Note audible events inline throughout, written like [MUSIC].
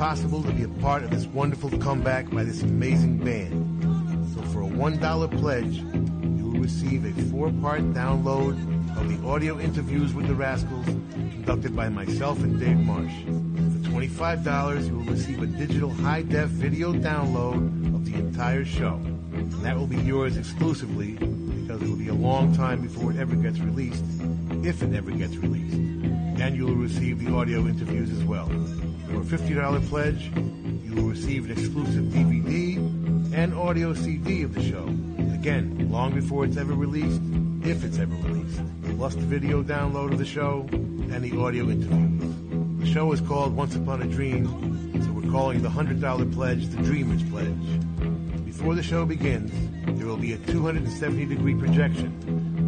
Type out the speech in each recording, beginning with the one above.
possible to be a part of this wonderful comeback by this amazing band. So for a $1 pledge, you will receive a four-part download of the audio interviews with the Rascals conducted by myself and Dave Marsh. For $25, you will receive a digital high-def video download of the entire show. And that will be yours exclusively because it will be a long time before it ever gets released, if it ever gets released and you will receive the audio interviews as well. For a $50 pledge, you will receive an exclusive DVD and audio CD of the show. Again, long before it's ever released, if it's ever released. Plus the video download of the show and the audio interviews. The show is called Once Upon a Dream, so we're calling the $100 pledge the Dreamer's Pledge. Before the show begins, there will be a 270 degree projection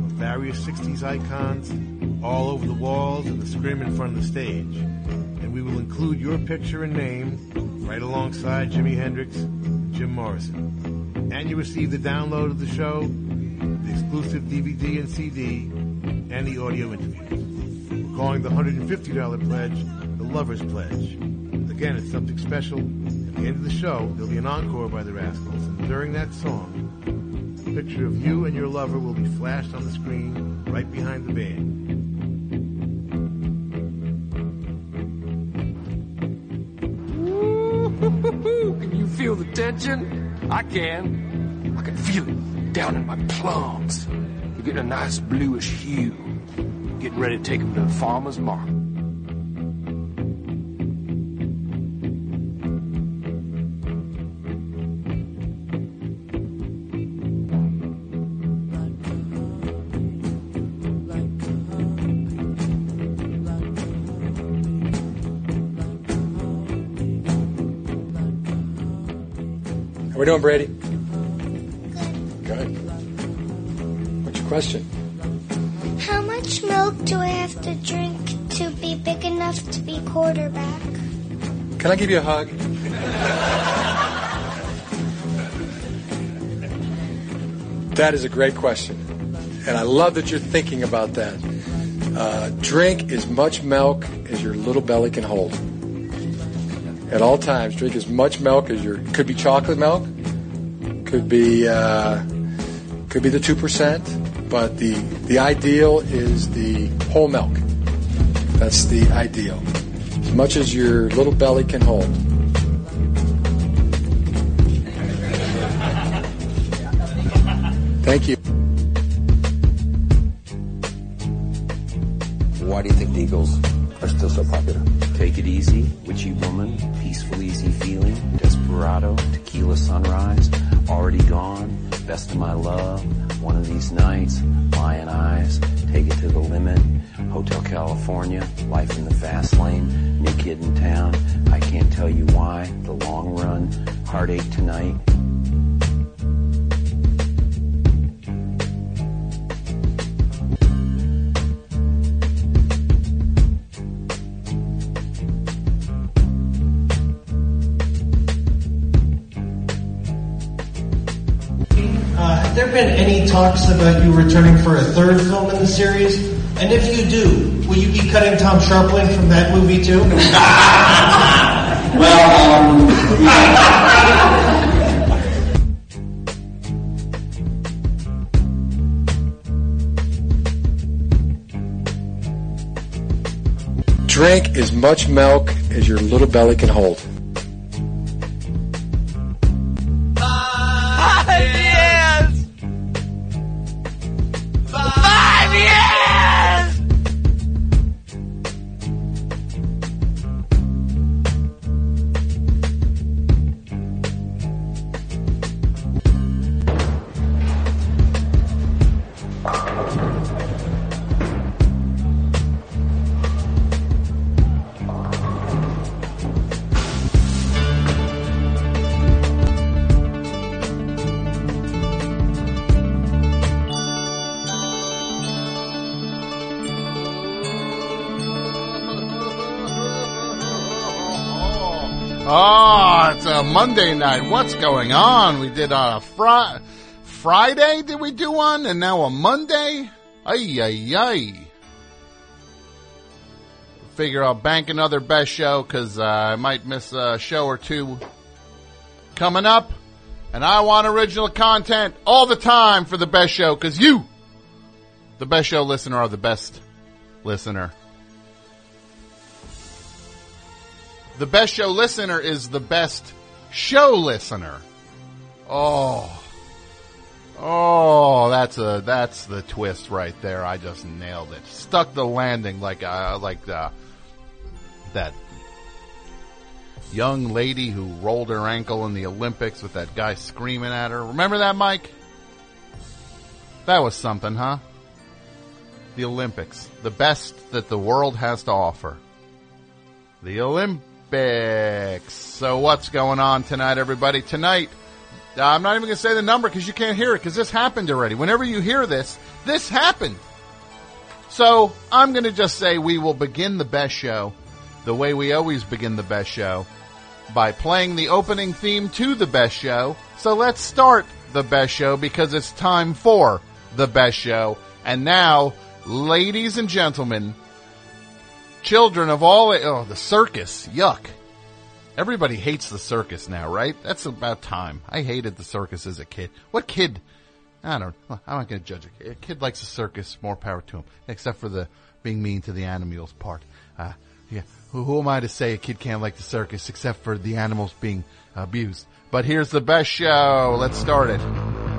of various 60s icons all over the walls and the scrim in front of the stage. Include your picture and name right alongside Jimi Hendrix and Jim Morrison. And you receive the download of the show, the exclusive DVD and CD, and the audio interview. We're calling the $150 pledge the Lover's Pledge. Again, it's something special. At the end of the show, there'll be an encore by the Rascals, and during that song, a picture of you and your lover will be flashed on the screen right behind the band. Tension? I can. I can feel it down in my plums. You're getting a nice bluish hue. Getting ready to take them to the farmer's market. We doing, Brady? Good. What's your question? How much milk do I have to drink to be big enough to be quarterback? Can I give you a hug? That is a great question. And I love that you're thinking about that. Uh, drink as much milk as your little belly can hold. At all times, drink as much milk as your could be chocolate milk, could be uh, could be the two percent, but the the ideal is the whole milk. That's the ideal, as much as your little belly can hold. Thank you. Why do you think the Eagles are still so popular? Take it easy, witchy woman, peaceful, easy feeling, desperado, tequila sunrise, already gone, best of my love, one of these nights, lyin' eyes, take it to the limit, Hotel California, life in the fast lane, new kid in town, I can't tell you why, the long run, heartache tonight, talks about you returning for a third film in the series? And if you do, will you be cutting Tom Sharpling from that movie too? [LAUGHS] Well, um, Drink as much milk as your little belly can hold. Night. What's going on? We did a fri- Friday. Did we do one? And now a Monday? Ay, ay, ay. Figure I'll bank another best show because uh, I might miss a show or two coming up. And I want original content all the time for the best show because you, the best show listener, are the best listener. The best show listener is the best show listener. Oh. Oh, that's a that's the twist right there. I just nailed it. Stuck the landing like uh, like uh, that young lady who rolled her ankle in the Olympics with that guy screaming at her. Remember that, Mike? That was something, huh? The Olympics, the best that the world has to offer. The Olympics. So what's going on tonight, everybody? Tonight, uh, I'm not even going to say the number because you can't hear it because this happened already. Whenever you hear this, this happened. So I'm going to just say we will begin the best show the way we always begin the best show by playing the opening theme to the best show. So let's start the best show because it's time for the best show. And now, ladies and gentlemen, children of all, oh, the circus, yuck. Everybody hates the circus now, right? That's about time. I hated the circus as a kid. What kid? I don't. I'm not going to judge a kid. A kid likes the circus. More power to him. Except for the being mean to the animals part. Uh, yeah. Who, who am I to say a kid can't like the circus except for the animals being abused? But here's the best show. Let's start it.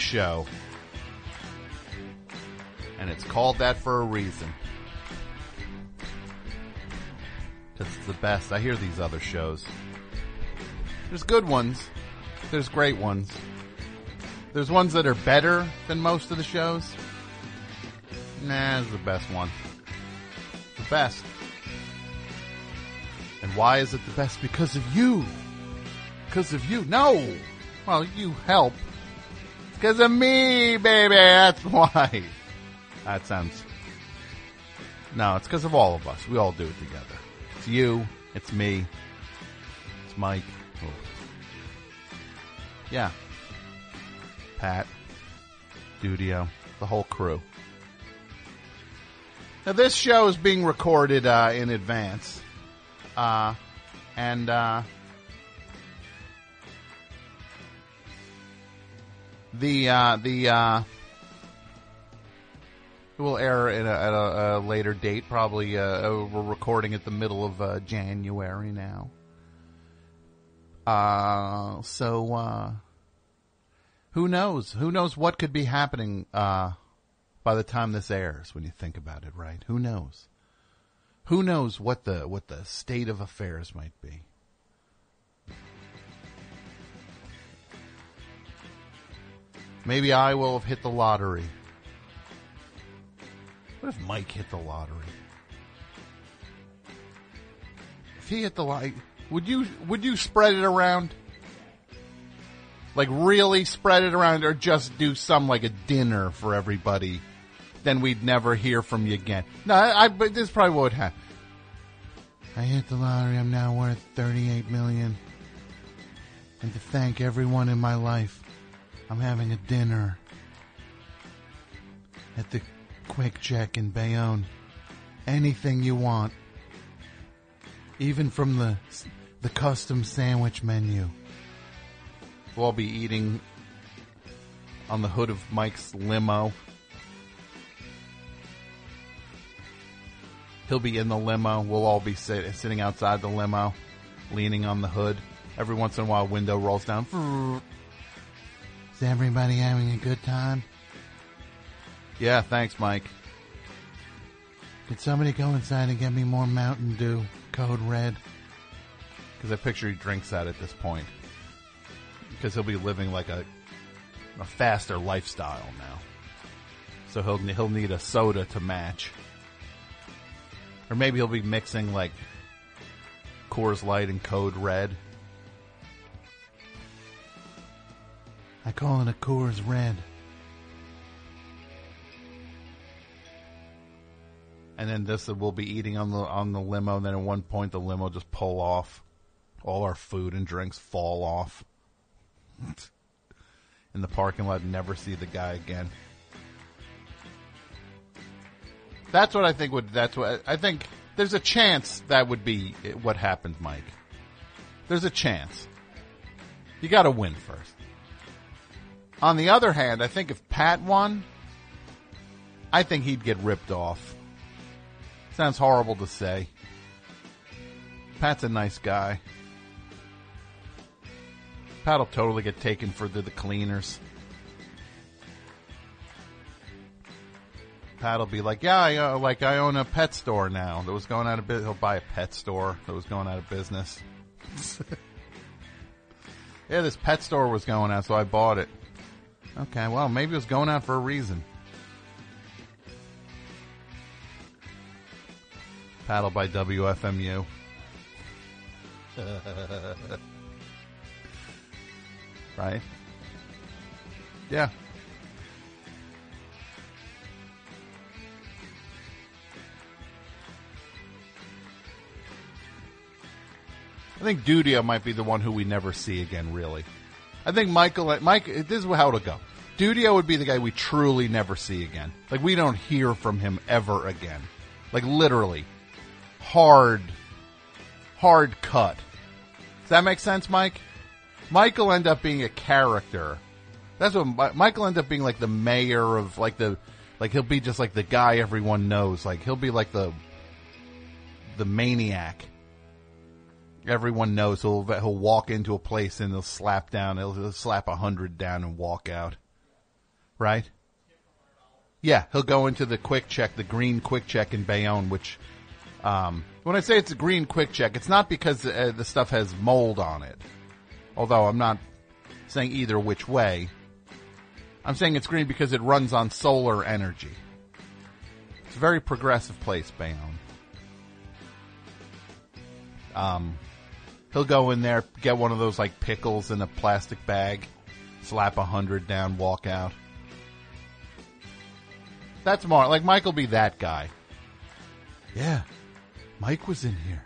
Best show. And it's called that for a reason. It's the best. I hear these other shows. There's good ones. There's great ones. There's ones that are better than most of the shows. Nah, it's the best one. The best. And why is it the best? Because of you. Because of you. No! Well, you help. Because of me, baby. That's why. That sounds. No, it's because of all of us. We all do it together. It's you. It's me. It's Mike. Oh. Yeah. Pat. Studio. The whole crew. Now, this show is being recorded uh, in advance. Uh, and uh, the uh, the uh, will air at a, at a, a later date. Probably uh, we're recording at the middle of uh, January now. Uh, so uh, who knows? Who knows what could be happening uh, by the time this airs? When you think about it, right? Who knows? Who knows what the what the state of affairs might be? Maybe I will have hit the lottery. What if Mike hit the lottery? If he hit the lottery, would you would you spread it around? Like really spread it around, or just do some like a dinner for everybody? Then we'd never hear from you again. No, I, I but this probably what would happen. I hit the lottery. I'm now worth 38 million. And to thank everyone in my life, I'm having a dinner at the QuickChek in Bayonne. Anything you want, even from the the custom sandwich menu. We'll all be eating on the hood of Mike's limo. He'll be in the limo. We'll all be sit, sitting outside the limo, leaning on the hood. Every once in a while, window rolls down. Is everybody having a good time? Yeah, thanks, Mike. Could somebody go inside and get me more Mountain Dew, code red? Because I picture he drinks that at this point. Because he'll be living like a a faster lifestyle now. So he'll he'll need a soda to match. Or maybe he'll be mixing like Coors Light and Code Red. I call it a Coors Red. And then this we'll be eating on the on the limo. And then at one point the limo just pull off. All our food and drinks fall off [LAUGHS] in the parking lot. Never see the guy again. That's what I think would. That's what I think. There's a chance that would be what happened, Mike. There's a chance. You got to win first. On the other hand, I think if Pat won, I think he'd get ripped off. Sounds horrible to say. Pat's a nice guy. Pat'll totally get taken for the, the cleaners. Pat'll be like, yeah, I, uh, like I own a pet store now that was going out of business. He'll buy a pet store that was going out of business. [LAUGHS] yeah, this pet store was going out, so I bought it. Okay, well, maybe it was going out for a reason. Paddle by WFMU. [LAUGHS] right? Yeah. I think Dudio might be the one who we never see again, really. I think Michael, uh, Mike, uh, this is how it'll go. Dudio would be the guy we truly never see again. Like, we don't hear from him ever again. Like, literally. Hard, hard cut. Does that make sense, Mike? Will end up being a character. That's what Michael end up being like the mayor of like the like he'll be just like the guy everyone knows. Like he'll be like the the maniac. Everyone knows he'll he'll walk into a place and he'll slap down. He'll, he'll slap a hundred down and walk out. Right? Yeah, he'll go into the QuickChek, the green QuickChek in Bayonne, which, um, when I say it's a green QuickChek, it's not because uh, the stuff has mold on it. Although I'm not saying either which way. I'm saying it's green because it runs on solar energy. It's a very progressive place, Bayonne. Um, he'll go in there, get one of those like pickles in a plastic bag, slap a hundred down, walk out. That's more like Mike will be that guy. Yeah, Mike was in here.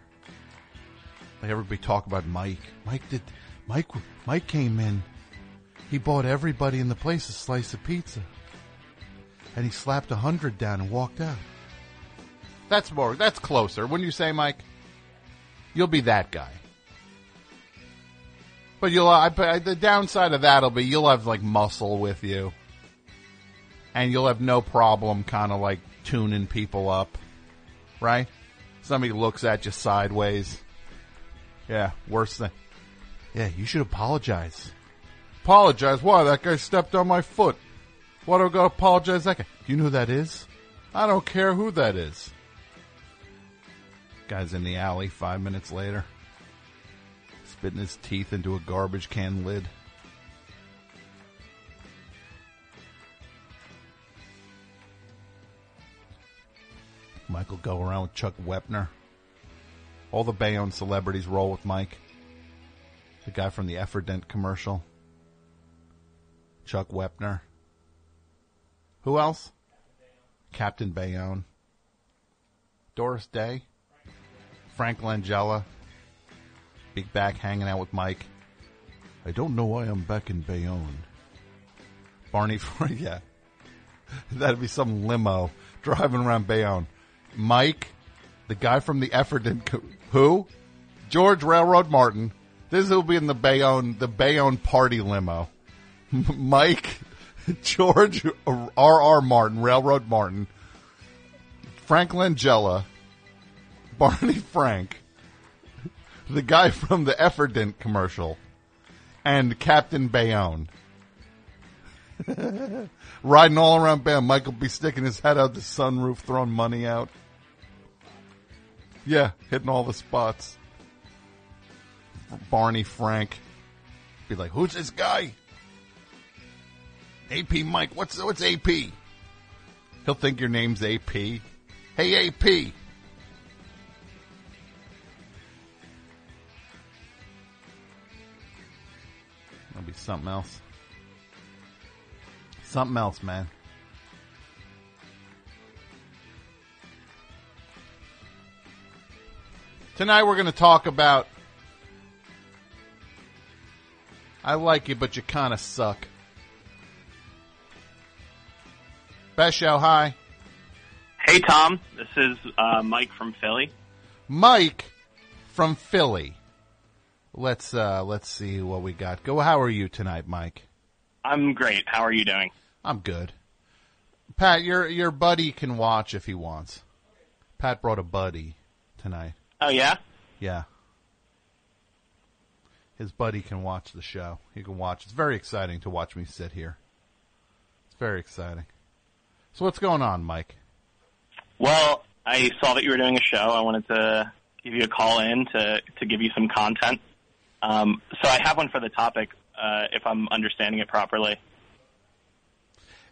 Like everybody talk about Mike. Mike did. Mike. Mike came in. He bought everybody in the place a slice of pizza, and he slapped a hundred down and walked out. That's more. That's closer. Wouldn't you say, Mike? You'll be that guy. But you'll. Uh, I, I- uh, the downside of that'll be you'll have like muscle with you, and you'll have no problem kind of like tuning people up, right? Somebody looks at you sideways. Yeah, worse than. Yeah, you should apologize. Apologize? Why? That guy stepped on my foot. Why do I gotta apologize that guy? Do you know who that is? I don't care who that is. Guy's in the alley five minutes later. Spitting his teeth into a garbage can lid. Michael go around with Chuck Wepner. All the Bayonne celebrities roll with Mike. The guy from the Efferdent commercial. Chuck Wepner. Who else? Captain Bayonne. Doris Day. Frank Langella. Big back hanging out with Mike. I don't know why I'm back in Bayonne. Barney, [LAUGHS] for yeah. That'd be some limo driving around Bayonne. Mike, the guy from the Efferdent, co- who? George Railroad Martin. This will be in the Bayonne, the Bayonne party limo. Mike, [LAUGHS] George uh, R. R. Martin, Railroad Martin, Frank Langella, Barney Frank, the guy [LAUGHS] from the Efferdent commercial, and Captain Bayonne. [LAUGHS] Riding all around Bayonne. Michael be sticking his head out the sunroof, throwing money out. Yeah, hitting all the spots. Barney Frank. Be like, who's this guy? AP Mike, what's what's AP? He'll think your name's AP. Hey AP. Be something else. Something else, man. Tonight we're going to talk about I like you, but you kind of suck. Best show, hi. Hey Tom, this is uh, Mike from Philly. Mike from Philly. Let's uh let's see what we got. Go. How are you tonight, Mike? I'm great. How are you doing? I'm good. Pat, your your buddy can watch if he wants. Pat brought a buddy tonight. Oh yeah, Yeah. His buddy can watch the show. He can watch. It's very exciting to watch me sit here. It's very exciting. So what's going on, Mike? Well, I saw that you were doing a show. I wanted to give you a call in to to give you some content. Um, so I have one for the topic, uh, if I'm understanding it properly.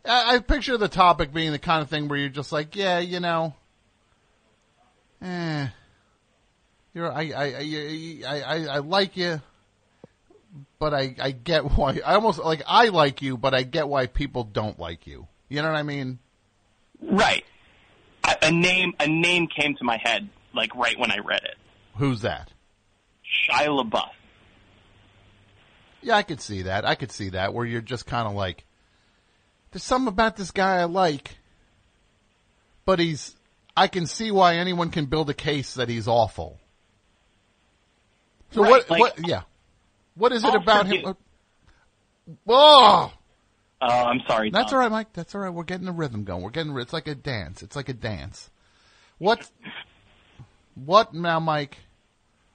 I, I picture the topic being the kind of thing where you're just like, yeah, you know, eh, you're, I, I, I, I, I, I like you, but I, I get [LAUGHS] why, I almost, like, I like you, but I get why people don't like you. You know what I mean? Right. A, a name a name came to my head like right when I read it. Who's that? Shia LaBeouf. Yeah, I could see that. I could see that where you're just kind of like, there's something about this guy I like, but he's, I can see why anyone can build a case that he's awful. So Right, what, like- what, yeah. What is it about him? Oh! Oh, I'm sorry. That's Tom. all right, Mike. That's all right. We're getting the rhythm going. We're getting, it's like a dance. It's like a dance. What, what now, Mike?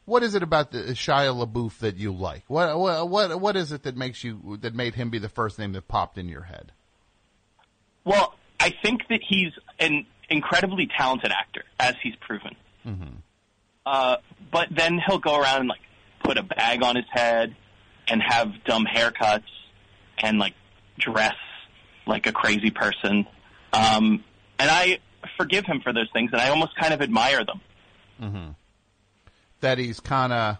What is it about the Shia LaBeouf that you like? What what what what is it that makes you that made him be the first name that popped in your head? Well, I think that he's an incredibly talented actor, as he's proven. Mm-hmm. Uh, but then he'll go around and like put a bag on his head and have dumb haircuts and like dress like a crazy person. Um, and I forgive him for those things, and I almost kind of admire them. Mm-hmm. That he's kind of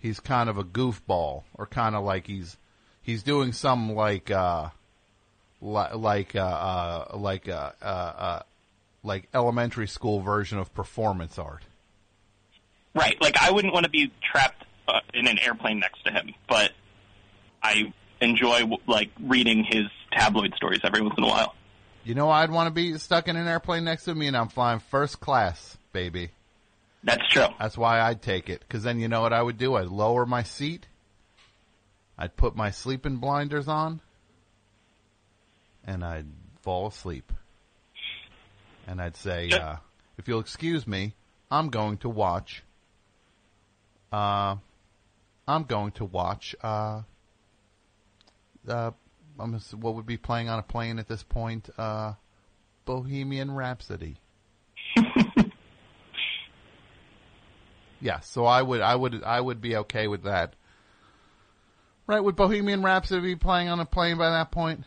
he's kind of a goofball, or kind of like he's he's doing some like uh li- like uh, uh like uh, uh uh like elementary school version of performance art. Right. Like I wouldn't want to be trapped uh, in an airplane next to him, but I enjoy like reading his tabloid stories every once in a while. You know, I'd want to be stuck in an airplane next to me, and I'm flying first class, baby. That's true. That's why I'd take it, because then you know what I would do? I'd lower my seat, I'd put my sleeping blinders on, and I'd fall asleep. And I'd say, uh, if you'll excuse me, I'm going to watch, uh, I'm going to watch, uh, uh, I'm what would be playing on a plane at this point? Uh, Bohemian Rhapsody. [LAUGHS] yeah, so I would, I would, I would be okay with that. Right? Would Bohemian Rhapsody be playing on a plane by that point?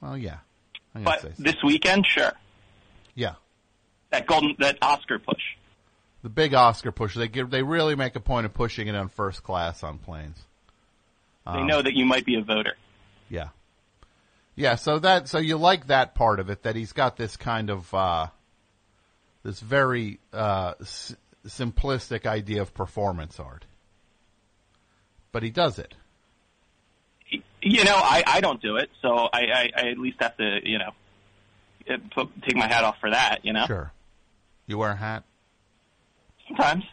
Well, yeah. But so. this weekend, sure. Yeah. That golden, that Oscar push. The big Oscar push. They give, they really make a point of pushing it on first class on planes. They Um, know that you might be a voter. Yeah. Yeah, so that so you like that part of it that he's got this kind of uh this very uh s- simplistic idea of performance art. But he does it. You know, I, I don't do it, so I, I, I at least have to, you know, uh, put, take my hat off for that. You know, Sure. You wear a hat? sometimes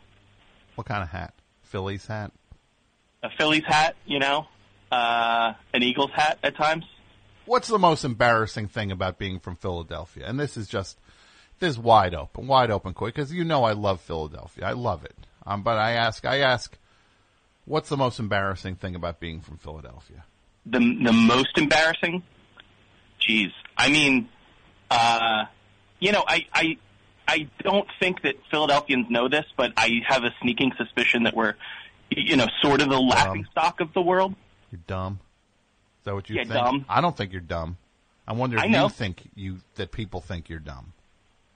What kind of hat? Phillies hat? a Phillies hat, you know, uh, an Eagles hat at times. What's the most embarrassing thing about being from Philadelphia? And this is just this is wide open, wide open quick because you know I love Philadelphia. I love it. Um, but I ask, I ask, what's the most embarrassing thing about being from Philadelphia? The the most embarrassing, jeez, I mean, uh, you know, I I I don't think that Philadelphians know this, but I have a sneaking suspicion that we're, you know, sort of the laughing stock of the world. You're dumb. Is that what you Yeah, think? dumb. I don't think you're dumb. I wonder if I you think you that people think you're dumb.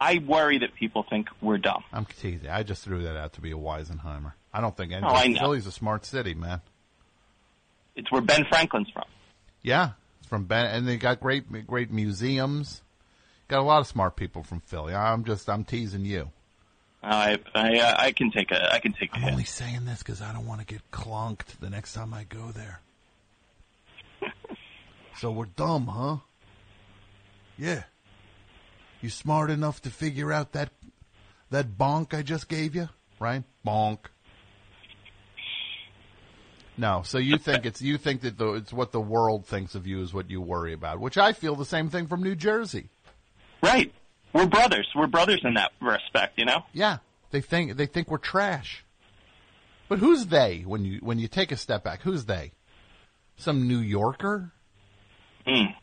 I worry that people think we're dumb. I'm teasing. I just threw that out to be a Weisenheimer. I don't think Oh, I know. Philly's a smart city, man. It's where Ben Franklin's from. Yeah, it's from Ben, and they got great, great museums. Got a lot of smart people from Philly. I'm just, I'm teasing you. I I uh, I can take a I can take a I'm only saying this because I don't want to get clunked the next time I go there. [LAUGHS] so we're dumb, huh? Yeah. You smart enough to figure out that that bonk I just gave you, right? Bonk. No, so you think [LAUGHS] it's you think that the, it's what the world thinks of you is what you worry about, which I feel the same thing from New Jersey. Right. We're brothers. We're brothers in that respect, you know? Yeah, they think they think we're trash. But who's they when you when you take a step back? Who's they? Some New Yorker? Mm.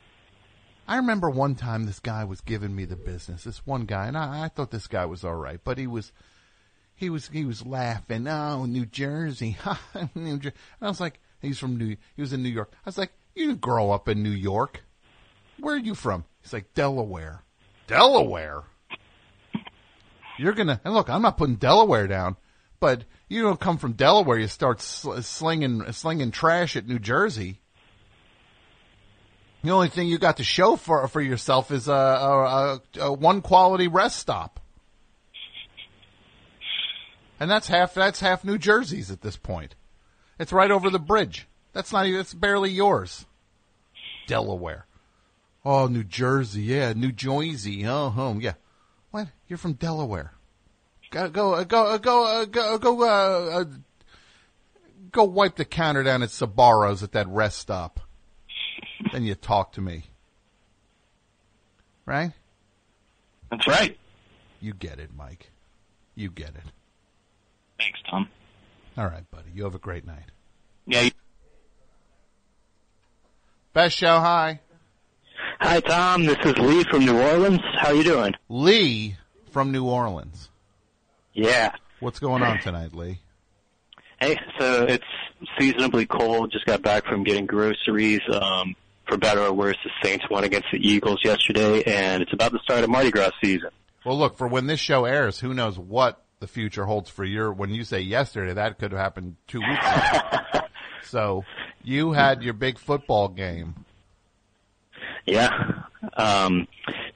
I remember one time this guy was giving me the business. This one guy, and I, I thought this guy was all right, but he was he was he was laughing. Oh, New Jersey, [LAUGHS] New Jersey. And I was like, he's from New. He was in New York. I was like, you didn't grow up in New York. Where are you from? He's like Delaware. Delaware. You're gonna and look. I'm not putting Delaware down, but you don't come from Delaware. You start sl- slinging slinging trash at New Jersey. The only thing you got to show for for yourself is a, a, a, a one quality rest stop, and that's half that's half New Jersey's at this point. It's right over the bridge. That's not even. It's barely yours. Delaware. Oh, New Jersey. Yeah, New Jersey. Oh, home. Yeah. What? You're from Delaware. Go go uh, go uh, go uh, go go uh, go wipe the counter down at Sbarro's at that rest stop. Then you talk to me. Right? That's right. You get it, Mike. You get it. Thanks, Tom. All right, buddy. You have a great night. Yeah. You- Best show. Hi. Hi, Tom. This is Lee from New Orleans. How you doing? Lee from New Orleans. Yeah. What's going on tonight, Lee? Hey, so it's seasonably cold. Just got back from getting groceries. Um, for better or worse, the Saints won against the Eagles yesterday, and it's about the start of Mardi Gras season. Well, look, for when this show airs, who knows what the future holds for your, when you say yesterday, that could have happened two weeks ago. [LAUGHS] so, you had your big football game. Yeah. Um,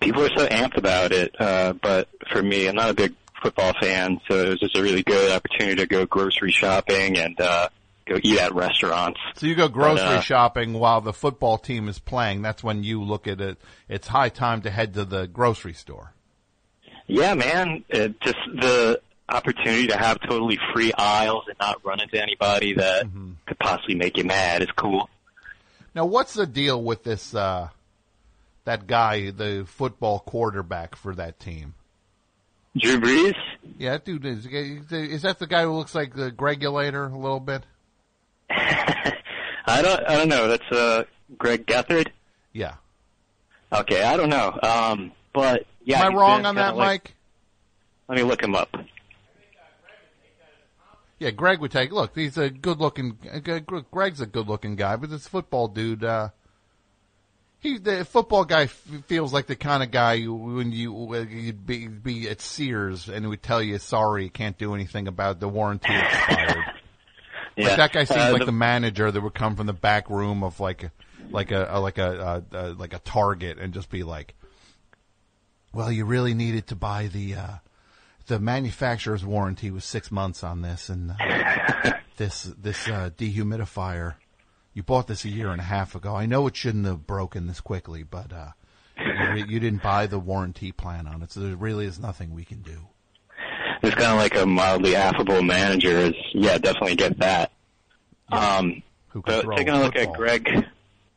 people are so amped about it, uh, but for me, I'm not a big football fan, so it was just a really good opportunity to go grocery shopping and, uh, go eat at restaurants. So you go grocery But, uh, shopping while the football team is playing. That's when you look at it. It's high time to head to the grocery store. Yeah, man. It, just the opportunity to have totally free aisles and not run into anybody that could possibly make you mad is cool. Now, what's the deal with this, uh, that guy, the football quarterback for that team? Drew Brees? Yeah, that dude is, is that the guy who looks like the Gregulator a little bit? [LAUGHS] I don't. I don't know. That's uh, Greg Gethard. Yeah. Okay, I don't know. Um, but yeah, Am I he's wrong on that, like- Mike? Let me look him up. Yeah, Greg would take. Look, he's a good-looking. Greg's a good-looking guy, but this football dude, uh, he the football guy f- feels like the kind of guy you, when you you'd be, be at Sears and he would tell you, "Sorry, can't do anything about the warranty expired." [LAUGHS] Yeah. Like that guy seems Uh, like the- the, manager that would come from the back room of like, a, like a, a like a, a, a like a Target and just be like, "Well, you really needed to buy the uh, the manufacturer's warranty was six months on this, and uh, [LAUGHS] this this uh, dehumidifier, you bought this a year and a half ago. I know it shouldn't have broken this quickly, but uh, you, you didn't buy the warranty plan on it, so there really is nothing we can do." It's kind of like a mildly affable manager. Is yeah, definitely get that. Um, but throw taking a look at Greg,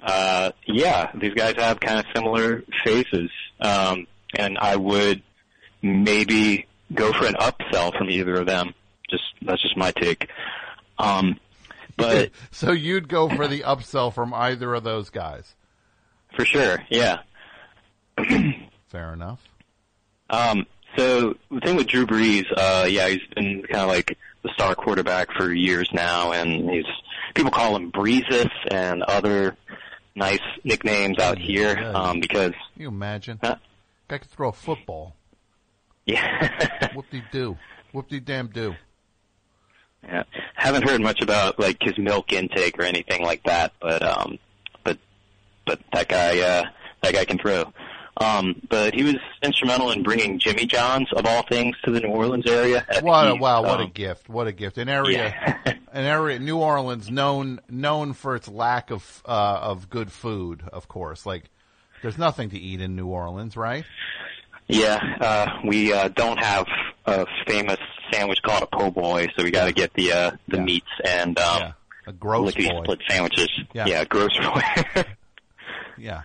uh, yeah, these guys have kind of similar faces, um, and I would maybe go for an upsell from either of them. Just that's just my take. Um, but [LAUGHS] so you'd go for the upsell from either of those guys. for sure, yeah. [CLEARS THROAT] Fair enough. Um, so the thing with Drew Brees, uh, yeah, he's been kind of like the star quarterback for years now, and he's people call him Breezus and other nice nicknames out here um, because Can you imagine? Huh? Guy could throw a football. Yeah. [LAUGHS] Whoop de do. Whoop de damn do. yeah, haven't heard much about like his milk intake or anything like that, but um, but but that guy uh, that guy can throw. Um, but he was instrumental in bringing Jimmy John's of all things to the New Orleans area. [LAUGHS] What a, wow, what a Um, gift. What a gift. An area [LAUGHS] an area New Orleans known known for its lack of uh of good food, of course. Like there's nothing to eat in New Orleans, right? Yeah, uh, we uh, don't have a famous sandwich called a po' boy, so we got to get the uh, the meats and um, a gross lickety split sandwiches. Yeah. Yeah, gross boy. [LAUGHS] Yeah.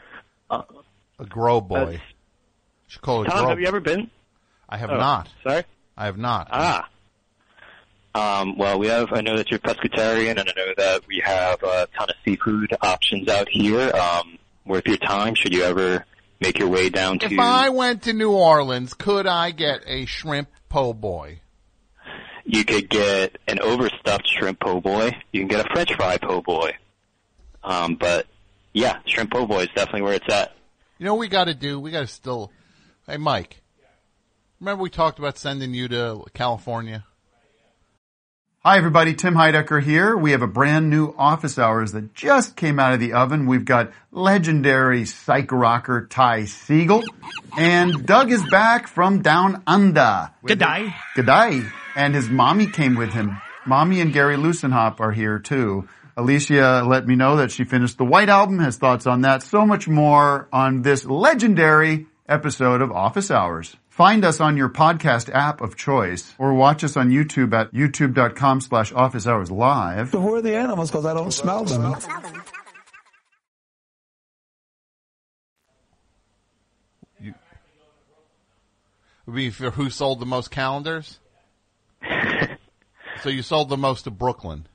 A grow boy. Should call it Tom, grow. have you ever been? I have Oh, not. Sorry. I have not. Ah. Um, well, we have. I know that you're pescatarian, and I know that we have a ton of seafood options out here. Um, worth your time. Should you ever make your way down to? If I went to New Orleans, could I get a shrimp po' boy? You could get an overstuffed shrimp po' boy. You can get a French fry po' boy. Um, but yeah, shrimp po' boy is definitely where it's at. You know what we got to do? We got to still. Hey, Mike. Remember we talked about sending you to California? Hi everybody, Tim Heidecker here. We have a brand new office hours that just came out of the oven. We've got legendary psych rocker Ty Segall. And Doug is back from down under. Good day. Good day. And his mommy came with him. Mommy and Gary Lussenhop are here too. Alicia let me know that she finished the White Album, has thoughts on that, so much more on this legendary episode of Office Hours. Find us on your podcast app of choice or watch us on YouTube at youtube.com slash office hours live. So who are the animals? Because I don't smell them. Would be for who sold the most calendars? [LAUGHS] So you sold the most to Brooklyn.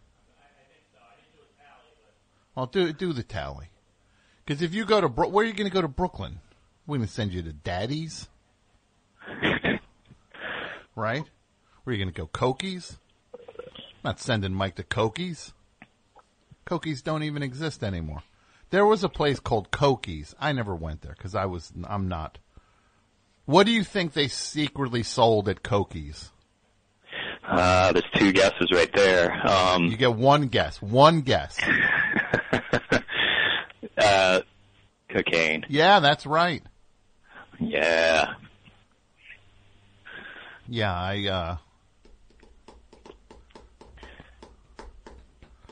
Well, do do the tally. Because if you go to Bro- where are you going to go to Brooklyn? We're going to send you to Daddy's, [LAUGHS] right? Where are you going to go? Cokies? Not sending Mike to Cokies. Cokies don't even exist anymore. There was a place called Cokies. I never went there because I was I'm not. What do you think they secretly sold at Cokies? Uh, there's two guesses right there. Um, You get one guess. One guess. [LAUGHS] uh, cocaine. Yeah, that's right. Yeah. Yeah, I, uh,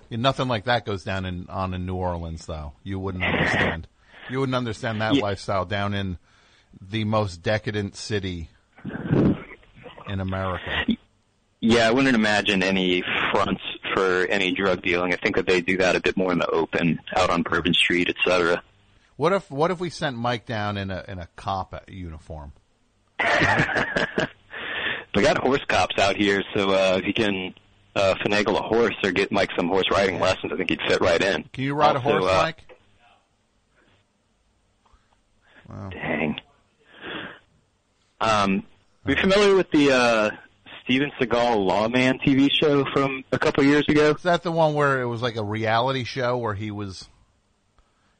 yeah, nothing like that goes down in, on in New Orleans though. You wouldn't understand. [LAUGHS] You wouldn't understand that Yeah. lifestyle down in the most decadent city in America. Yeah, I wouldn't imagine any fronts for any drug dealing. I think that they do that a bit more in the open, out on Bourbon Street, et cetera. What if, what if we sent Mike down in a, in a cop uniform? [LAUGHS] We got horse cops out here, so uh, if you can uh, finagle a horse or get Mike some horse riding lessons, I think he'd fit right in. Can you ride Also, a horse, uh, Mike? Wow. Dang. Um, are you familiar with the uh, Steven Seagal Lawman TV show from a couple years ago? Is that the one where it was like a reality show where he was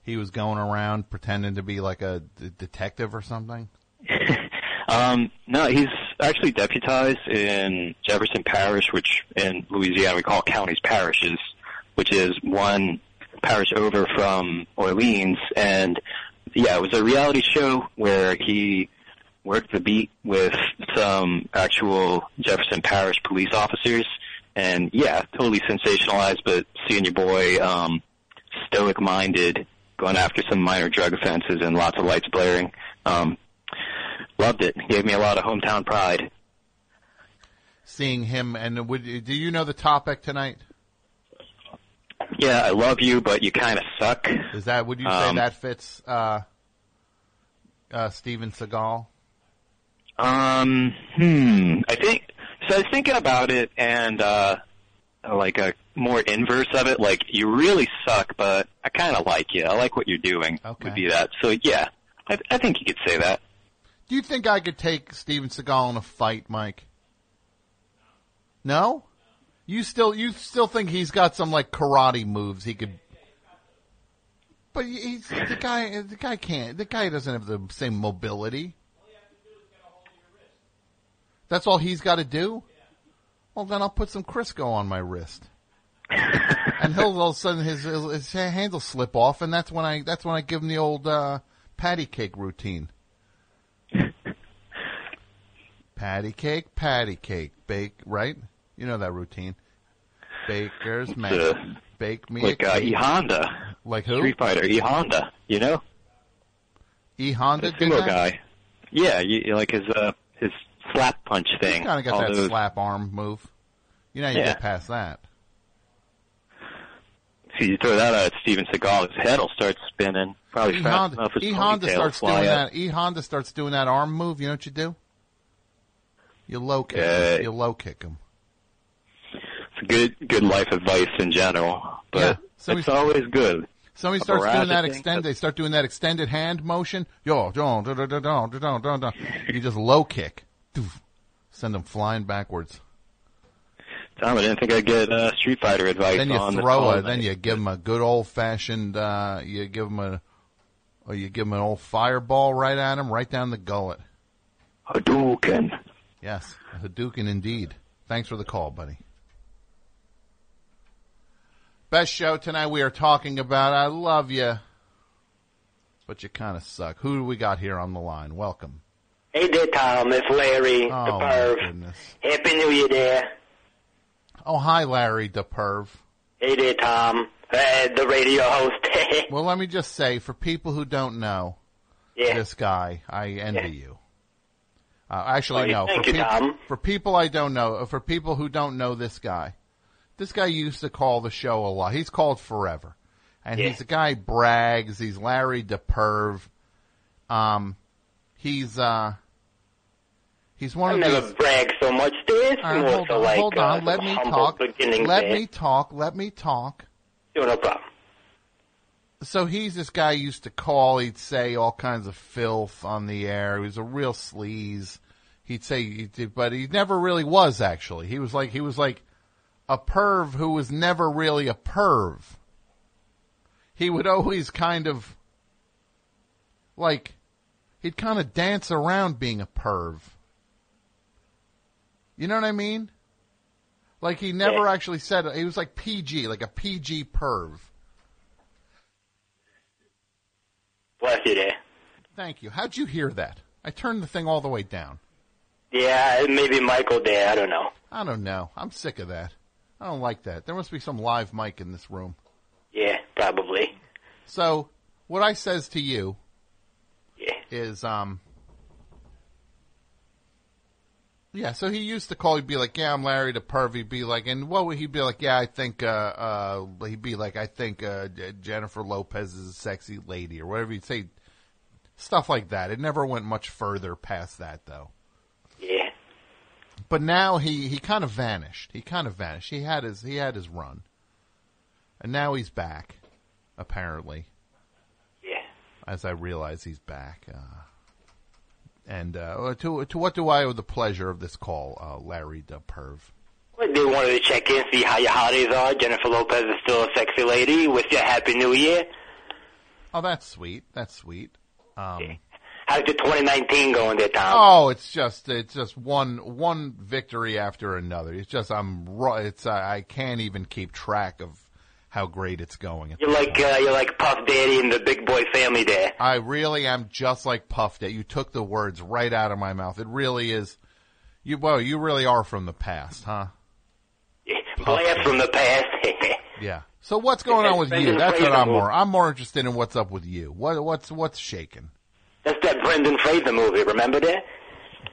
he was going around pretending to be like a d- detective or something? [LAUGHS] Um, no, he's actually deputized in Jefferson Parish, which in Louisiana we call counties parishes, which is one parish over from Orleans. And yeah, it was a reality show where he worked the beat with some actual Jefferson Parish police officers. And yeah, totally sensationalized, but seeing your boy, um, stoic minded, going after some minor drug offenses and lots of lights blaring. Um, loved it. Gave me a lot of hometown pride. Seeing him and would do you know the topic tonight? Yeah, I love you, but you kind of suck. Is that would you say Um, that fits uh uh Steven Seagal? Um, hmm. I think so. I was thinking about it, and uh, like a more inverse of it. Like you really suck, but I kind of like you. I like what you're doing. Okay. Would be that. So yeah, I, I think you could say that. Do you think I could take Steven Seagal in a fight, Mike? No? You still you still think he's got some like karate moves he could But he's the guy the guy can't the guy doesn't have the same mobility. That's all he's got to do? Well then I'll put some Crisco on my wrist. [LAUGHS] and he'll all of a sudden his, his his hand will slip off and that's when I that's when I give him the old uh patty cake routine. [LAUGHS] Patty cake, patty cake, bake, right? You know that routine. Baker's man. uh, Bake me like a uh. E Honda, Like who? Street Fighter, E Honda. You know, E Honda the sumo guy. Yeah, you like his uh his slap punch thing. Kind of got that those- slap arm move. You know how you Yeah. get past that. See, you throw that out at Steven Seagal, his head will start spinning. Probably E fast Honda, enough. His e Honda starts doing up. that. E Honda starts doing that arm move. You know what you do? You low kick. Yeah. him. You low kick him. It's good, good life advice in general, but Yeah, so it's always good. Somebody starts doing that extended. They start doing that extended hand motion. Yo, don't, don't, don't, don't, don't, don't, don't. You just low kick. Send them flying backwards. Tom, I didn't think I'd get uh, Street Fighter advice Then you on throw a, then you give them a good old fashioned, uh, you give them a, or you give them an old fireball right at him, right down the gullet. Hadouken. Yes, a Hadouken indeed. Thanks for the call, buddy. Best show tonight we are talking about I love you, but you kind of suck. Who do we got here on the line? Welcome. Hey there, Tom. It's Larry, Oh, the perv. Happy New Year there. Oh, hi, Larry the perv. Hey there, Tom. Uh, the radio host. [LAUGHS] Well, let me just say, for people who don't know Yeah. this guy, I envy you. Uh, actually, Well, no. thank for, you, peop- Tom. for people I don't know, for people who don't know this guy, this guy used to call the show a lot. He's called forever, and Yeah. he's a guy brags. He's Larry the perv. Um, he's uh, He's one I of never these. brag so much. There is right, more hold so on, like hold on. uh, Let me talk. Let there. me talk. Let me talk. Sure, no problem. So he's this guy used to call. He'd say all kinds of filth on the air. He was a real sleaze. He'd say, but he never really was. Actually, he was like he was like a perv who was never really a perv. He would always kind of like he'd kind of dance around being a perv. You know what I mean? Like he never actually said it. he was like PG, like a PG perv. Bless you there. Thank you. How'd you hear that? I turned the thing all the way down. Yeah, maybe Michael there. I don't know. I don't know. I'm sick of that. I don't like that. There must be some live mic in this room. Yeah, probably. So, what I says to you Yeah. is, um, yeah. So he used to call. He'd be like, "Yeah, I'm Larry the perv." He'd be like, and what would he be like? Yeah, I think. Uh, uh, he'd be like, I think uh, Jennifer Lopez is a sexy lady, or whatever he'd say. Stuff like that. It never went much further past that, though. Yeah. But now he, he kind of vanished. He kind of vanished. He had his he had his run, and now he's back. Apparently, Yeah. as I realize he's back. Uh, and uh, to to what do I owe the pleasure of this call, uh, Larry the perv? They wanted to check in, see how your holidays are. Jennifer Lopez is still a sexy lady. Wish you a happy new year. Oh, that's sweet. That's sweet. Um, How's your 2019 going there, Tom? Oh, it's just it's just one one victory after another. It's just I'm it's I I can't even keep track of how great it's going. You're like uh, you're like Puff Daddy and the Big Boy family there. I really am just like Puff Daddy. You took the words right out of my mouth. It really is. You well, you really are from the past, huh? Blast from the past. [LAUGHS] Yeah. So what's going on with you? That's what I'm more. I'm more interested in what's up with you. What what's what's shaking? That's that Brendan Fraser movie. Remember that?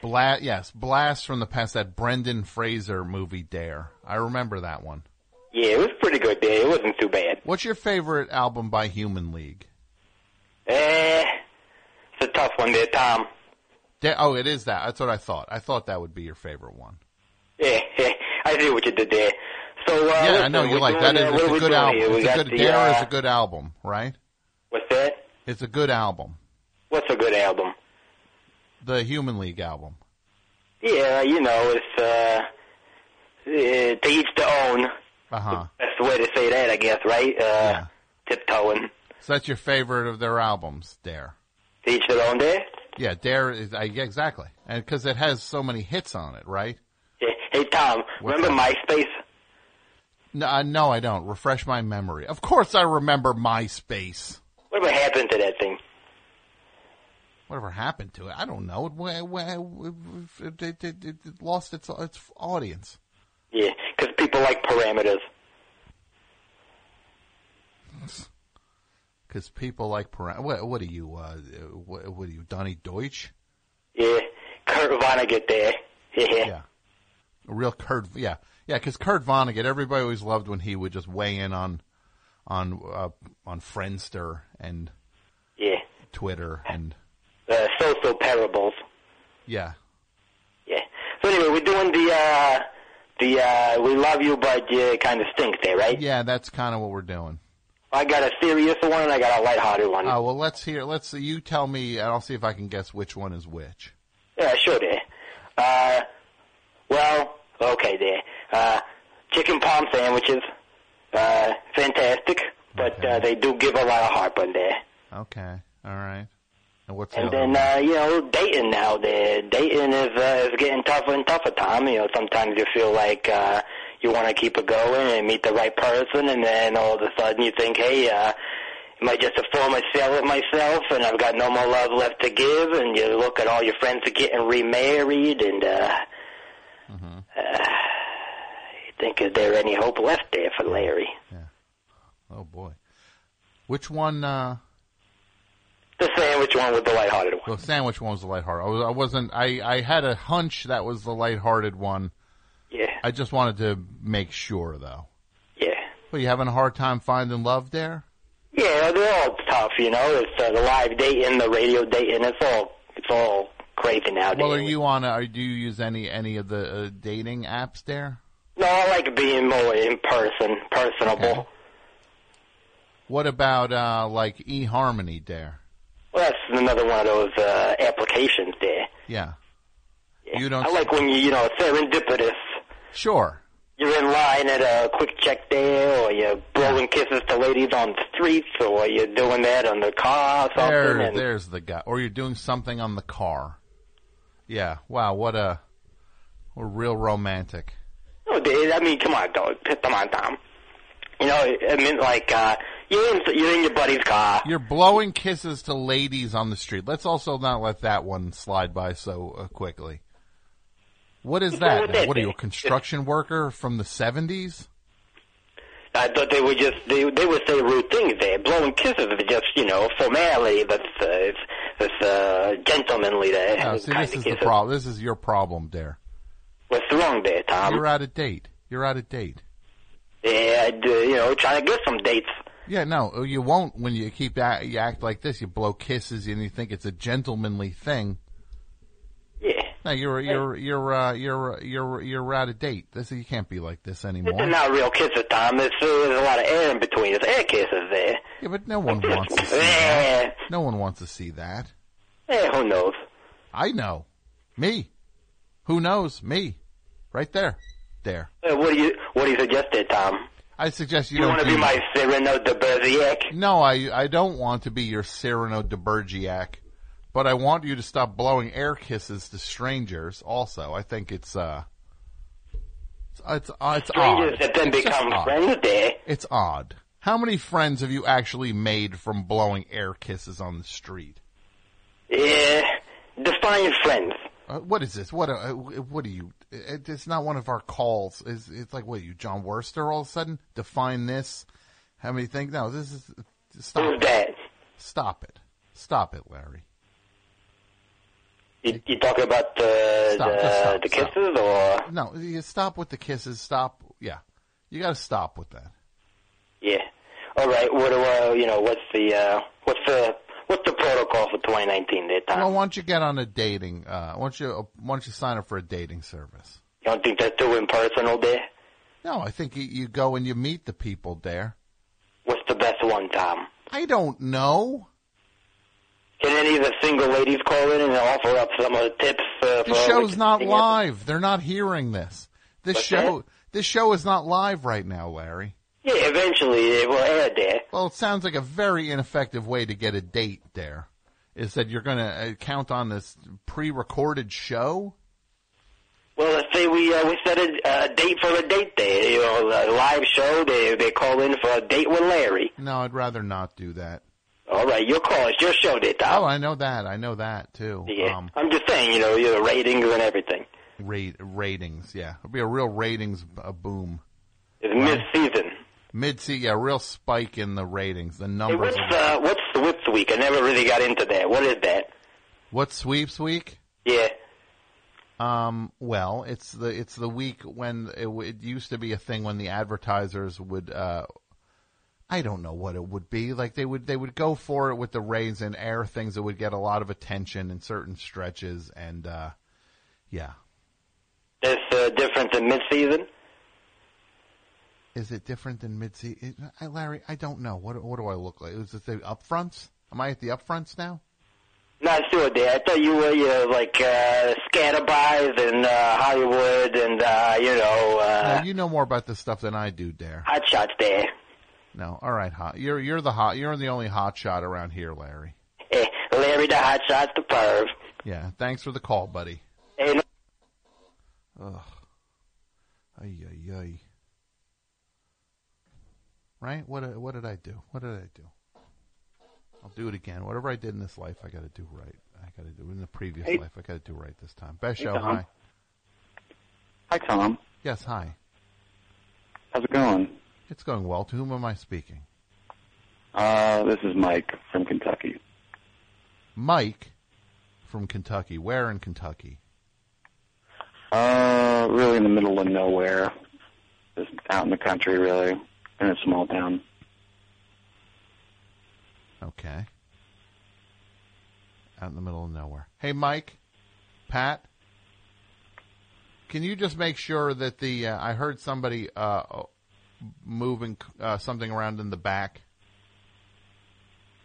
Blast. Yes, blast from the past. That Brendan Fraser movie, Dare. I remember that one. Yeah, it was pretty good there. It wasn't too bad. What's your favorite album by Human League? Eh, it's a tough one there, Tom. Da- oh, it is that. That's what I thought. I thought that would be your favorite one. Yeah, yeah. I see what you did there. So uh, yeah, listen, I know you like that. uh, Is, it's a good album. here? It's a good. the, Dare uh, is a good album, right? What's that? It's a good album. What's a good album? The Human League album. Yeah, you know, it's uh, eh, to each their own. Uh huh. That's the way to say that, I guess, right? Uh, Tiptoeing. So that's your favorite of their albums, Dare. Each their own there? Yeah, Dare is I, exactly, and because it has so many hits on it, right? Hey, hey Tom, remember MySpace? No, uh, no, I don't. Refresh my memory. Of course, I remember MySpace. Whatever happened to that thing? Whatever happened to it? I don't know. It, it, it, it, it lost its its audience. Yeah, because people like parameters. Because people like para- what? What are you? Uh, what, what are you, Donnie Deutsch? Yeah, Kurt Vonnegut there. Yeah. Yeah. A real Kurt, yeah, yeah. Because Kurt Vonnegut, everybody always loved when he would just weigh in on, on, uh, on Friendster and Yeah. Twitter and Uh, social parables. yeah, Yeah. So anyway, we're doing the uh the uh we love you but you kind of stink there, right? yeah. That's kind of what we're doing. I got a serious one and I got a lighthearted one. Oh well, let's hear. Let's see, you tell me, and I'll see if I can guess which one is which. Yeah, sure there. Uh well, okay there. Uh chicken palm sandwiches. Uh fantastic. But uh they do give a lot of heartburn there. Okay, all right. And what's And then uh, you know, dating now there. Dating is uh, is getting tougher and tougher, Tom. You know, sometimes you feel like uh you want to keep it going and meet the right person, and then all of a sudden you think, hey, uh, am I just a fool it myself, and I've got no more love left to give? And you look at all your friends are getting remarried, and uh, uh, you think, is there any hope left there for Larry? Yeah. Oh boy, which one? uh The sandwich one with the lighthearted one. The sandwich one was the lighthearted. I, was, I wasn't. I I had a hunch that was the lighthearted one. Yeah. I just wanted to make sure, though. Yeah. Well, you having a hard time finding love there? Yeah, they're all tough, you know. It's uh, the live dating, the radio dating. It's all it's all crazy nowadays. Well, are you on? Uh, do you use any any of the uh, dating apps there? No, I like being more in person, personable. What about uh, like eHarmony there? Well, that's another one of those uh, applications there. Yeah. You don't. I like when you, you know, serendipitous. Sure. You're in line at a QuickChek there, or you're blowing kisses to ladies on the streets, or you're doing that on the car or something. There, and there's the guy. Or you're doing something on the car. Yeah. Wow. What a, a real romantic. No, I mean, come on, dog. Come on, Tom. You know, I mean, like, uh, you're in, you're in your buddy's car. You're blowing kisses to ladies on the street. Let's also not let that one slide by so uh, quickly. What is that? with What are you, a construction worker from the 70s? I thought they would just, they, they would say rude things there. Blowing kisses is just, you know, formality, but uh, it's, it's, uh, gentlemanly there. No, see, this is the problem. This is your problem, there. What's wrong there, Tom? You're out of date. You're out of date. Yeah, uh, you know, trying to get some dates. Yeah, no, you won't when you keep act, you act like this. You blow kisses and you think it's a gentlemanly thing. Yeah. No, you're you're you're uh, you're you're you're out of date. This you can't be like this anymore. It's not real kisses, Tom. There's, uh, there's a lot of air in between. There's air kisses there. Yeah, but no one wants to see that. No one wants to see that. Eh, who knows? I know. Me. Who knows? Me. Right there. There. Uh, what do you What do you suggest there, Tom? I suggest you, You don't want to do be my Cyrano de Bergerac? No, I I don't want to be your Cyrano de Bergerac, but I want you to stop blowing air kisses to strangers. Also, I think it's uh, it's it's, uh, it's Strangers odd. that then It's become odd. friends there. It's odd. How many friends have you actually made from blowing air kisses on the street? Yeah. Define friends. Uh, what is this? What uh, what are you? It, it's not one of our calls. It's, it's like what are you, Jon Wurster? All of a sudden, define this. How many things? No, this is stop. Who's it. that? Stop it. Stop it, Larry. You, you talking about the Stop, the, stop, the stop. kisses or? No, you stop with the kisses. Stop. Yeah, you got to stop with that. Yeah. All right. What do uh, you know? What's the uh, what's the what's the protocol for 2019 there, Tom? Well, why don't you get on a dating? Uh, why don't you why don't you sign up for a dating service? You don't think that's too impersonal there? No, I think you, you go and you meet the people there. What's the best one, Tom? I don't know. Can any of the single ladies call in and offer up some of the tips? Uh, The for show's not live. They're not hearing this. This What's show this show is not live right now, Larry. Yeah, eventually it will air there. Well, it sounds like a very ineffective way to get a date there. Is that you're going to uh, count on this pre-recorded show? Well, let's say we uh, we set a uh, date for a date there. You know, a live show. They they call in for a date with Larry. No, I'd rather not do that. All right, your call. It's your show, Tom. Oh, I know that. I know that too. Yeah, Um, I'm just saying. You know, your ratings and everything. rate, ratings, yeah, it'll be a real ratings uh, boom. It's mid-season. Mid see, yeah, real spike in the ratings. The Hey, numbers. what's will- uh, what's Swift's week? I never really got into that. What is that? What's sweeps week? Yeah. Um, well, it's the it's the week when it, it used to be a thing when the advertisers would uh I don't know what it would be. Like they would they would go for it with the Rays and air things that would get a lot of attention in certain stretches and uh yeah. It's uh, different than mid-season. Is it different than mid season? Larry, I don't know. What what do I look like? Is it the upfronts? Am I at the upfronts now? Not sure, there. I thought you were uh, like uh, Scatterbuys and uh, Hollywood and uh, you know uh, no, you know more about this stuff than I do, Dare. Hot Shots there. No, all right, hot. You're you're the hot. You're the only hot shot around here, Larry. Hey, Larry the Hot Shots, the perv. Yeah, thanks for the call, buddy. Hey, no- Ugh. Ay, ay, ay. Right? What uh, what did I do? What did I do? I'll do it again. Whatever I did in this life, I got to do right. I got to do in the previous Hey. life. I got to do right this time. Best Hey, show. Hi. Hi, Tom. Yes. Hi. How's it going? It's going well. To whom am I speaking? Uh, this is Mike from Kentucky. Mike from Kentucky. Where in Kentucky? Uh, really in the middle of nowhere. Just out in the country, really. In a small town. Okay. Out in the middle of nowhere. Hey, Mike. Pat, can you just make sure that the uh, I heard somebody uh, moving uh, something around in the back.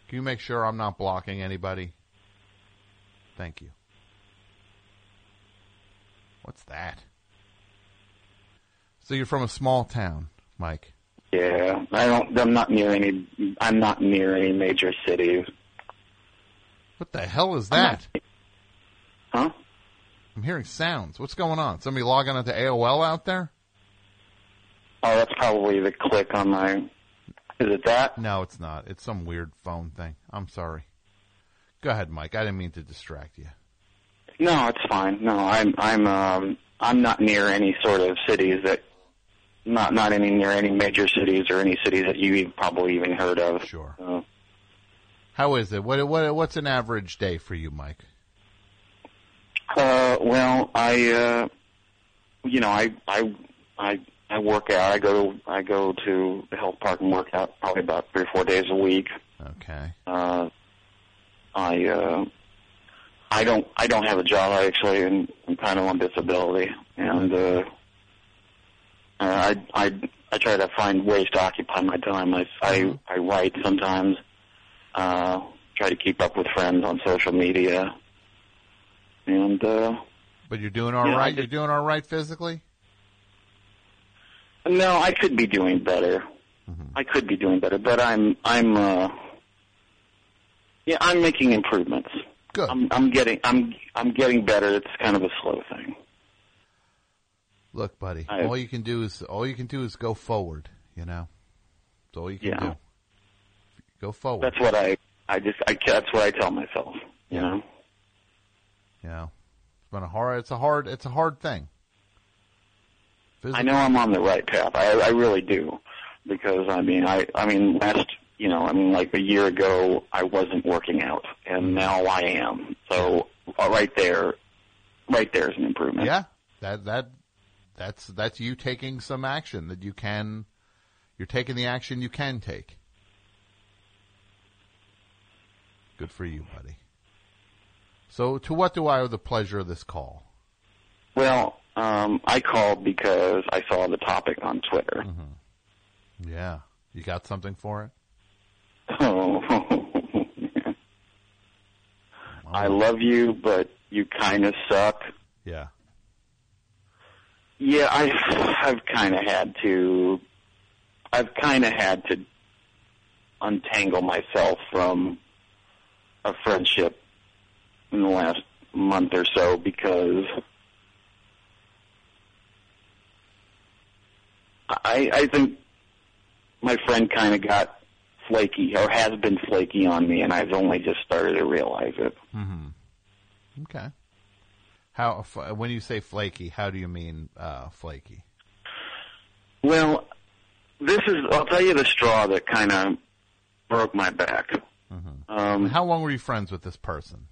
Can you make sure I'm not blocking anybody? Thank you. What's that? So you're from a small town, Mike. Yeah, I don't. I'm not near any. I'm not near any major cities. What the hell is that? Huh? I'm hearing sounds. What's going on? Somebody logging onto AOL out there? Oh, that's probably the click on my. Is it that? No, it's not. It's some weird phone thing. I'm sorry. Go ahead, Mike. I didn't mean to distract you. No, it's fine. No, I'm. I'm. Um, I'm not near any sort of cities that. Not not any near any major cities or any cities that you probably even heard of. Sure. So, How is it? What what what's an average day for you, Mike? Uh, well, I, uh, you know, I, I, I, I work out. I go, I go to the health park and work out probably about three or four days a week. Okay. Uh, I, uh, I don't, I don't have a job. Actually am I'm kind of on disability, and uh, uh, I, I, I try to find ways to occupy my time. I, I, I write sometimes. Uh, try to keep up with friends on social media, and uh, But you're doing all right. Yeah, I You're doing all right physically. No, I could be doing better. I could be doing better, but I'm I'm uh yeah, I'm making improvements. Good. I'm I'm getting I'm I'm getting better. It's kind of a slow thing. Look, buddy. I- all you can do is all you can do is go forward. You know. That's all you can Yeah. do. Go forward. That's what I I just I that's what I tell myself, you know. You know. It's been a hard. It's a hard. It's a hard thing. I know I'm on the right path. I I really do. Because I mean I I mean last you know, I mean like a year ago I wasn't working out and now I am. So uh, right there right there is an improvement. Yeah. That that that's that's you taking some action that you can. You're taking the action you can take. Good for you, buddy. So, to what do I owe the pleasure of this call? Well, um, I called because I saw the topic on Twitter. Yeah. You got something for it? [LAUGHS] Oh, I love you, but you kind of suck. Yeah. Yeah, I've I've kind of had to. I've kind of had to untangle myself from a friendship in the last month or so because I I think my friend kind of got flaky or has been flaky on me, and I've only just started to realize it. Mm-hmm. Okay. How when you say flaky, how do you mean uh, flaky? Well, this is, I'll tell you the straw that kind of broke my back. Um, How long were you friends with this person?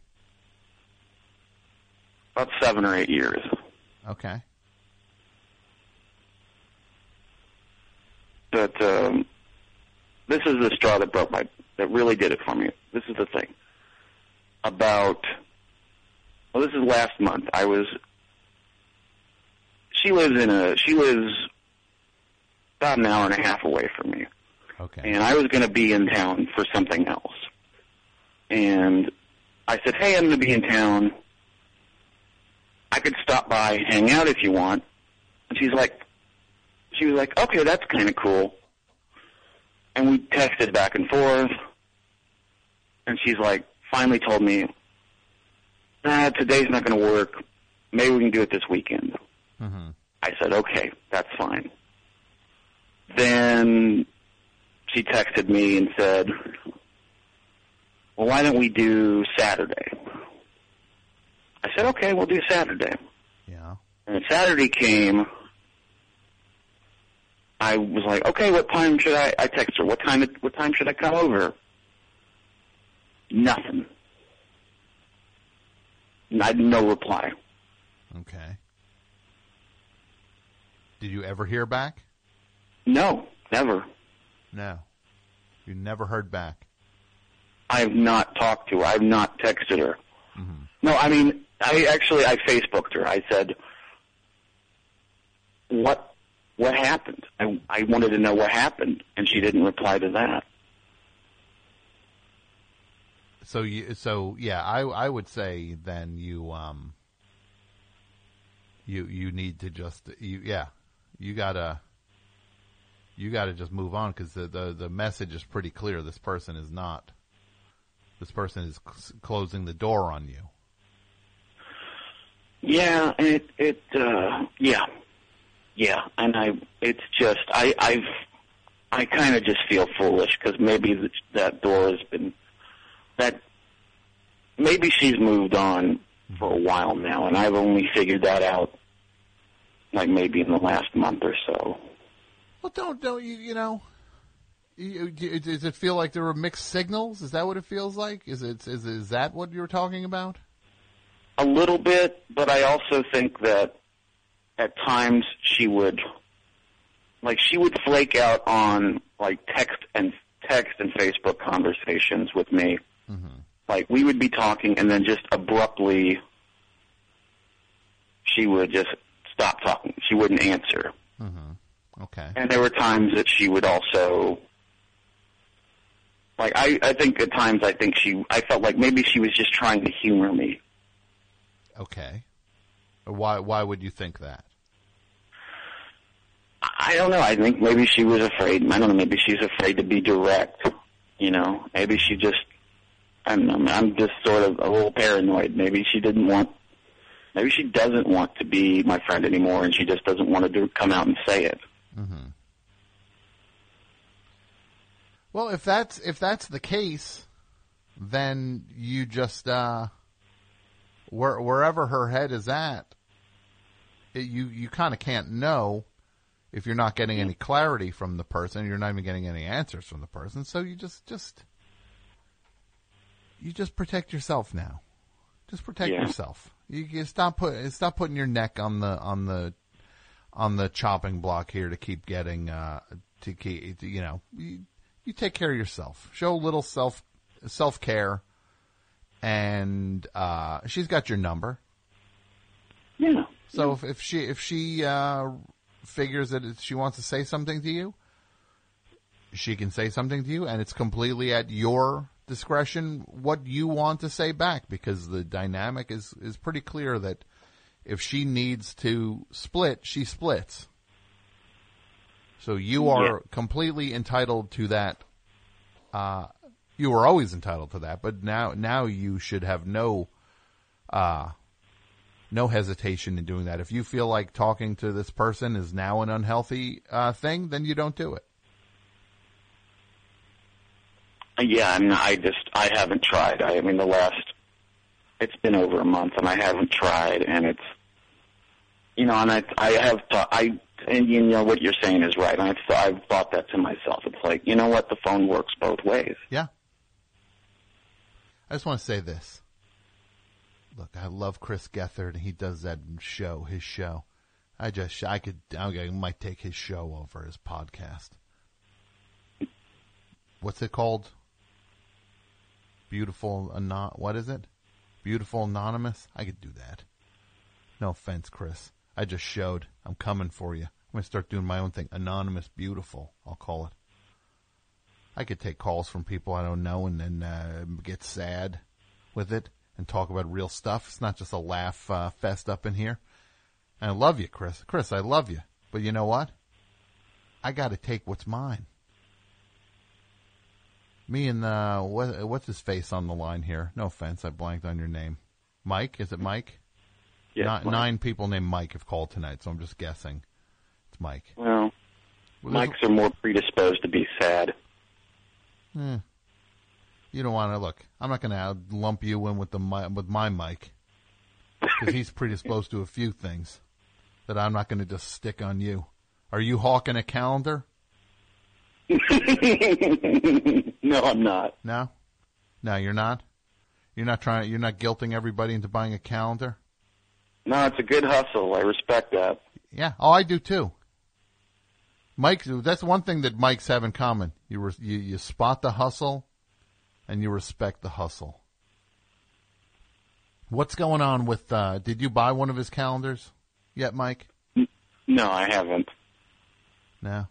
about seven or eight years. Okay. But um, this is the straw that broke my, that really did it for me. This is the thing. About, well, this is last month. I was, she lives in a, she lives about an hour and a half away from me. Okay. And I was going to be in town for something else. And I said, hey, I'm going to be in town. I could stop by, hang out if you want. And she's like, she was like, okay, that's kind of cool. And we texted back and forth. And she's like, finally told me, nah, today's not going to work. Maybe we can do it this weekend. Mm-hmm. I said, okay, that's fine. Then she texted me and said, well, why don't we do Saturday? I said, okay, we'll do Saturday. Yeah. And Saturday came. I was like, okay, what time should I? I text her. What time? What time should I come over? Nothing. I had no reply. Okay. Did you ever hear back? No, never. No. You never heard back. I have not talked to her. I have not texted her. Mm-hmm. No, I mean, I actually I Facebooked her. I said, "What what happened?" I I wanted to know what happened, and she didn't reply to that. So you, so yeah, I I would say then you um you you need to just you yeah you gotta you gotta just move on because the, the the message is pretty clear. This person is not. This person is c- closing the door on you. Yeah, it it uh yeah. Yeah, and I it's just I I've I kind of just feel foolish cuz maybe th- that door has been that maybe she's moved on for a while now and I've only figured that out like maybe in the last month or so. Well, don't don't you you know? You, you- does it feel like there were mixed signals? Is that what it feels like? Is it is is that what you're talking about? A little bit, but I also think that at times she would like she would flake out on like text and text and Facebook conversations with me. Mm-hmm. Like we would be talking and then just abruptly she would just stop talking. She wouldn't answer. Mm-hmm. Okay. And there were times that she would also like I I think at times I think she I felt like maybe she was just trying to humor me. Okay. Why why would you think that? I don't know. I think maybe she was afraid. I don't know. Maybe she's afraid to be direct. You know, maybe she just. I don't know. I'm just sort of a little paranoid. Maybe she didn't want. Maybe she doesn't want to be my friend anymore, and she just doesn't want to do, come out and say it. Mm-hmm. Well, if that's if that's the case, then you just uh, where, wherever her head is at, it, you you kind of can't know if you're not getting any clarity from the person. You're not even getting any answers from the person. So you just just you just protect yourself now. Just protect Yeah. yourself. You, you stop put stop putting your neck on the on the on the chopping block here to keep getting uh to keep you know you, you take care of yourself. Show a little self self care, and uh she's got your number. Yeah. So if, if she if she uh figures that she wants to say something to you, she can say something to you, and it's completely at your discretion what you want to say back because the dynamic is is pretty clear that if she needs to split, she splits. So you are Yeah. completely entitled to that. Uh, you were always entitled to that, but now now you should have no uh, no hesitation in doing that. If you feel like talking to this person is now an unhealthy uh, thing, then you don't do it. Yeah, I'm I just I haven't tried. I, I mean, the last it's been over a month, and I haven't tried, and it's you know, and I I have thought I and you know what you're saying is right. And I've I've thought that to myself. It's like you know what, the phone works both ways. Yeah. I just want to say this. Look, I love Chris Gethard, and he does that show, his show. I just, I could, I might take his show over his podcast. What's it called? Beautiful, anon- what is it? Beautiful Anonymous? I could do that. No offense, Chris. I just showed. I'm coming for you. I'm to start doing my own thing. Anonymous Beautiful, I'll call it. I could take calls from people I don't know and then uh, get sad with it and talk about real stuff. It's not just a laugh uh, fest up in here. And I love you, Chris. Chris, I love you. But you know what? I got to take what's mine. Me and uh, what, what's his face on the line here? No offense, I blanked on your name. Mike? Is it Mike? Yes, Ni- Mike. Nine people named Mike have called tonight, so I'm just guessing. It's Mike. Well, Well, mics are more predisposed to be sad. Eh. You don't want to look. I'm not going to lump you in with the with my Mike because he's [LAUGHS] predisposed to a few things that I'm not going to just stick on you. Are you hawking a calendar? [LAUGHS] I'm not. No, no, you're not. You're not trying. You're not guilting everybody into buying a calendar. No, it's a good hustle. I respect that. Yeah. Oh, I do too. Mike, that's one thing that Mikes have in common. You re, you, you spot the hustle, and you respect the hustle. What's going on with? uh Did you buy one of his calendars yet, Mike? No, I haven't. No.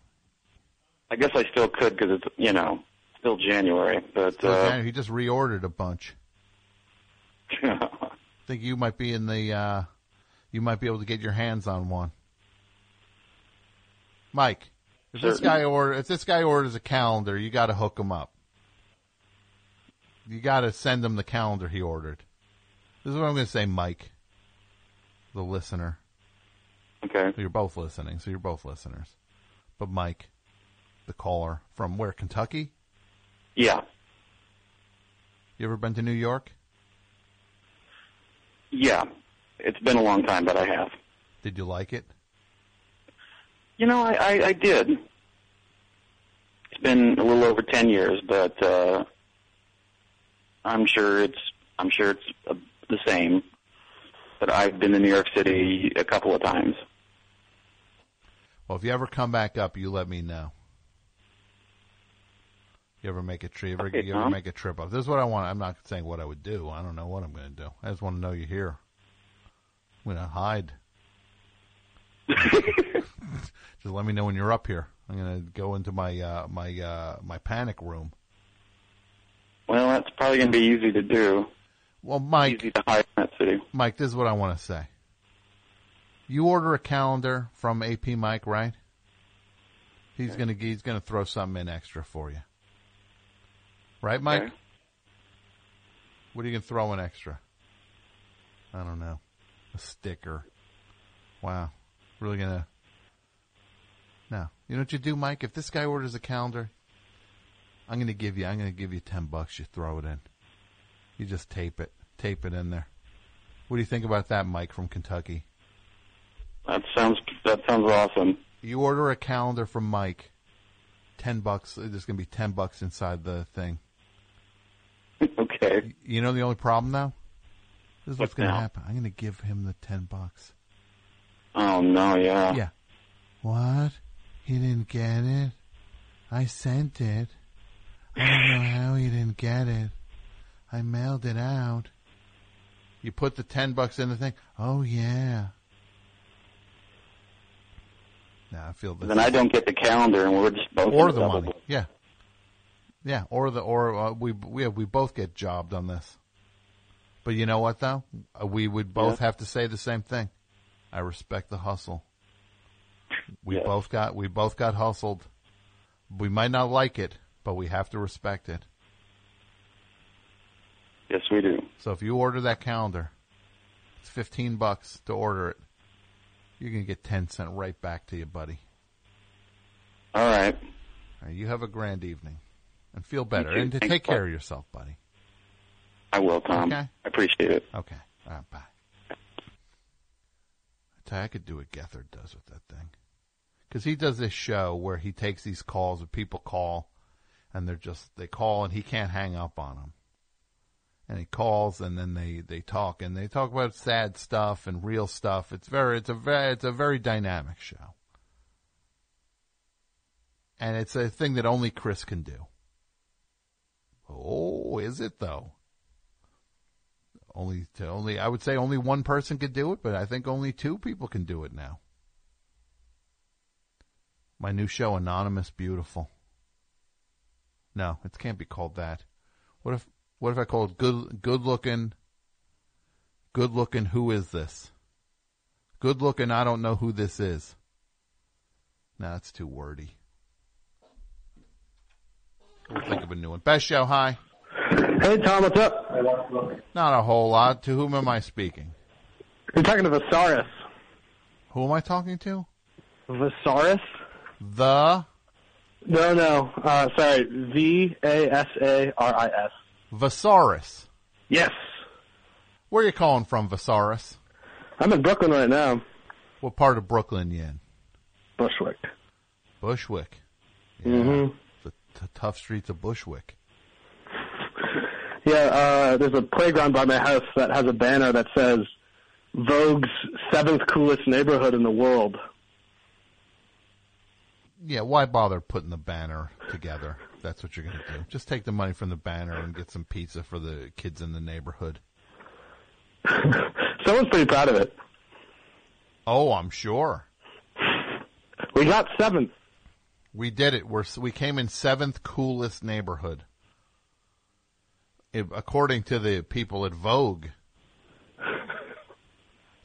I guess I still could because it's you know still January, but So, uh, yeah, he just reordered a bunch. I [LAUGHS] think you might be in the. uh You might be able to get your hands on one. Mike, if this guy order if this guy orders a calendar, you got to hook him up. You got to send him the calendar he ordered. This is what I'm going to say, Mike, the listener. Okay. You're both listening, so you're both listeners. But Mike, the caller from where? Kentucky? Yeah, You ever been to New York? yeah. It's been a long time, but I have. Did you like it? You know, I, I, I did. It's been a little over ten years, but uh, I'm sure it's I'm sure it's uh, the same. But I've been to New York City a couple of times. Well, if you ever come back up, you let me know. You ever make a trip? Ever, you ever make a trip up? This is what I want. I'm not saying what I would do. I don't know what I'm going to do. I just want to know you're here. I'm going to hide. [LAUGHS] just let me know when you're up here. I'm going to go into my uh, my uh, my panic room. Well, that's probably going to be easy to do. Well, Mike, easy to hide in that city. Mike, this is what I want to say. You order a calendar from AP Mike, right? He's gonna he's gonna throw something in extra for you, right, Mike? Okay. What are you gonna throw in extra? I don't know, a sticker. Wow, really gonna? No, you know what you do, Mike? If this guy orders a calendar, I'm gonna give you I'm gonna give you ten bucks. You throw it in. You just tape it, tape it in there. What do you think about that, Mike from Kentucky? That sounds that sounds awesome. You order a calendar from Mike, ten bucks. There's gonna be ten bucks inside the thing. Okay. You know the only problem now? This is what's What gonna happen. I'm gonna give him the ten bucks. Oh no, yeah. Yeah. What? He didn't get it? I sent it. I don't know [LAUGHS] how he didn't get it. I mailed it out. You put the ten bucks in the thing. Oh yeah. Now I feel this. Then I don't get the calendar, and we're just both or the money. Yeah, yeah, or the or uh, we we we both get jobbed on this. But you know what though, Uh, we would both have to say the same thing. I respect the hustle. We Yes. both got we both got hustled. We might not like it, but we have to respect it. Yes, we do. So if you order that calendar, it's fifteen bucks to order it. You're gonna get ten cent right back to you, buddy. All right. All right, you have a grand evening, and feel better, and to Thanks, take care bud. of yourself, buddy. I will, Tom. Okay. I appreciate it. Okay. All right, bye. I tell you, I could do what Gethard does with that thing. Because he does this show where he takes these calls and people call and they're just, they call and he can't hang up on them. And he calls and then they, they talk and they talk about sad stuff and real stuff. It's very, it's a very, it's a very dynamic show. And it's a thing that only Chris can do. Oh, is it though? Only to only I would say only one person could do it, but I think only two people can do it now. My new show, Anonymous Beautiful. No, it can't be called that. What if what if I call it good good looking good looking who is this? Good looking I don't know who this is. No, that's too wordy. We'll think of a new one. Best show, hi. Hey Tom, what's up? Not a whole lot. To whom am I speaking? You're talking to Vasaris. Who am I talking to? Vasaris? The No, no. Uh, sorry. V A S A R I S. Vasaris. Yes. Where are you calling from, Vasaris? I'm in Brooklyn right now. What part of Brooklyn you in? Bushwick. Bushwick. hmm The t- tough streets of Bushwick. Yeah, uh, there's a playground by my house that has a banner that says Vogue's seventh coolest neighborhood in the world. Yeah, why bother putting the banner together? That's what you're going to do. Just take the money from the banner and get some pizza for the kids in the neighborhood. [LAUGHS] Someone's pretty proud of it. Oh, I'm sure. We got seventh. We did it. We're we came in seventh coolest neighborhood, according to the people at Vogue. [LAUGHS]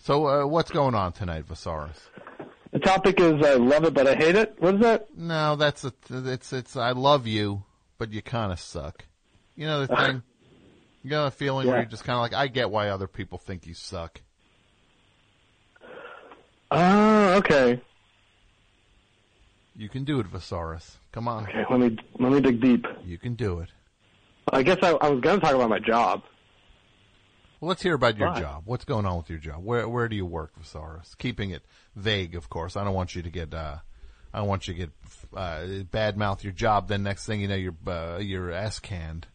So, uh, what's going on tonight, Vasaris? The topic is I love it, but I hate it. What is that? No, that's a, it's it's I love you, but you kind of suck. You know the [LAUGHS] thing. You know the feeling where you're just kind of like, I get why other people think you suck. Oh, okay. You can do it, Vasaris. Come on. Okay, let me let me dig deep. You can do it. I guess I, I was going to talk about my job. Well, let's hear about your job. What's going on with your job? Where where do you work, Vasaris? Keeping it vague, of course. I don't want you to get uh, I don't want you to get uh, bad mouth your job. Then next thing you know, you're uh, you're ass canned.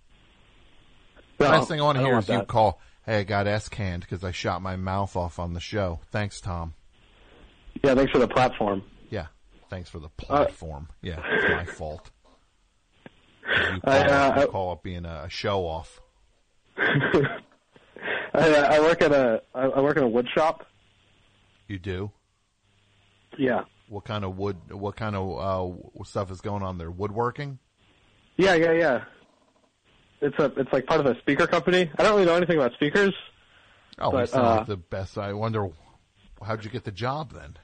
No, Last thing I want to hear is you call, "Hey, I got ass canned because I shot my mouth off on the show." Thanks, Tom. Yeah, thanks for the platform. Thanks for the platform. yeah, it's my fault. [LAUGHS] You call, I, uh, you call up being a, show off. [LAUGHS] I, uh, I work at a I work in a wood shop. You do. Yeah. What kind of wood? What kind of uh, stuff is going on there? Woodworking. Yeah, yeah, yeah. It's a it's like part of a speaker company. I don't really know anything about speakers. Oh, But, uh, the best. I wonder how'd you get the job then?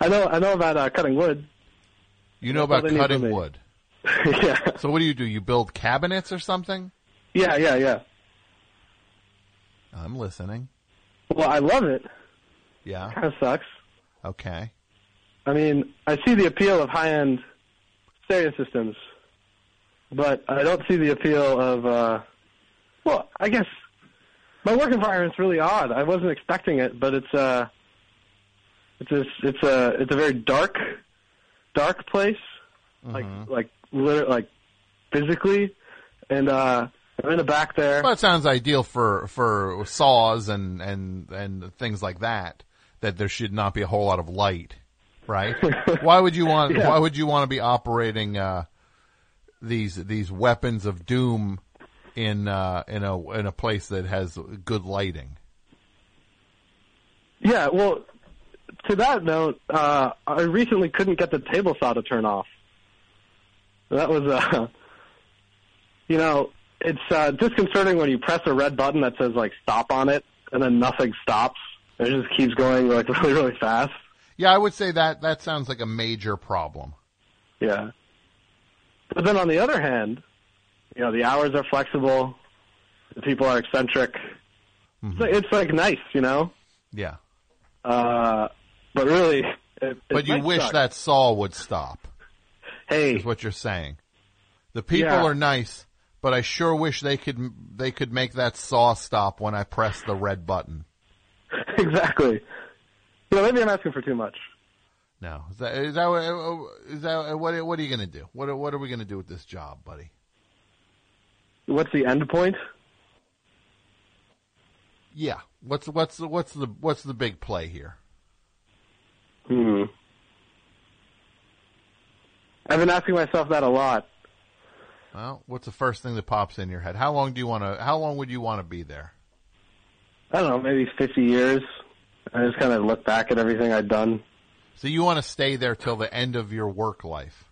I know I know about uh, cutting wood. You know That's about cutting wood. [LAUGHS] yeah. So what do you do? You build cabinets or something? Yeah, yeah, yeah. I'm listening. Well, I love it. Yeah. Kind of sucks. Okay. I mean, I see the appeal of high-end stereo systems, but I don't see the appeal of. uh Well, I guess my work environment's really odd. I wasn't expecting it, but it's uh it's a it's a it's a very dark, dark place, like like liter- like physically, and uh I'm in the back there. Well, it sounds ideal for for saws and and and things like that. That there should not be a whole lot of light, right? [LAUGHS] why would you want? Yeah. Why would you want to be operating uh, these these weapons of doom in uh, in a in a place that has good lighting? Yeah, well, to that note, uh, I recently couldn't get the table saw to turn off. That was, uh, [LAUGHS] you know, it's uh, disconcerting when you press a red button that says like stop on it, and then nothing stops. It just keeps going like [LAUGHS] really, really fast. Yeah, I would say that that sounds like a major problem. Yeah. But then on the other hand, you know, the hours are flexible. The people are eccentric. It's, like, it's like nice, you know. Yeah, Uh, but really, it, it but you might wish suck. that saw would stop. Hey, is what you're saying. The people Yeah. are nice, but I sure wish they could they could make that saw stop when I press the red button. [LAUGHS] exactly. You know, maybe I'm asking for too much. No, is that is that what- is that what what are you going to do? What what are we going to do with this job, buddy? What's the end point? Yeah, what's what's the, what's the what's the big play here? Hmm. I've been asking myself that a lot. Well, what's the first thing that pops in your head? How long do you want to? How long would you want to be there? I don't know, maybe 50 years. I just kind of look back at everything I've done. So you want to stay there till the end of your work life?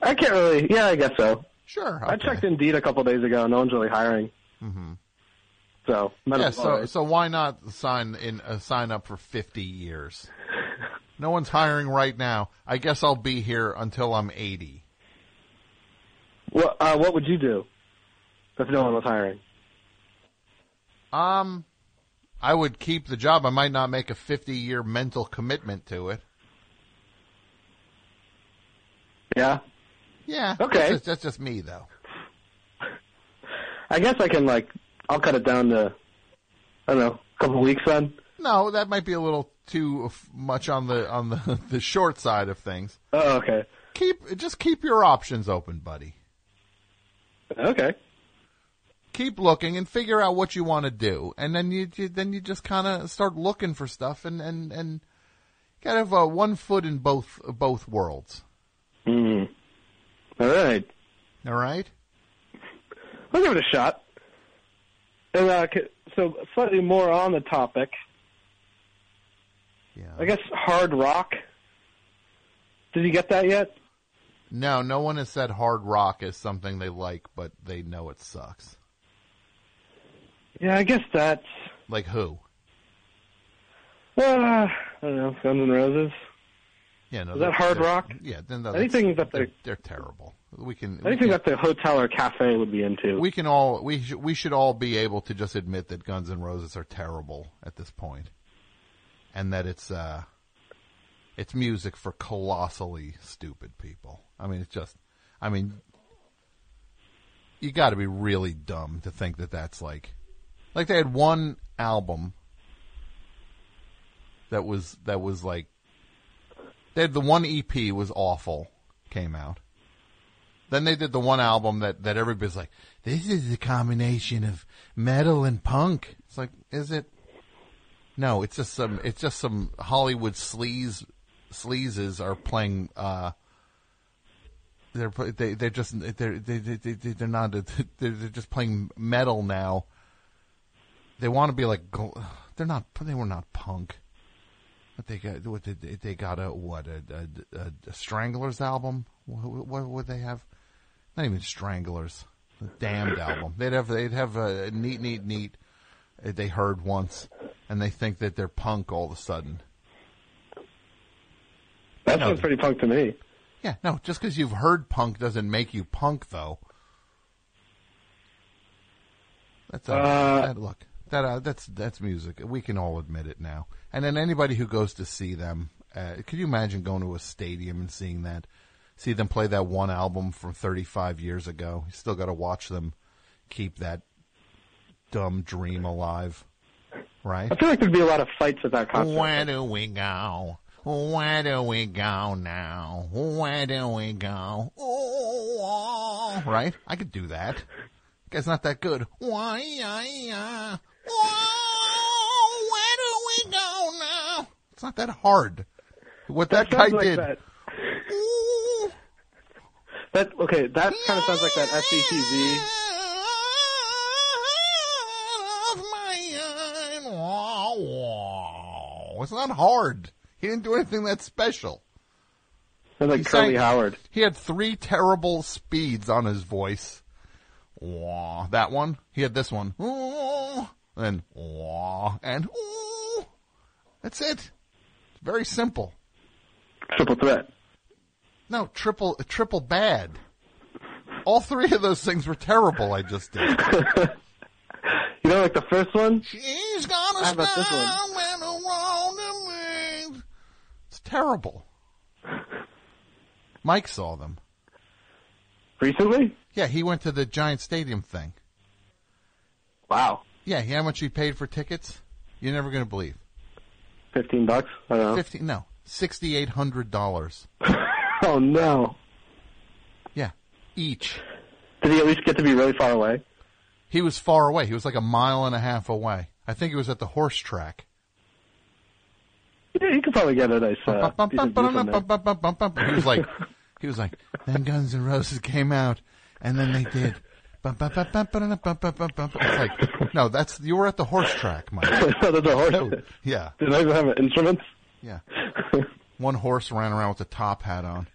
I can't really. Yeah, I guess so. Sure. I checked Indeed a couple days ago. No one's really hiring. Mm-hmm. So, Yeah. So right? so why not sign in uh, sign up for fifty years? No one's hiring right now. I guess I'll be here until I'm eighty. What, uh, what would you do if no one was hiring? Um, I would keep the job. I might not make a fifty-year mental commitment to it. Yeah. Yeah. Okay. That's just, that's just me, though. I guess I can like I'll cut it down to I don't know a couple weeks then. No, that might be a little too much on the on the [LAUGHS] the short side of things. Oh, okay. Keep just keep your options open, buddy. Okay. Keep looking and figure out what you want to do, and then you, you then you just kind of start looking for stuff, and and and kind of uh, one foot in both both worlds. Hmm. All right. All right. I'll give it a shot. And uh, so slightly more on the topic. Yeah. I guess hard rock. Did you get that yet? No, no one has said hard rock is something they like, but they know it sucks. Yeah, I guess that's. Like who? Uh, I don't know. Guns N' Roses. Yeah, no. Is that hard rock? Yeah, then no, Anything that they're, the- they're terrible. We can we Anything can, that the hotel or cafe would be into. we can all we sh- we should all be able to just admit that Guns N' Roses are terrible at this point, and that it's uh it's music for colossally stupid people. I mean, it's just, I mean, you got to be really dumb to think that that's like, like they had one album that was that was like, they had the one EP was awful, came out. Then they did the one album that, that everybody's like, this is a combination of metal and punk. It's like, is it? No, it's just some, it's just some Hollywood sleaze, sleazes are playing, uh, they're, they, they're just, they're, they, they, they're not, they're, they're just playing metal now. They want to be like, they're not, they were not punk. But they got, what they, they got a, what, a, a, a, Stranglers album? What, what would they have? Not even Stranglers. The Damned album. They'd have, they'd have a neat, neat, neat, they heard once, and they think that they're punk all of a sudden. That No, sounds pretty punk to me. Yeah, no, just because you've heard punk doesn't make you punk, though. That's uh, Uh, that, look that uh, that's that's music. We can all admit it now. And then anybody who goes to see them, uh, could you imagine going to a stadium and seeing that, see them play that one album from 35 years ago? You still got to watch them keep that dumb dream alive, right? I feel like there'd be a lot of fights at that concert. Where do we go? Where do we go now? Where do we go? Oh, right? I could do that. Guy's not that good. Why, yeah, where do we go now? It's not that hard. What that, guy like did. That. that okay, that kind of sounds like that SCTV. It's not hard. He didn't do anything that special. Sounds like He Curly sang- Howard. He had three terrible speeds on his voice. Wah, that one. He had this one. Wah, and wah, and wah. That's it. It's very simple. Triple threat. No, triple triple bad. All three of those things were terrible. I just did. [LAUGHS] You know, like the first one. She's gonna How terrible. Mike saw them. Recently? Yeah, he went to the Giant Stadium thing. Wow. Yeah, how much he paid for tickets? You're never going to believe. Fifteen bucks. I don't know. Fifty? No, sixty eight hundred dollars. [LAUGHS] Oh no. Yeah, each. Did he at least get to be really far away? He was far away. He was like a mile and a half away. I think he was at the horse track. Yeah, you could probably get a nice. Uh, decent view from there. He was like, he was like, then Guns N' Roses came out, and then they did. It's like, no, that's you were at the horse track, Mike. there's horse. No, yeah, Did I even have instruments? yeah. One horse ran around with a top hat on.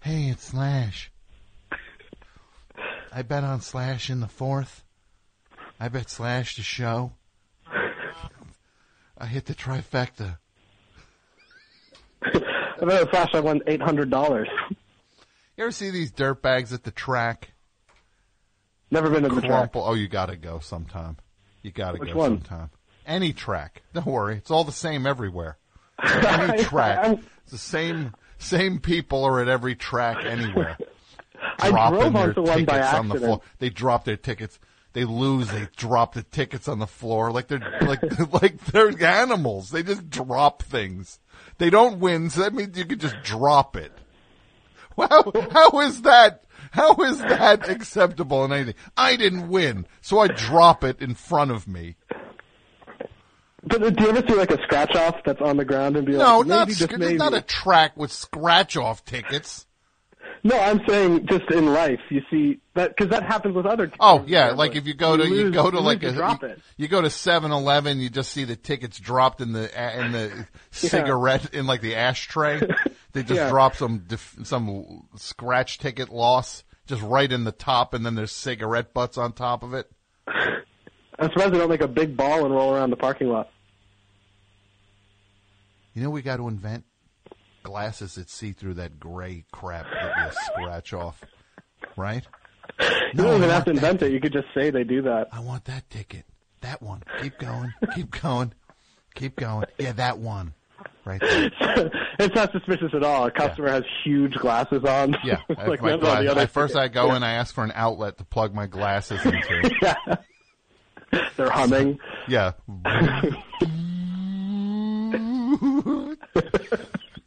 Hey, it's Slash. I bet on Slash in the fourth. I bet Slash to show. I hit the trifecta. I bet at Flash I won eight hundred dollars. You ever see these dirt bags at the track? Never been to the track. Oh, you gotta go sometime. You gotta Which go one? sometime. Any track. Don't worry. It's all the same everywhere. [LAUGHS] Any track. It's the same same people are at every track anywhere. I Dropping their onto one by tickets on the floor. They drop their tickets. They lose. They drop the tickets on the floor like they're like [LAUGHS] like they're animals. They just drop things. They don't win, so that means you can just drop it. How how is that? How is that acceptable in anything? I didn't win, so I drop it in front of me. But uh, do you ever see like a scratch off that's on the ground and be No, like, not maybe sc- maybe? not a track with scratch off tickets. No, I'm saying just in life, you see that because that happens with other. Oh yeah, like if you go to you lose- go to like a drop you, it. you go to Seven Eleven, you just see the tickets dropped in the in the [LAUGHS] cigarette in like the ashtray. [LAUGHS] They just Yeah. drop some def, some scratch ticket loss just right in the top, and then there's cigarette butts on top of it. [LAUGHS] I'm surprised they don't make a big ball and roll around the parking lot. You know, we got to invent glasses that see through that gray crap that you scratch off, right? You don't even have to invent it. You could just say they do that. I want that ticket. That one. Keep going. Keep going. Keep going. Yeah, that one. Right there. [LAUGHS] it's not suspicious at all. A customer has huge glasses on. Yeah. [LAUGHS] I like my none of the other at first, I go Yeah. and I ask for an outlet to plug my glasses into. [LAUGHS] yeah. They're humming. Yeah.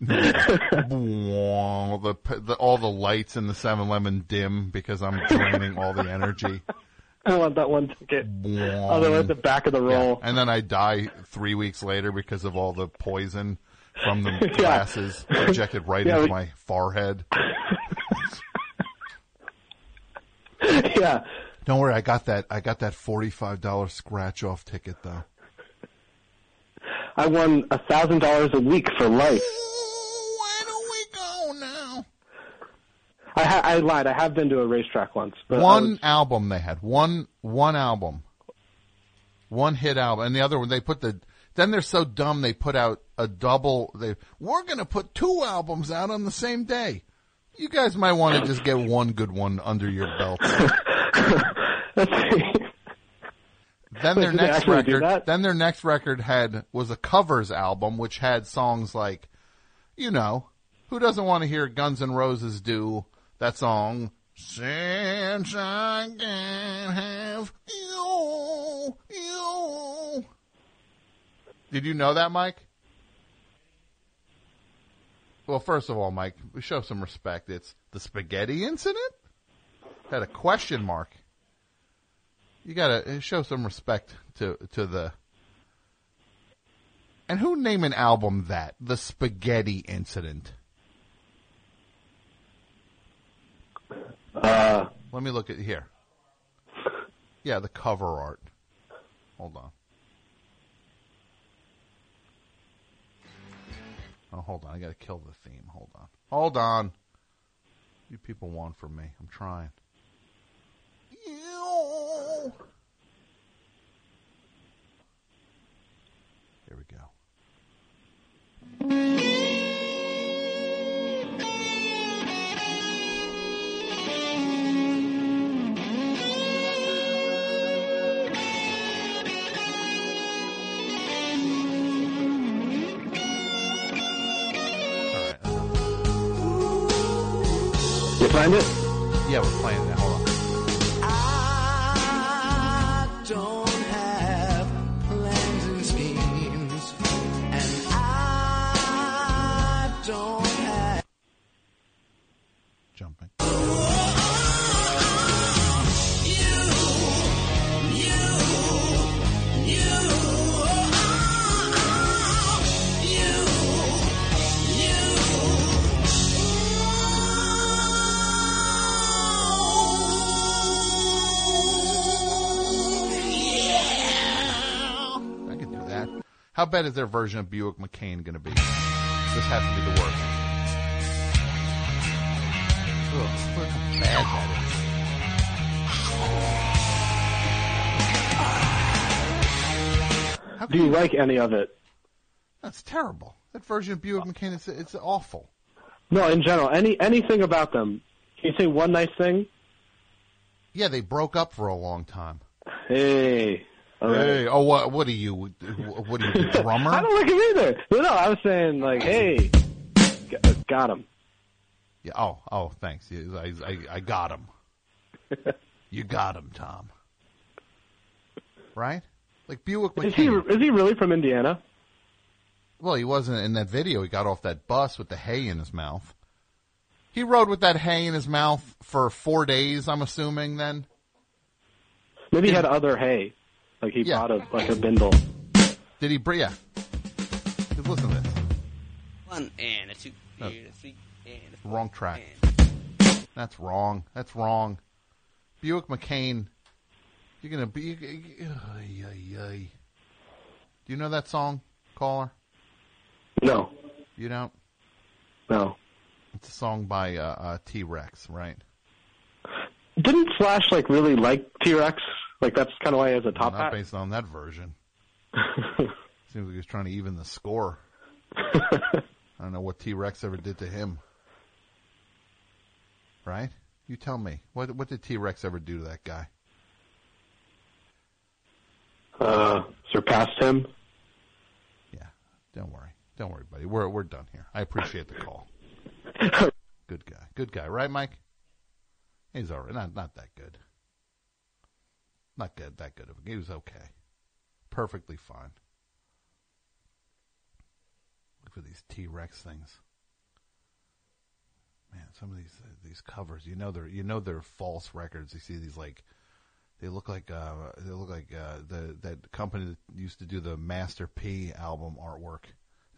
All the, the all the lights in the 7-Eleven dim because I'm draining all the energy. [LAUGHS] I want that one ticket. Otherwise, the back of the roll. And then I die three weeks later because of all the poison from the [LAUGHS] Yeah. glasses injected right Yeah, into we- my forehead. [LAUGHS] yeah. Don't worry, I got that. I got that forty-five dollar scratch-off ticket though. I won a thousand dollars a week for life. Where do we go now? I ha- I lied. I have been to a racetrack once. One was- album they had. One one album. One hit album. And the other one they put the then they're so dumb they put out a double they we're going to put two albums out on the same day. You guys might want to [LAUGHS] just get one good one under your belt. [LAUGHS] Then their next record then their next record had was a covers album which had songs like you know who doesn't want to hear Guns N' Roses do that song since I can have you, you. Did you know that, Mike? Well, first of all, Mike, we show some respect. It's the spaghetti incident? Had a question mark. You gotta uh, show some respect to, to the. And who name an album that? The spaghetti incident. Uh, Let me look at here. Yeah, the cover art. Hold on. Oh, hold on. I gotta kill the theme. Hold on. Hold on. You people want from me. I'm trying. Here we go. Find it? Yeah, we're playing bad is their version of Buick Makane going to be? This has to be the worst. Ugh, look how bad that is. Do you like any of it? That's terrible. That version of Buick Makane, it's, it's awful. No, in general, any anything about them. Can you say one nice thing? Yeah, they broke up for a long time. Hey. Right. Hey, oh, what, what are you? What are you, the [LAUGHS] drummer? I don't like him either. No, no, I was saying like, hey, got him. Yeah. Oh, oh, thanks. I, I, I got him. [LAUGHS] you got him, Tom. Right? Like Buick Is he is he really from Indiana? Well, he wasn't in that video. He got off that bus with the hay in his mouth. He rode with that hay in his mouth for four days. I'm assuming. Then Maybe he had other hay, like he Yeah. bought a like a bindle. did he? br- Yeah. Listen to this. One and a two No. and a three and a four Wrong track. and- That's wrong. That's wrong. Buick Makane. You're gonna be. Ay, ay, ay. Do you know that song, caller? No. You don't? No. It's a song by uh, uh, T Rex, right? Didn't Slash like really like T Rex? Like that's kind of why he has a top Not hat. based on that version. [LAUGHS] Seems like he was trying to even the score. [LAUGHS] I don't know what T Rex ever did to him. Right? You tell me. What what did T Rex ever do to that guy? Uh, surpassed him. Yeah. Don't worry. Don't worry, buddy. We're we're done here. I appreciate the call. [LAUGHS] Good guy. Good guy, right, Mike? He's all right. Not not that good. Not good. That good of a. He was okay. Perfectly fine. Look for these T Rex things. Man, some of these uh, these covers, you know they're you know they're false records. You see these like they look like uh, they look like uh, the that company that used to do the Master P album artwork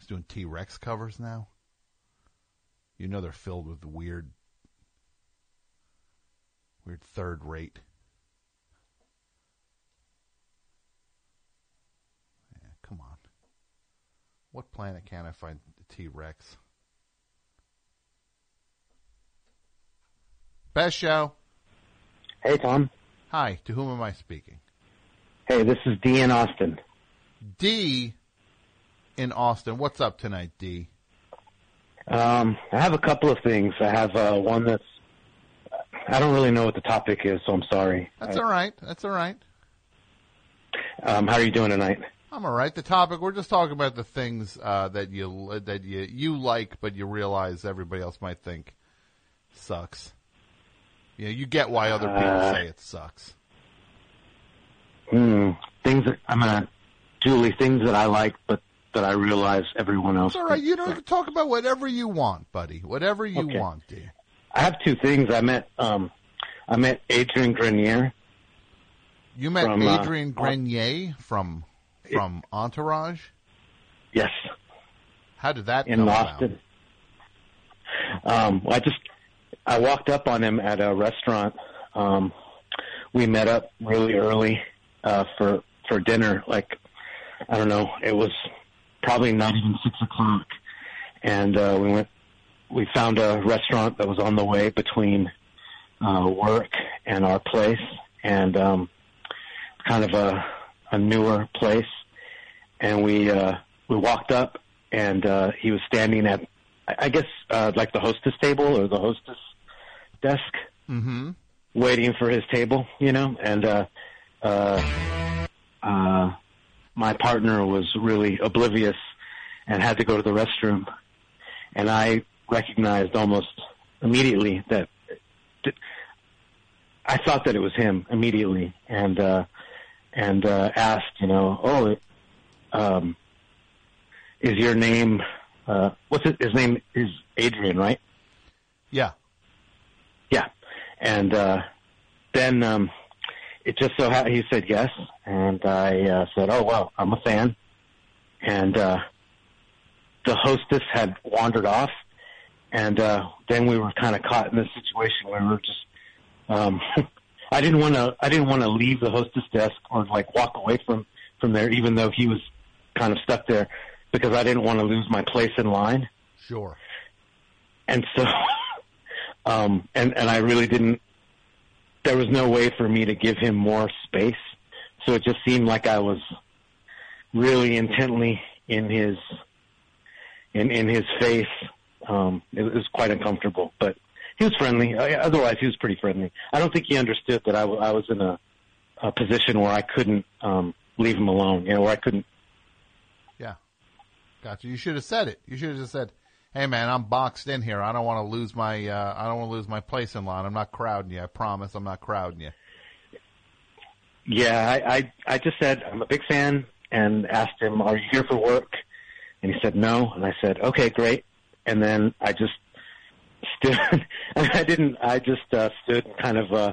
is doing T Rex covers now. You know they're filled with weird, weird third rate. Yeah, come on. What planet can I find T Rex? Best show. Hey, Tom. Hi, to whom am I speaking? Hey, this is D in Austin. D in Austin. What's up tonight, D? Um, I have a couple of things. I have uh, one that's I don't really know what the topic is, so I'm sorry. That's all right. That's all right. Um, how are you doing tonight? I'm all right. The topic we're just talking about the things uh, that you that you you like, but you realize everybody else might think sucks. Yeah, you get why other people Uh, say it sucks. Hmm. Things that I'm gonna Julie, things that I like, but that I realize everyone else. It's all right. You know, you can talk about whatever you want, buddy. Whatever you Okay. want, I have two things. I met um, I met Adrian Grenier. You met From, uh, Adrian Grenier from from Entourage. Yes. How did that in? Austin. Um, I just I walked up on him at a restaurant. Um, we met up really early uh, for for dinner. Like I don't know, it was probably not even six o'clock, and uh, we went. We found a restaurant that was on the way between uh, work and our place, and um, kind of a a newer place. And we uh, we walked up, and uh, he was standing at, I guess, uh, like the hostess table or the hostess desk, Mm-hmm. waiting for his table, you know. And uh, uh, uh, my partner was really oblivious and had to go to the restroom, and I recognized almost immediately that I thought that it was him immediately, and uh, and uh, asked, you know, oh, um, is your name? Uh, what's it? His name is Adrian, right? Yeah. Yeah, and uh, then um, it just so ha- he said yes, and I uh, said, oh well, I'm a fan, and uh, the hostess had wandered off, and uh, then we were kind of caught in this situation where we were just. Um, [LAUGHS] I didn't want to. I didn't want to leave the hostess desk or like walk away from from there, even though he was kind of stuck there, because I didn't want to lose my place in line. Sure. And so, [LAUGHS] um, and and I really didn't. There was no way for me to give him more space, so it just seemed like I was really intently in his in in his face. Um, it was quite uncomfortable, but he was friendly. Uh, Otherwise, he was pretty friendly. I don't think he understood that I, w- I was in a, a position where I couldn't um, leave him alone. You know, where I couldn't. Gotcha. You should have said it. You should have just said, "Hey, man, I'm boxed in here. I don't want to lose my. Uh, I don't want to lose my place in line. I'm not crowding you. I promise. I'm not crowding you." Yeah, I, I I just said I'm a big fan and asked him, "Are you here for work?" And he said no, and I said, "Okay, great." And then I just stood. [LAUGHS] I didn't. I just uh, stood kind of uh,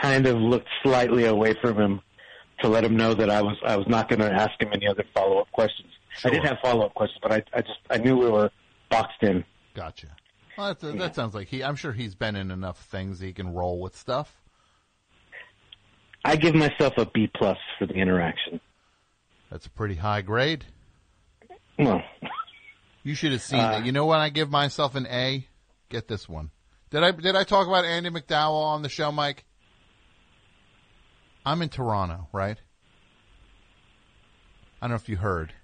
kind of looked slightly away from him to let him know that I was I was not going to ask him any other follow up questions. I did have follow up questions, but I I just I knew we were boxed in. Gotcha. Well, that, that sounds like he. I'm sure he's been in enough things he can roll with stuff. I give myself a B plus for the interaction. That's a pretty high grade. Well, You should have seen Uh, it. You know when I give myself an A? Get this one. Did I did I talk about Andie MacDowell on the show, Mike? I'm in Toronto, right? I don't know if you heard.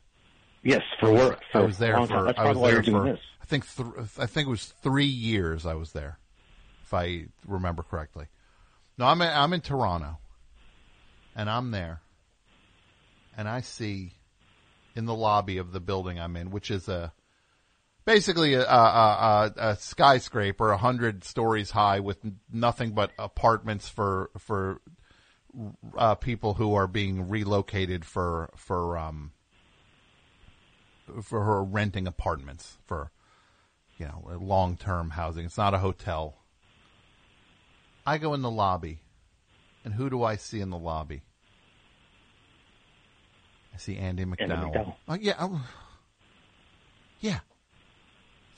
Yes, for work. I was there for. That's I was there for. this. I think. Th- I think it was three years. I was there, if I remember correctly. No, I'm in, I'm in Toronto, and I'm there, and I see in the lobby of the building I'm in, which is a basically a, a, a, a skyscraper, a hundred stories high, with nothing but apartments for for uh, people who are being relocated for for um for her renting apartments for you know long term housing. It's not a hotel. I go in the lobby, and who do I see in the lobby? I see Andie MacDowell. MacDowell. Oh yeah, I- yeah.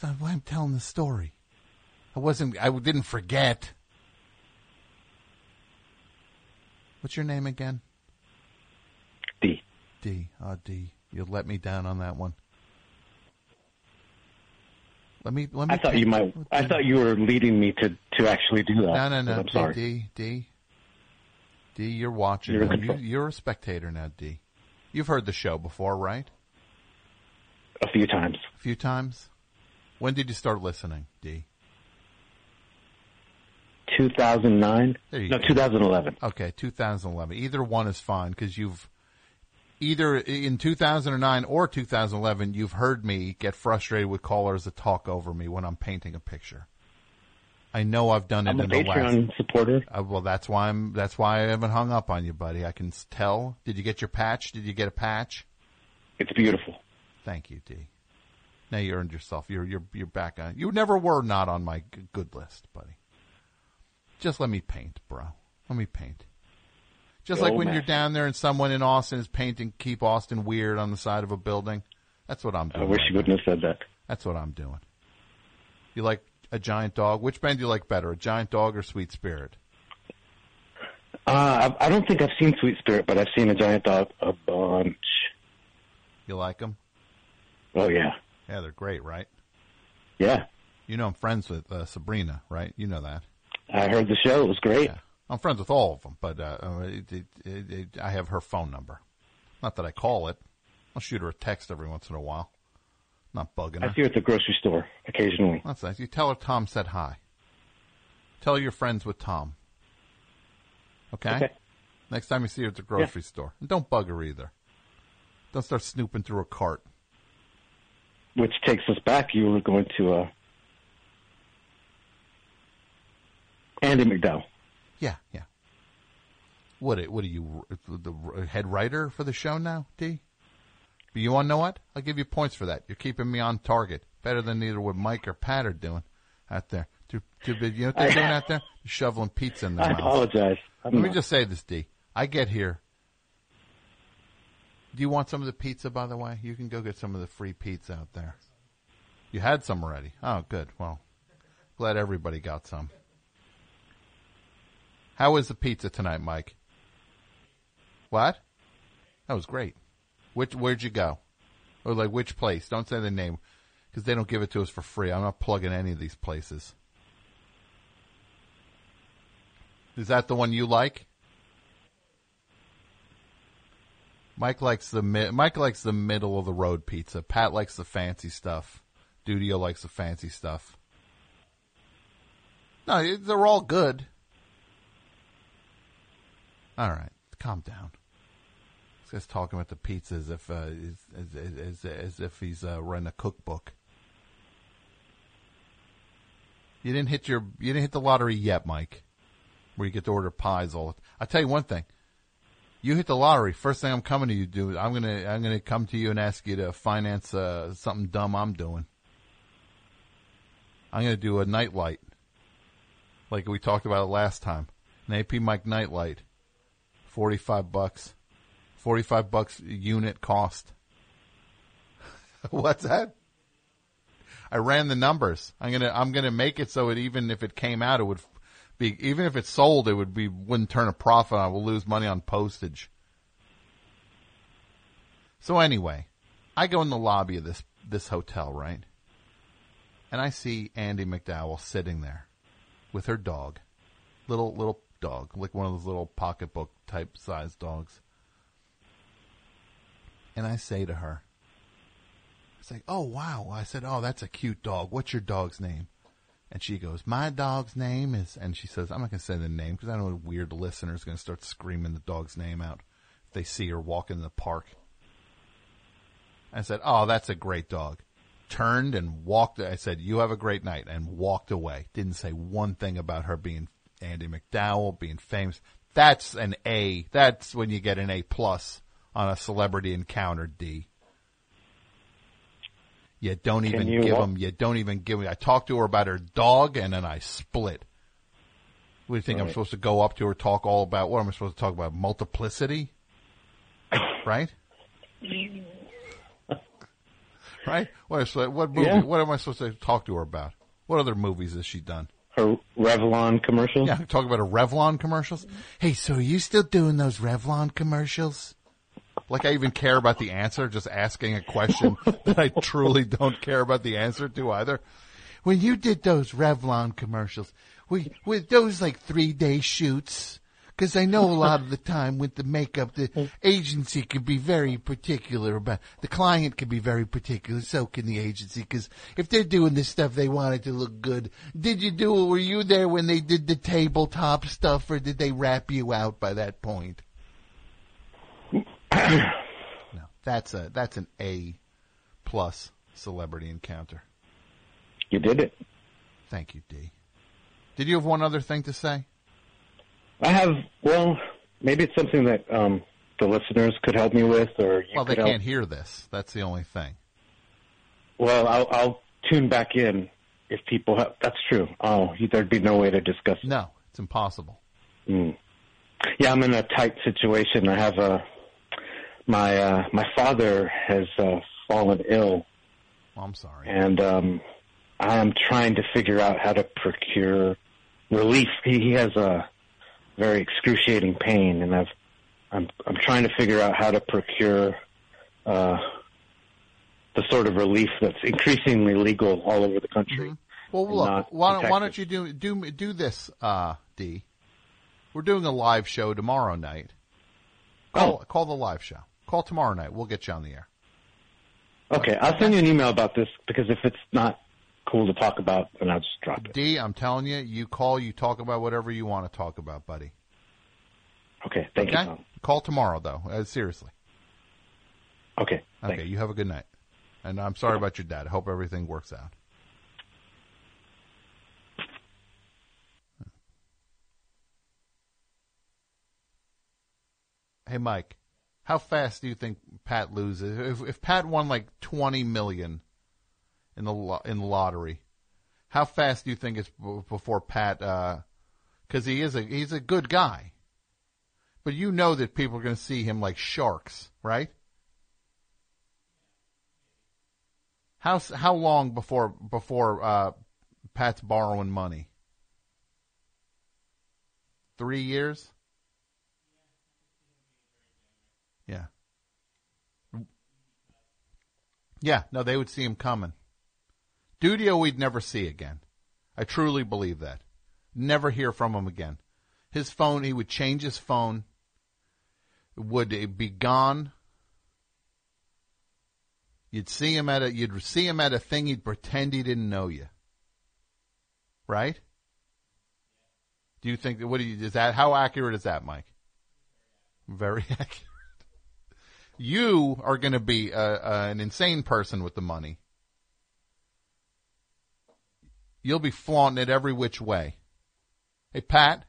That's why I'm telling the story. I wasn't. I didn't forget. What's your name again? D. D. Oh, D. You let me down on that one. Let me. Let me. I thought you might. I thought you were leading me to to actually do that. No, no, no. I'm sorry. D. D. D. You're watching. You're in now. control. You, you're a spectator now, D. You've heard the show before, right? A few times. A few times. When did you start listening, D? 2009. No, go. 2011. Okay, 2011. Either one is fine because you've either in 2009 or 2011 you've heard me get frustrated with callers that talk over me when I'm painting a picture. I know I've done it I'm a in the last. Patreon supporter. Uh, well, that's why I'm. That's why I haven't hung up on you, buddy. I can tell. Did you get your patch? Did you get a patch? It's beautiful. Thank you, D. Now you earned yourself. You're you're you're back on. You never were not on my good list, buddy. Just let me paint, bro. Let me paint. Just Go like when you're down there and someone in Austin is painting "Keep Austin Weird" on the side of a building. That's what I'm doing. I wish right you wouldn't have said that. That's what I'm doing. You like a giant dog? Which band do you like better, a giant dog or Sweet Spirit? Uh, I, I don't think I've seen Sweet Spirit, but I've seen a giant dog a bunch. You like them? Oh yeah, Yeah, they're great, right? yeah. You know I'm friends with uh, Sabrina, right? You know that. I heard the show. It was great. I'm friends with all of them, but uh, uh, it, it, it, I have her phone number. Not that I call it. I'll shoot her a text every once in a while. Not bugging her. I see her at the grocery store occasionally. That's nice. You tell her Tom said hi. Tell her you're friends with Tom. Okay? Okay. Next time you see her at the grocery store. And don't bug her either. Don't start snooping through a cart. Which takes us back. You were going to uh, Andie MacDowell. Yeah, yeah. What? What are you, the head writer for the show now, D? But you want to know what? I'll give you points for that. You're keeping me on target. Better than either what Mike or Pat are doing out there. Too, too big. You know what they're doing out there? They're [LAUGHS] Shoveling pizza in their I mouths. apologize. I'm Let me just say this, D. I get here. Do you want some of the pizza, by the way? You can go get some of the free pizza out there. You had some already. Oh, good. Well, glad everybody got some. How was the pizza tonight, Mike? What? That was great. Which where'd you go? Or like which place? Don't say the name because they don't give it to us for free. I'm not plugging any of these places. Is that the one you like? Mike likes the mi- Mike likes the middle of the road pizza. Pat likes the fancy stuff. Dudio likes the fancy stuff. No, they're all good. All right, calm down. This guy's talking about the pizza as if uh, as, as, as, as if he's uh, running a cookbook. You didn't hit your you didn't hit the lottery yet, Mike. Where you get to order pies all. I tell you one thing. You hit the lottery. First thing I'm coming to you do. I'm gonna I'm gonna come to you and ask you to finance uh, something dumb I'm doing. I'm gonna do a nightlight, like we talked about it last time. An AP Mike nightlight, forty five bucks, forty five bucks unit cost. [LAUGHS] What's that? I ran the numbers. I'm gonna I'm gonna make it so it even if it came out, it would be even if it sold, it would be wouldn't turn a profit. I will lose money on postage. So anyway, I go in the lobby of this this hotel, right? And I see Andie MacDowell sitting there with her dog. Little little dog, like one of those little pocketbook type size dogs. And I say to her, it's like, oh wow. I said, oh, that's a cute dog. What's your dog's name? And she goes, my dog's name is, and she says, I'm not going to say the name because I know a weird listener's going to start screaming the dog's name out if they see her walking in the park. I said, oh, that's a great dog. Turned and walked. I said, you have a great night and walked away. Didn't say one thing about her being Andie MacDowell, being famous. That's an A. That's when you get an A plus on a celebrity encounter, D. You don't Can even you give them. You don't even give me. I talked to her about her dog, and then I split. What do you think? I'm supposed to go up to her, talk all about what am I supposed to talk about? Multiplicity, right? [LAUGHS] right? What, what movie? Yeah. What am I supposed to talk to her about? What other movies has she done? Her Revlon commercials? Yeah, talk about her Revlon commercials. Hey, so are you still doing those Revlon commercials? Like I even care about the answer, just asking a question [LAUGHS] that I truly don't care about the answer to either. When you did those Revlon commercials, were, were those like three day shoots? Because I know a [LAUGHS] lot of the time with the makeup, the agency can be very particular about, the client can be very particular, so can the agency, because if they're doing this stuff, they want it to look good. Did you do it? Were you there when they did the tabletop stuff, or did they wrap you out by that point? [COUGHS] no, that's a, that's an A plus celebrity encounter. You did it. Thank you, D. Did you have one other thing to say? I have, well, maybe it's something that um, the listeners could help me with, or you Well, they can't hear this. That's the only thing. Well, I'll, I'll tune back in if people have. That's true. Oh, there'd be no way to discuss. No, it's impossible. Mm. Yeah, I'm in a tight situation. I have a my uh, my father has uh, fallen ill, Well, I'm sorry. and um, I am trying to figure out how to procure relief. He, he has a very excruciating pain, and I've I'm I'm trying to figure out how to procure uh, the sort of relief that's increasingly legal all over the country. Well, look, why don't, why don't you do do do this, uh, D? We're doing a live show tomorrow night. Call call the live show. Call tomorrow night. We'll get you on the air. Okay, I'll send you an email about this because if it's not cool to talk about, and I'll just drop it. D, I'm telling you, you call, you talk about whatever you want to talk about, buddy. Okay, thank okay? you, Tom. Call tomorrow, though. Uh, seriously. Okay. Okay. You have a good night. And I'm sorry about your dad. I hope everything works out. Hey, Mike, how fast do you think Pat loses? If, if Pat won like 20 million in the lo- in the lottery, how fast do you think it's b- before Pat? Because he is a he's a good guy, but you know that people are going to see him like sharks, right? How how long before before uh, Pat's borrowing money? Three years. Yeah. Yeah, no, they would see him coming. Dudio we'd never see again. I truly believe that. Never hear from him again. His phone, he would change his phone, would be gone. You'd see him at a, you'd see him at a thing, he'd pretend he didn't know you. Right? Do you think what do you, is that, how accurate is that, Mike? Very accurate. [LAUGHS] You are going to be uh uh an insane person with the money. You'll be flaunting it every which way. Hey, Pat,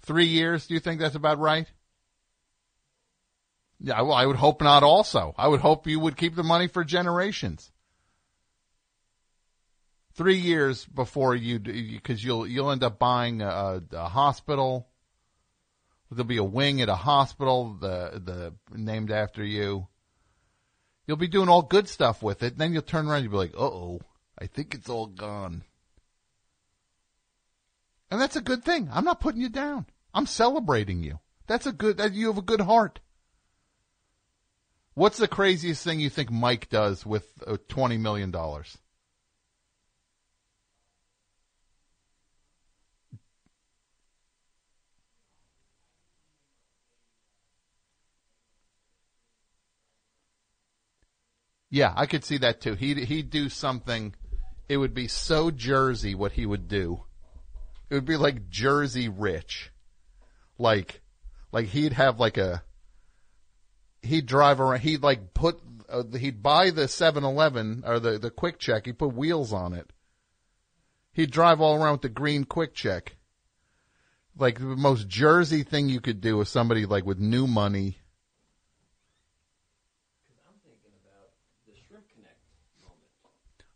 three years, do you think that's about right? Yeah, well, I would hope not also. I would hope you would keep the money for generations. Three years before you, because you'll, you'll end up buying a, a hospital. There'll be a wing at a hospital, the, the, named after you. You'll be doing all good stuff with it. Then you'll turn around and you'll be like, uh oh, I think it's all gone. And that's a good thing. I'm not putting you down. I'm celebrating you. That's a good, you have a good heart. What's the craziest thing you think Mike does with uh, $20 million? Yeah, I could see that too. He'd he'd do something. It would be so Jersey what he would do. It would be like Jersey rich, like like he'd have like a. He'd drive around. He'd like put. Uh, he'd buy the 7-Eleven or the the QuickChek. He'd put wheels on it. He'd drive all around with the green QuickChek. Like the most Jersey thing you could do with somebody like with new money. The Shrimp Connect moment.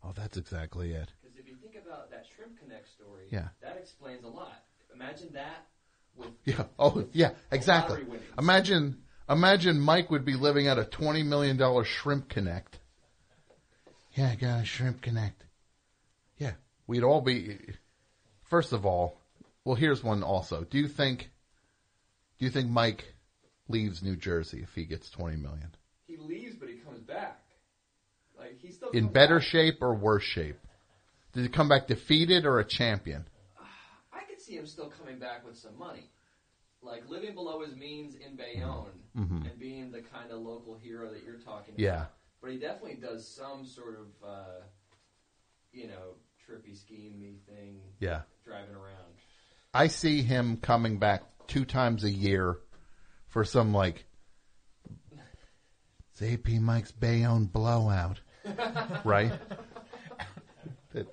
Oh, that's exactly it. Because if you think about that Shrimp Connect story, Yeah. that explains a lot. Imagine that with [LAUGHS] Yeah. Oh, yeah. Exactly. Imagine, imagine Mike would be living at a twenty million dollar shrimp connect. Yeah, I got a shrimp connect. Yeah, we'd all be. First of all, well, here's one. Also, do you think? Do you think Mike leaves New Jersey if he gets twenty million? he leaves, but he comes back. Like still In better back. shape or worse shape? Did he come back defeated or a champion? I could see him still coming back with some money, like living below his means in Bayonne Mhm. and being the kind of local hero that you're talking Yeah. about. But he definitely does some sort of, uh, you know, trippy schemey thing. Yeah. driving around. I see him coming back two times a year for some like [LAUGHS] it's AP Mike's Bayonne blowout, right? That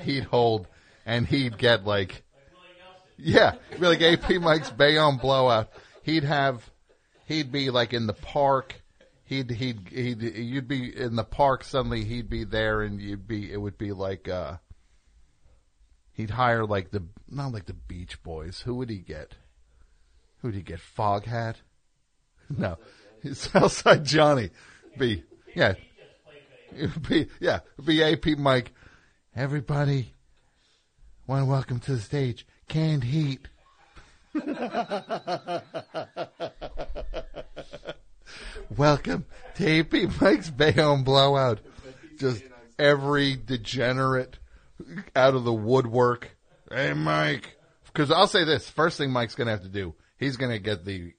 he'd hold and he'd get like, yeah, like AP Mike's Bayonne blowout. He'd have, he'd be like in the park. He'd he'd he'd you'd be in the park. Suddenly he'd be there, and you'd be it would be like uh He'd hire like the not like the Beach Boys. Who would he get? Who would he get? Foghat? No, Southside [LAUGHS] Johnny. Be yeah, be [LAUGHS] yeah, it'd be AP Mike. Everybody, want to welcome to the stage Canned Heat. [LAUGHS] Welcome to AP Mike's Bayonne Blowout. Just every degenerate out of the woodwork. Hey, Mike. Because I'll say this first thing Mike's going to have to do, he's going to get the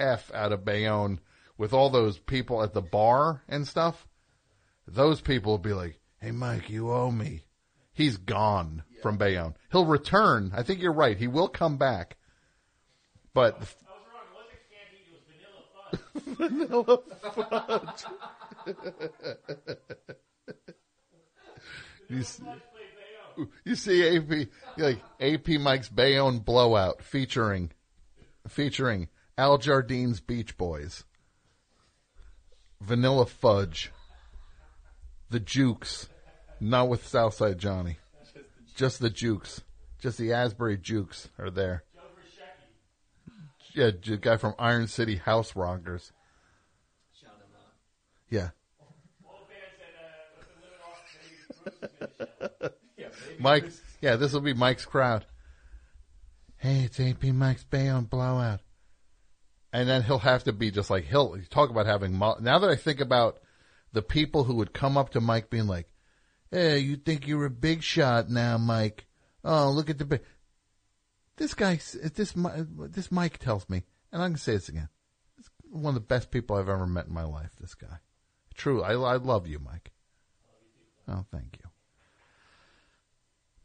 F out of Bayonne with all those people at the bar and stuff. Those people will be like, hey, Mike, you owe me. He's gone from Bayonne. He'll return. I think you're right. He will come back. But. I was wrong. It wasn't candy, it was vanilla fudge. [LAUGHS] you, see, you see AP like AP Mike's Bayonne blowout featuring featuring Al Jardine's Beach Boys, Vanilla Fudge, the Jukes, not with Southside Johnny, just the Jukes, just the Asbury Jukes are there. Yeah, the guy from Iron City House Rockers. Yeah. Mike, yeah, this will be Mike's crowd. Hey, it's AP Mike's Bayonne blowout. And then he'll have to be just like, he'll talk about having, mo- now that I think about the people who would come up to Mike being like, hey, you think you're a big shot now, Mike. Oh, look at the big. This guy, this, this Mike tells me, and I'm going to say this again. It's one of the best people I've ever met in my life, this guy. True. I, I love you, Mike. Oh, thank you.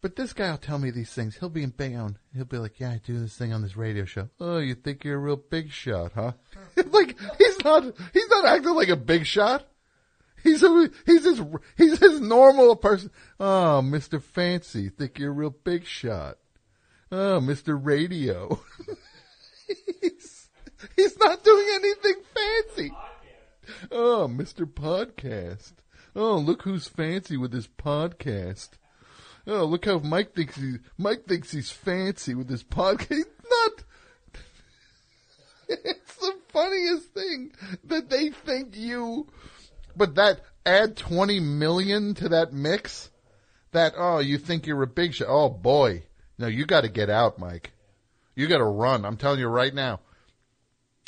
But this guy will tell me these things. He'll be in Bayonne. He'll be like, yeah, I do this thing on this radio show. Oh, you think you're a real big shot, huh? [LAUGHS] like, he's not, he's not acting like a big shot. He's a, he's just, he's just normal person. Oh, Mr. Fancy, think you're a real big shot. Oh, Mr. Radio. [LAUGHS] he's, he's not doing anything fancy. Oh, Mr. Podcast. Oh, look who's fancy with his podcast. Oh, look how Mike thinks he Mike thinks he's fancy with his podcast. He's not. [LAUGHS] it's the funniest thing that they think you. But that add twenty million to that mix, that oh you think you're a big shot. Oh boy, no, you got to get out, Mike. You got to run. I'm telling you right now.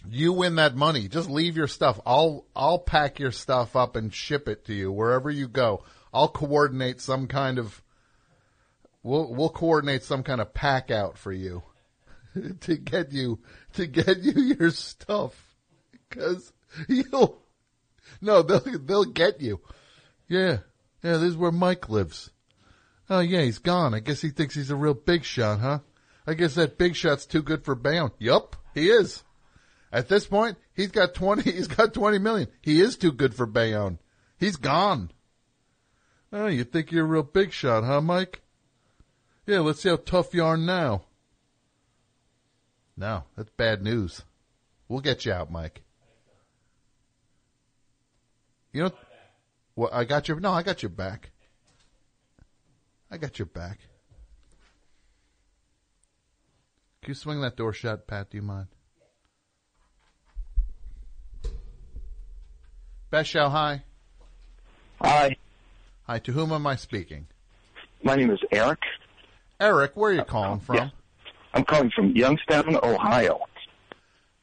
You win that money. Just leave your stuff. I'll I'll pack your stuff up and ship it to you wherever you go. I'll coordinate some kind of we'll we'll coordinate some kind of pack out for you [LAUGHS] to get you to get you your stuff because [LAUGHS] you'll [LAUGHS] no they'll they'll get you. Yeah, yeah. This is where Mike lives. Oh yeah, he's gone. I guess he thinks he's a real big shot, huh? I guess that big shot's too good for Bayonne. Yup, he is. At this point, he's got twenty. [LAUGHS] He's got twenty million. He is too good for Bayonne. He's gone. Oh, you think you're a real big shot, huh, Mike? Yeah, let's see how tough you are now. No, that's bad news. We'll get you out, Mike. You know, well, I got your no, I got your back. I got your back. Can you swing that door shut, Pat? Do you mind? Best Show, hi. Hi. Hi, to whom am I speaking? My name is Eric. Eric, where are you calling from? Yeah. I'm calling from Youngstown, Ohio.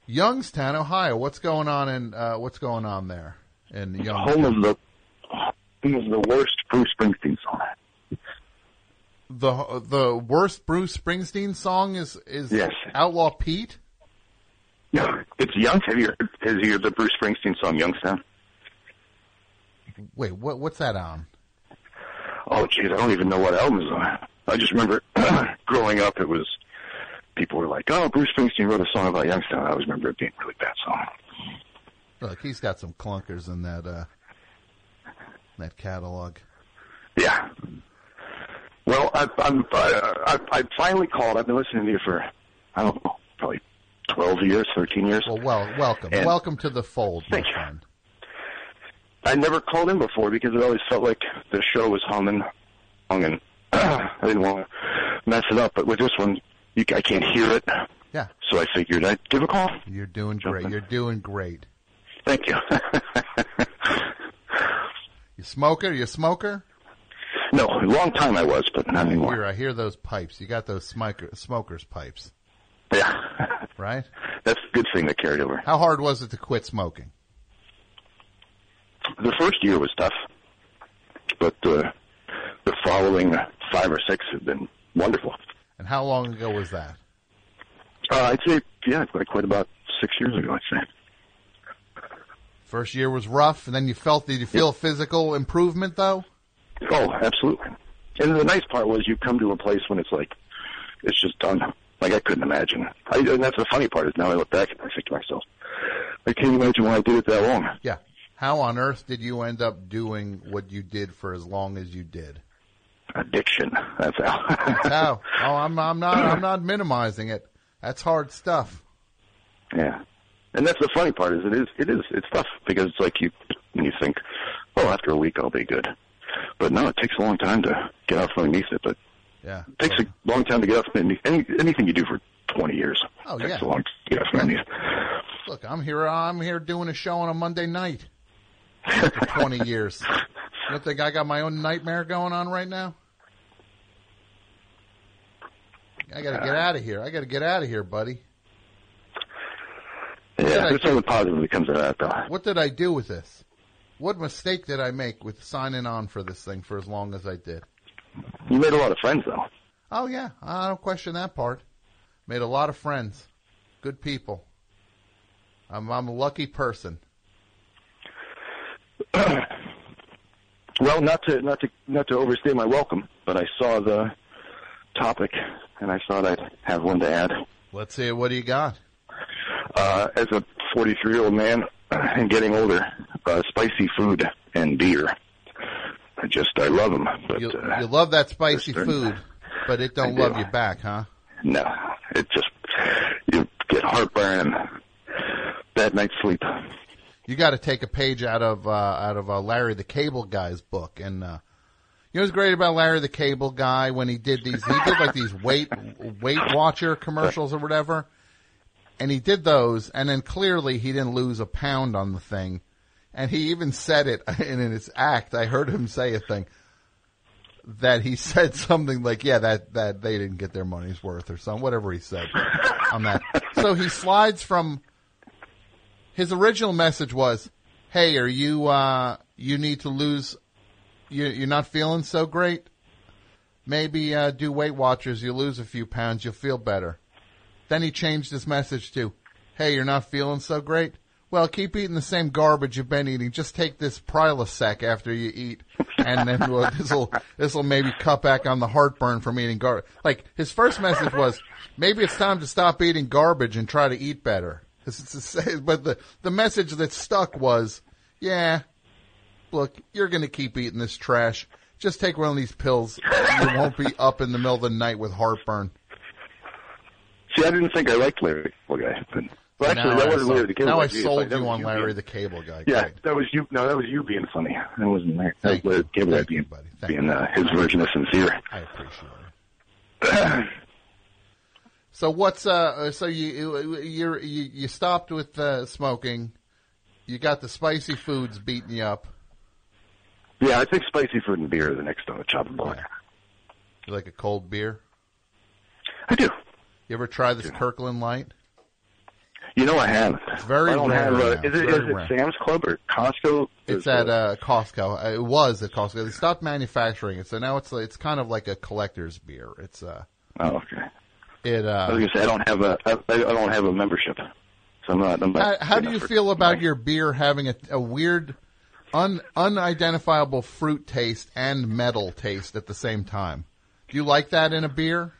Youngstown, Ohio. What's going on in uh, what's going on there in Home Youngstown? of the home of the worst Bruce Springsteen song. The the worst Bruce Springsteen song is is Yes. Outlaw Pete. No, it's Young. Have you heard, have you heard the Bruce Springsteen song Youngstown? Wait, what what's that on? Oh, jeez, I don't even know what album is on. I just remember [CLEARS THROAT] growing up, it was people were like, "Oh, Bruce Springsteen wrote a song about Youngstown." I always remember it being a really bad song. Look, he's got some clunkers in that uh that catalog. Yeah. Well, I, I'm I, I, finally called. I've been listening to you for I don't know, probably twelve years, thirteen years. Well, well, welcome, And- welcome to the fold, my Thank you. friend. I never called in before because it always felt like the show was humming, and [CLEARS THROAT] I didn't want to mess it up. But with this one, you, I can't hear it. Yeah. So I figured I'd give a call. You're doing great. You're doing great. Thank you. [LAUGHS] You smoker? You a smoker? no, a long time I was, but not anymore. Here, I hear those pipes. You got those smoker, smokers pipes, Yeah. right? That's a good thing that carried over. How hard was it to quit smoking? The first year was tough, but uh, the following five or six have been wonderful. And how long ago was that? Uh, I'd say, yeah, quite, quite about six years ago, I'd say. First year was rough, and then you felt. Did you feel physical improvement though? Oh, absolutely. And the nice part was you come to a place when it's like, it's just done. Like I couldn't imagine. I, and that's the funny part is now I look back and I think to myself, I can't imagine why I did it that long. Yeah. How on earth did you end up doing what you did for as long as you did? Addiction. That's how. That's how. [LAUGHS] Oh, I'm I'm not I'm not minimizing it. That's hard stuff. Yeah. And that's the funny part is it is it is it's tough because it's like you when you think, oh, after a week I'll be good, but no, it takes a long time to get out from underneath it. But Yeah. it takes a long time to get out from any, anything you do for twenty years. Oh, takes yeah. a long time to get out from underneath. Look, I'm here. I'm here doing a show on a Monday night for 20 [LAUGHS] years. You don't think I got my own nightmare going on right now? I got to get uh, out of here. I got to get out of here, buddy. Yeah, there's something positive that comes out of that though. What did I do with this? What mistake did I make with signing on for this thing for as long as I did? You made a lot of friends though. Oh yeah, I don't question that part. Made a lot of friends, good people. I'm I'm a lucky person. [CLEARS THROAT] Well, not to not to not to overstay my welcome, but I saw the topic and I thought I'd have one to add. Let's see, what do you got? Uh, as a 43 year old man [CLEARS THROAT] and getting older, uh, spicy food and beer. I just I love them, but You, uh, you love that spicy food, but it don't I do. love you back, huh? no, it just you get heartburn bad night's sleep. You got to take a page out of uh, out of uh, Larry the Cable Guy's book, and uh, you know what's great about Larry the Cable Guy when he did these? He did like these Weight Weight Watcher commercials or whatever, and he did those, and then clearly he didn't lose a pound on the thing, and he even said it [LAUGHS] in his act. I heard him say a thing. that he [LAUGHS] said something like, "Yeah, that that they didn't get their money's worth" or something, whatever he said on that. So he slides from his original message was, "Hey, are you uh you need to lose you you're not feeling so great? Maybe uh do Weight Watchers, you lose a few pounds, you'll feel better." Then he changed his message to, "Hey, you're not feeling so great? Well, keep eating the same garbage you've been eating. Just take this Prilosec after you eat, and then [LAUGHS] this will this will maybe cut back on the heartburn from eating garbage." Like his first message was, "Maybe it's time to stop eating garbage and try to eat better." [LAUGHS] But the the message that stuck was, "Yeah, look, you're to keep eating this trash. Just take one of these pills. You won't be up in the middle of the night with heartburn." See, I didn't think I liked Larry the Cable Guy. But, well, actually, now that I wasn't sold- Larry the Cable now Guy. I Geez, sold like, you on Larry being- the Cable Guy. Yeah, Great. that was you. No, that was you being funny. That wasn't Larry. That was Larry the Cable Guy being, Thank being uh, his version of sincere. I appreciate it. [CLEARS THROAT] So what's uh? So you you you you stopped with uh, smoking. You got the spicy foods beating you up. Yeah, I think spicy food and beer are the next on the chopping block. You like a cold beer? I do. You ever try this Kirkland Light? You know I haven't. It's very I don't rare have. Uh, is it, very it. Sam's Club or Costco? It's at uh, Costco. Uh, It was at Costco. They stopped manufacturing it, so now it's it's kind of like a collector's beer. It's uh, oh, okay. it uh. I was gonna say I don't have a. I, I don't have a membership, so I'm not. I'm How, not how good do you feel about your beer having a, a weird, un, unidentifiable fruit taste and metal taste at the same time? Do you like that in a beer?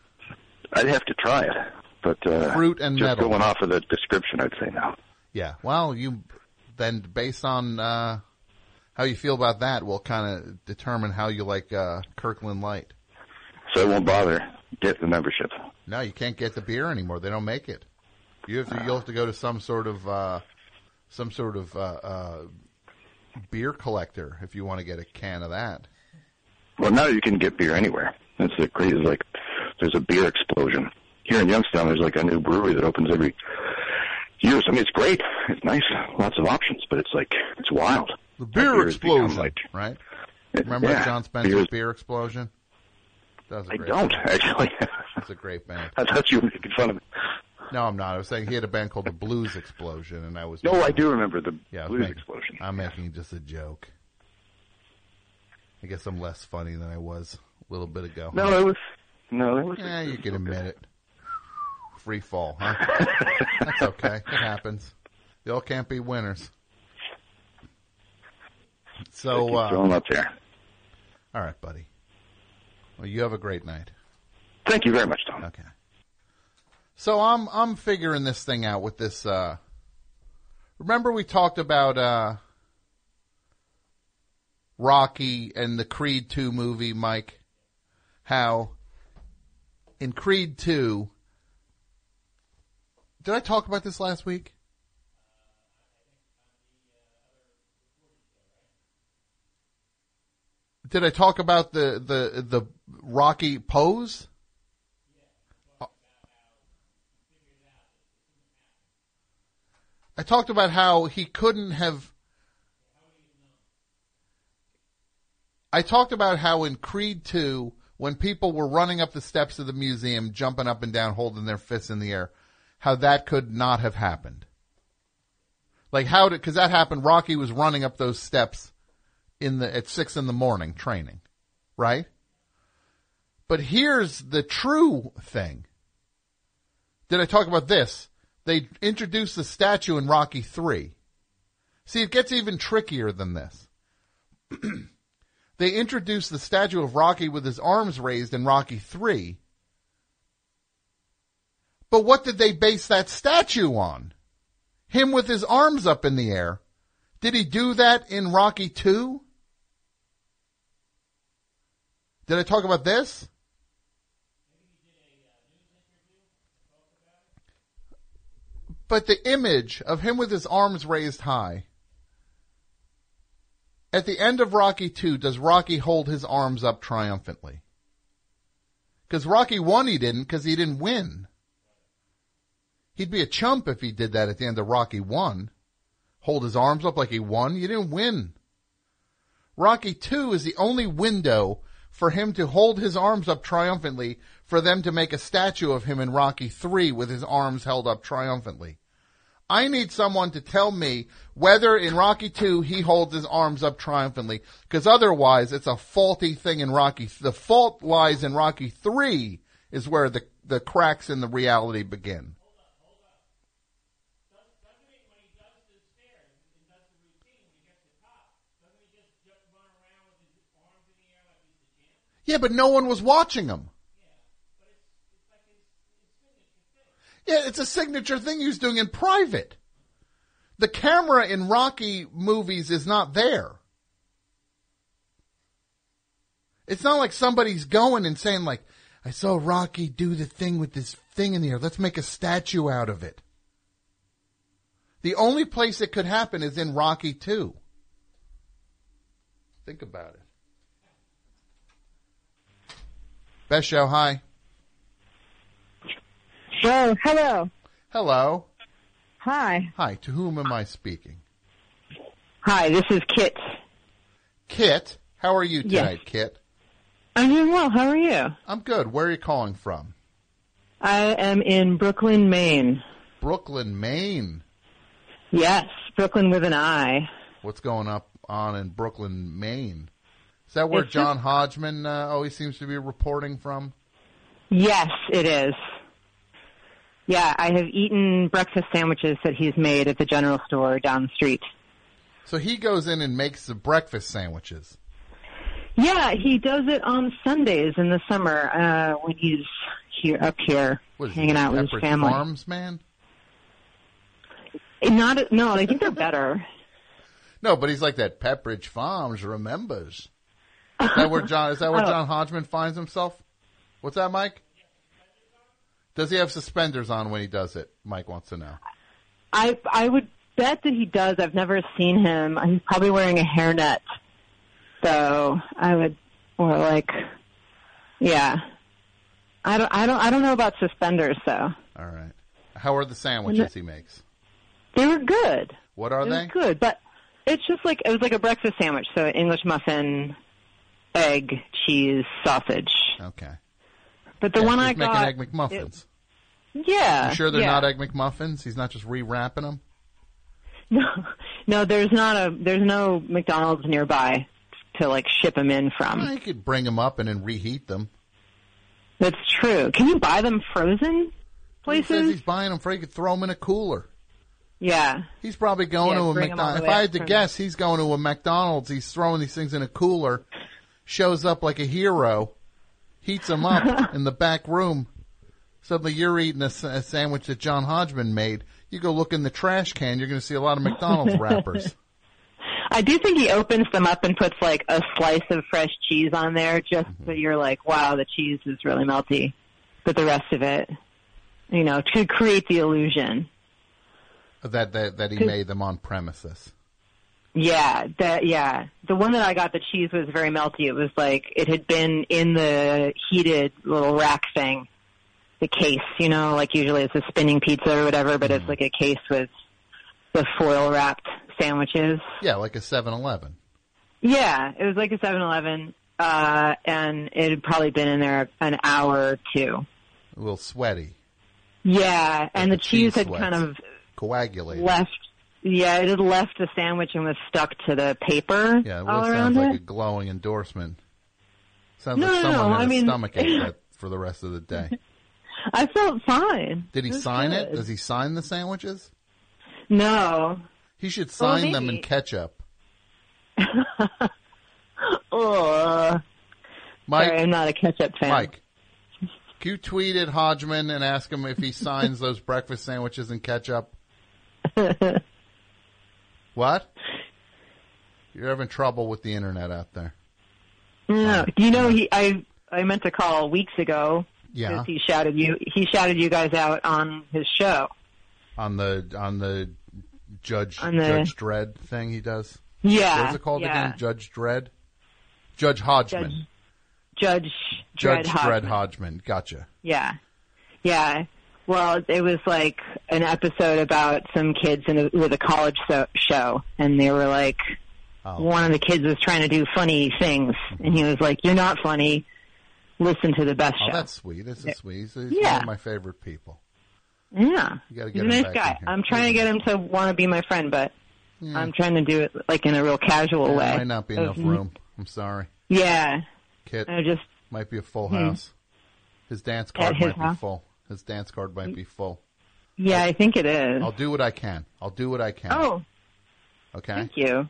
I'd have to try it, but uh, Fruit and just metal. going off of the description, I'd say no. Yeah. Well, you then based on uh, how you feel about that, will kind of determine how you like uh, Kirkland Light. So I won't bother get the membership. No, you can't get the beer anymore. They don't make it. You have to. You'll have to go to some sort of uh, some sort of uh, uh, beer collector if you want to get a can of that. Well, now you can get beer anywhere. That's the crazy. It's like there's a beer explosion here in Youngstown. There's like a new brewery that opens every year. So, I mean, it's great. It's nice. Lots of options, but it's like it's wild. The beer beer explosion, like- right? Remember Yeah, Jon Spencer's beer beer explosion? That was a I great don't band. actually. [LAUGHS] That's a great band. I thought you were making fun of me. No, I'm not. I was saying he had a band called the Blues Explosion, and I was. No, I do remember the Yeah, I blues making- explosion. I'm making just a joke. I guess I'm less funny than I was a little bit ago. No, it was no, it was. Yeah, you can admit it. Free fall, huh? [LAUGHS] That's okay. It happens. Y'all can't be winners. So, uh, throwing up there. all right, buddy. Well, you have a great night. Thank you very much, Tom. Okay. So I'm I'm figuring this thing out with this. Uh, remember we talked about uh, Rocky and the Creed two movie, Mike. How in Creed two. Did I talk about this last week? Did I talk about the the the Rocky pose? I talked about how he couldn't have. I talked about how in Creed 2, when people were running up the steps of the museum, jumping up and down, holding their fists in the air, how that could not have happened. Like how did, cause that happened, Rocky was running up those steps in the, at six in the morning training, right? But here's the true thing. Did I talk about this? They introduced the statue in Rocky 3. See, it gets even trickier than this. [CLEARS THROAT] they introduced the statue of Rocky with his arms raised in Rocky 3. But what did they base that statue on? Him with his arms up in the air. Did he do that in Rocky 2? Did I talk about this? But the image of him with his arms raised high. At the end of Rocky 2, does Rocky hold his arms up triumphantly? Because Rocky 1 he didn't because he didn't win. He'd be a chump if he did that at the end of Rocky 1. Hold his arms up like he won. You didn't win. Rocky 2 is the only window for him to hold his arms up triumphantly, for them to make a statue of him in Rocky 3 with his arms held up triumphantly. I need someone to tell me whether in Rocky 2 he holds his arms up triumphantly, because otherwise it's a faulty thing in Rocky. The fault lies in Rocky 3 is where the, the cracks in the reality begin. Yeah, but no one was watching him. Yeah, it's a signature thing he was doing in private. The camera in Rocky movies is not there. It's not like somebody's going and saying like, I saw Rocky do the thing with this thing in the air. Let's make a statue out of it. The only place it could happen is in Rocky 2. Think about it. Best show, hi. Oh, hello. Hello. Hi. Hi, to whom am I speaking? Hi, this is Kit. Kit, how are you Yes. tonight, Kit? I'm doing well. How are you? I'm good. Where are you calling from? I am in Brooklin, Maine. Brooklin, Maine. Yes, Brooklin with an I. What's going up on in Brooklin, Maine? Is that where It's John Hodgman uh, always seems to be reporting from? Yes, it is. Yeah, I have eaten breakfast sandwiches that he's made at the general store down the street. So he goes in and makes the breakfast sandwiches. Yeah, he does it on Sundays in the summer uh, when he's here up here What hanging out with his family. Farms man? Not no, I think they're better. No, but he's like that. Pepperidge Farms remembers. Is that where [LAUGHS] John? Is that where Oh. John Hodgman finds himself? What's that, Mike? Does he have suspenders on when he does it? Mike wants to know. I I would bet that he does. I've never seen him. He's probably wearing a hairnet. So I would or like yeah. I don't I don't I don't know about suspenders though. All right. How are the sandwiches he makes? They were good. What are it they? good, but it's just like it was like a breakfast sandwich. So English muffin, egg, cheese, sausage. Okay. But the Yeah, one he's I making got, egg McMuffins. it- yeah, you sure they're yeah. not egg McMuffins? He's not just rewrapping them. [LAUGHS] No, no, there's not a there's no McDonald's nearby to like ship them in from. You could bring them up and then reheat them. That's true. Can you buy them frozen He says places? he's buying them for he could throw them in a cooler. Yeah. He's probably going Yeah, to a bring 'em all McDonald's. If I had to guess, he's going to a McDonald's. He's throwing these things in a cooler, shows up like a hero, heats them up [LAUGHS] in the back room. Suddenly you're eating a sandwich that John Hodgman made. You go look in the trash can, you're going to see a lot of McDonald's [LAUGHS] wrappers. I do think he opens them up and puts like a slice of fresh cheese on there just Mm-hmm. so you're like, wow, the cheese is really melty. But the rest of it, you know, to create the illusion. that, that, that he made them on premises. Yeah, the yeah. The one that I got, the cheese was very melty. It was like it had been in the heated little rack thing, the case. You know, like usually it's a spinning pizza or whatever, but it's like a case with the foil wrapped sandwiches. Yeah, like a 7-Eleven. Yeah, it was like a Seven Eleven, uh, and it had probably been in there an hour or two. A little sweaty. Yeah, and the cheese had kind of Coagulated. left. Yeah, it had left the sandwich and was stuck to the paper Yeah, all it around sounds it. like a glowing endorsement. Sounds No, like no, someone no, had I a mean- stomach ache [LAUGHS] for the rest of the day. [LAUGHS] I felt fine. Did he It sign it? Does he sign the sandwiches? No. He should Well, sign them in ketchup. [LAUGHS] Ugh. Mike, Sorry, I'm not a ketchup fan. Mike, can you tweet at Hodgman and ask him if he signs those breakfast sandwiches in ketchup? What? You're having trouble with the internet out there. No, do you know he? I I meant to call weeks ago. Yeah, He shouted you. He shouted you guys out on his show. On the on the Judge On the- Judge Dredd thing he does. Yeah, What is it called yeah. again? Judge Dredd? Judge Hodgman. Judge Judge Dredd Dredd Hodgman. Hodgman. Gotcha. Yeah, yeah. Well, it was like an episode about some kids in a, with a college so, show, and they were like Oh. one of the kids was trying to do funny things, and he was like, "You're not funny. Listen to the best Oh, show." that's sweet. This is sweet. He's, Yeah. one of my favorite people. yeah, You got to he's a nice guy. I'm trying to get him to want to be my friend, but Yeah. I'm trying to do it like in a real casual There way. There might not be enough room. I'm sorry. Yeah, Kit I just might be a full Hmm. house. His dance card his might be house? full. His dance card might mm. be full. yeah, I think it is. I'll do what I can. I'll do what I can. Oh, okay. thank you.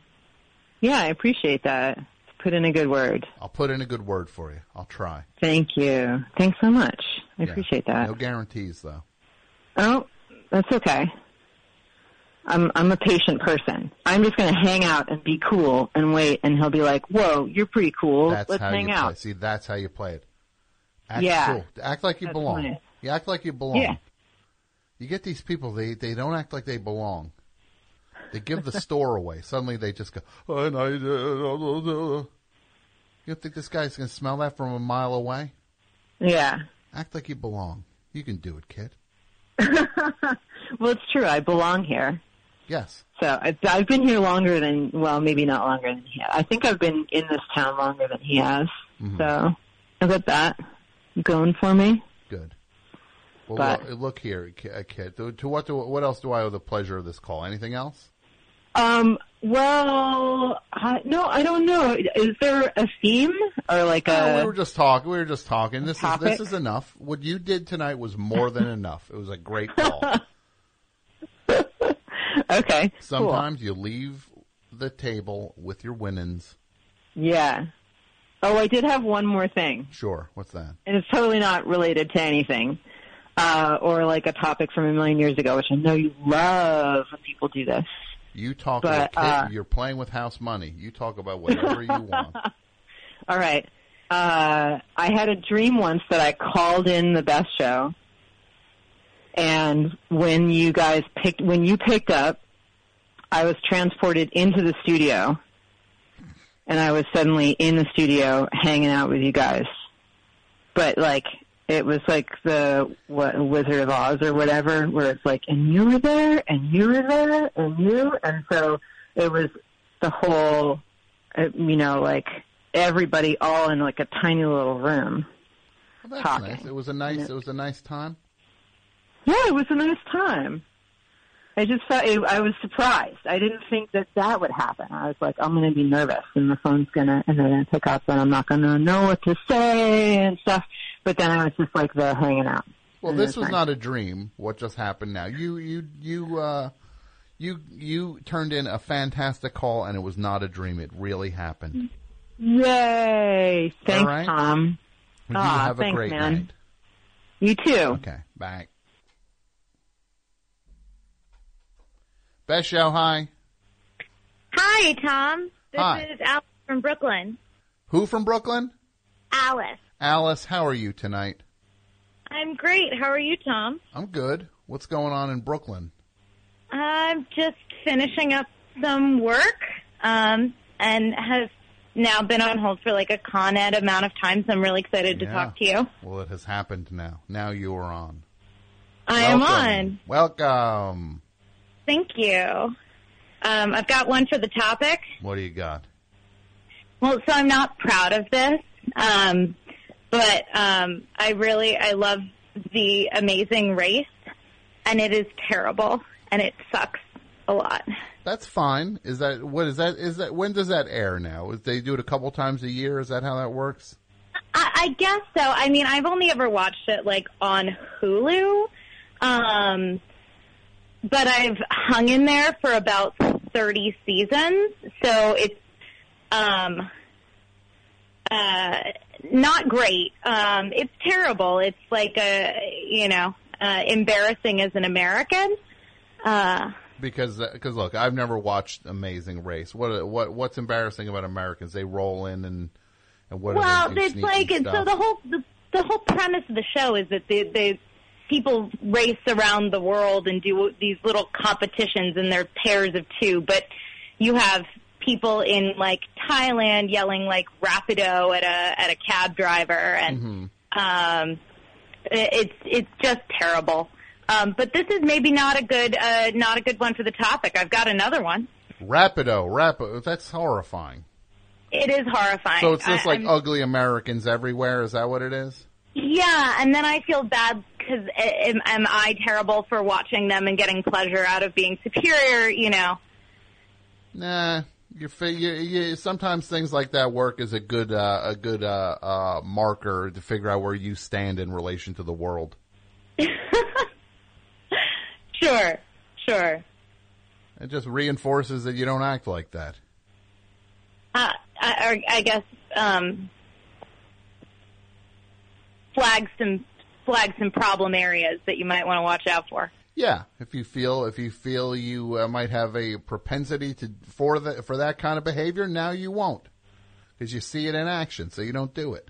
Yeah, I appreciate that. Put in a good word. I'll put in a good word for you. I'll try. Thank you. Thanks so much. I Yeah. appreciate that. No guarantees though. Oh, that's okay. I'm I'm a patient person. I'm just going to hang out and be cool and wait, and he'll be like, "Whoa, you're pretty cool. That's Let's hang out." play. See, that's how you play it. Act Yeah. cool. Act like you belong. nice. You act like you belong. Yeah. You get these people, they, they don't act like they belong. They give the store away. Suddenly they just go, oh, uh, uh, uh." You think this guy's going to smell that from a mile away? Yeah. Act like you belong. You can do it, kid. [LAUGHS] Well, it's true. I belong here. Yes. So I've, I've been here longer than, well, maybe not longer than he has. I think I've been in this town longer than he has. Mhm. So I got that going for me. Good. Well, But- look, look here, ki- uh, kid. To, what do, what else do I owe the pleasure of this call? Anything else? Um, well, I, no, I don't know. Is there a theme or like No, a? we were just talking. We were just talking. This is this is enough. What you did tonight was more than [LAUGHS] enough. It was a great call. [LAUGHS] okay. Sometimes you leave the table with your winnings. Yeah. Oh, I did have one more thing, Sure. What's that? and it's totally not related to anything, uh, or like a topic from a million years ago, which I know you love when people do this. You talk But, about uh, you're playing with house money. You talk about whatever you [LAUGHS] want. All right. Uh, I had a dream once that I called in the best show, and when you guys picked, when you picked up, I was transported into the studio, and I was suddenly in the studio hanging out with you guys. But like, it was like the what Wizard of Oz or whatever, where it's like, and you were there, and you were there, and you, and so it was the whole, uh, you know, like everybody all in like a tiny little room. Well, Talking. nice. It was a nice. It was a nice time. Yeah, it was a nice time. I just thought it, I was surprised. I didn't think that that would happen. I was like, I'm going to be nervous, and the phone's gonna and they're gonna pick up, and I'm not going to know what to say and stuff. But then I was just like there hanging out. Well, this was nice. not a dream. What just happened now? You you you uh you you turned in a fantastic call, and it was not a dream. It really happened. Yay! Thanks, All right. Tom. You Ah, have a thanks, great man. night. You too. Okay, bye. Best show, hi. Hi, Tom. This Hi. is Alice from Brooklyn. Who from Brooklyn? Alice. Alice, how are you tonight? I'm great. How are you, Tom? I'm good. What's going on in Brooklyn? I'm just finishing up some work, um, and has now been on hold for like a con ed amount of time, so I'm really excited to Yeah. talk to you. Well, it has happened now. Now you are on. I am on. Welcome. Thank you. Um, I've got one for the topic. What do you got? Well, so I'm not proud of this, um, but um, I really I love the Amazing Race, and it is terrible, and it sucks a lot. That's fine. Is that what is that? Is that when does that air now? Is they do it a couple times a year? Is that how that works? I, I guess so. I mean, I've only ever watched it like on Hulu, um, but I've hung in there for about thirty seasons, so it's um, uh, not great. Um, it's terrible. It's like a you know uh, embarrassing as an American. Uh, Because because look, I've never watched Amazing Race. What what what's embarrassing about Americans? They roll in and and what? well, it's like and so the whole the, the whole premise of the show is that the the people race around the world and do these little competitions and they're pairs of two, but you have people in like Thailand yelling like rapido at a at a cab driver and Mm-hmm. um it- it's it's just terrible. Um but this is maybe not a good uh not a good one for the topic. I've got another one. Rapido, Rapido. That's horrifying. It is horrifying. So it's just like I'm- ugly Americans everywhere. Is that what it is? Yeah, and then I feel bad because am, am I terrible for watching them and getting pleasure out of being superior? You know. Nah, you, fi- you, you sometimes things like that work as a good uh, a good uh, uh, marker to figure out where you stand in relation to the world. [LAUGHS] Sure, sure. It just reinforces that you don't act like that. Uh, I, I guess um, flag some flag some problem areas that you might want to watch out for. Yeah, if you feel if you feel you uh, might have a propensity to for the for that kind of behavior, now you won't because you see it in action, so you don't do it.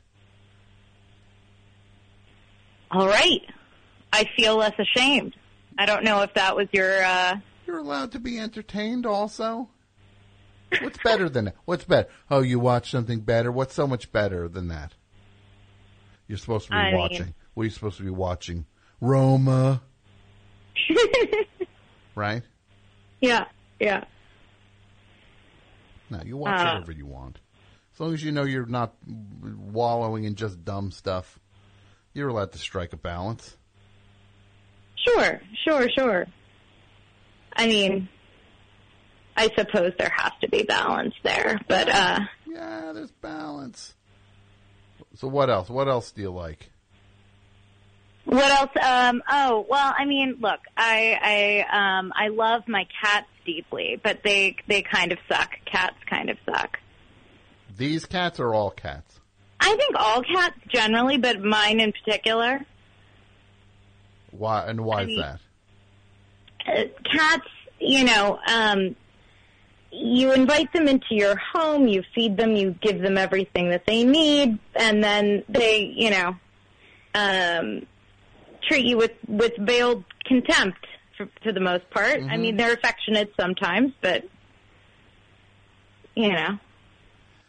All right, I feel less ashamed. I don't know if that was your. Uh, You're allowed to be entertained, also. What's better than that? What's better? Oh, you watch something better. What's so much better than that? You're supposed to be I mean- watching. What are you supposed to be watching? Roma, [LAUGHS] right? yeah, yeah. No, you watch Uh. whatever you want. As long as you know you're not wallowing in just dumb stuff, you're allowed to strike a balance. Sure, sure, sure. I mean, I suppose there has to be balance there, but uh Yeah, there's balance. So what else? What else do you like? What else? Um oh, well, I mean, look, I I um I love my cats deeply, but they they kind of suck. Cats kind of suck. These cats are all cats. I think all cats generally, but mine in particular. Why and why I is mean- that? uh, cats, you know, um, you invite them into your home, you feed them, you give them everything that they need, and then they, you know, um, treat you with with veiled contempt for, for the most part. I mean, they're affectionate sometimes, but you know,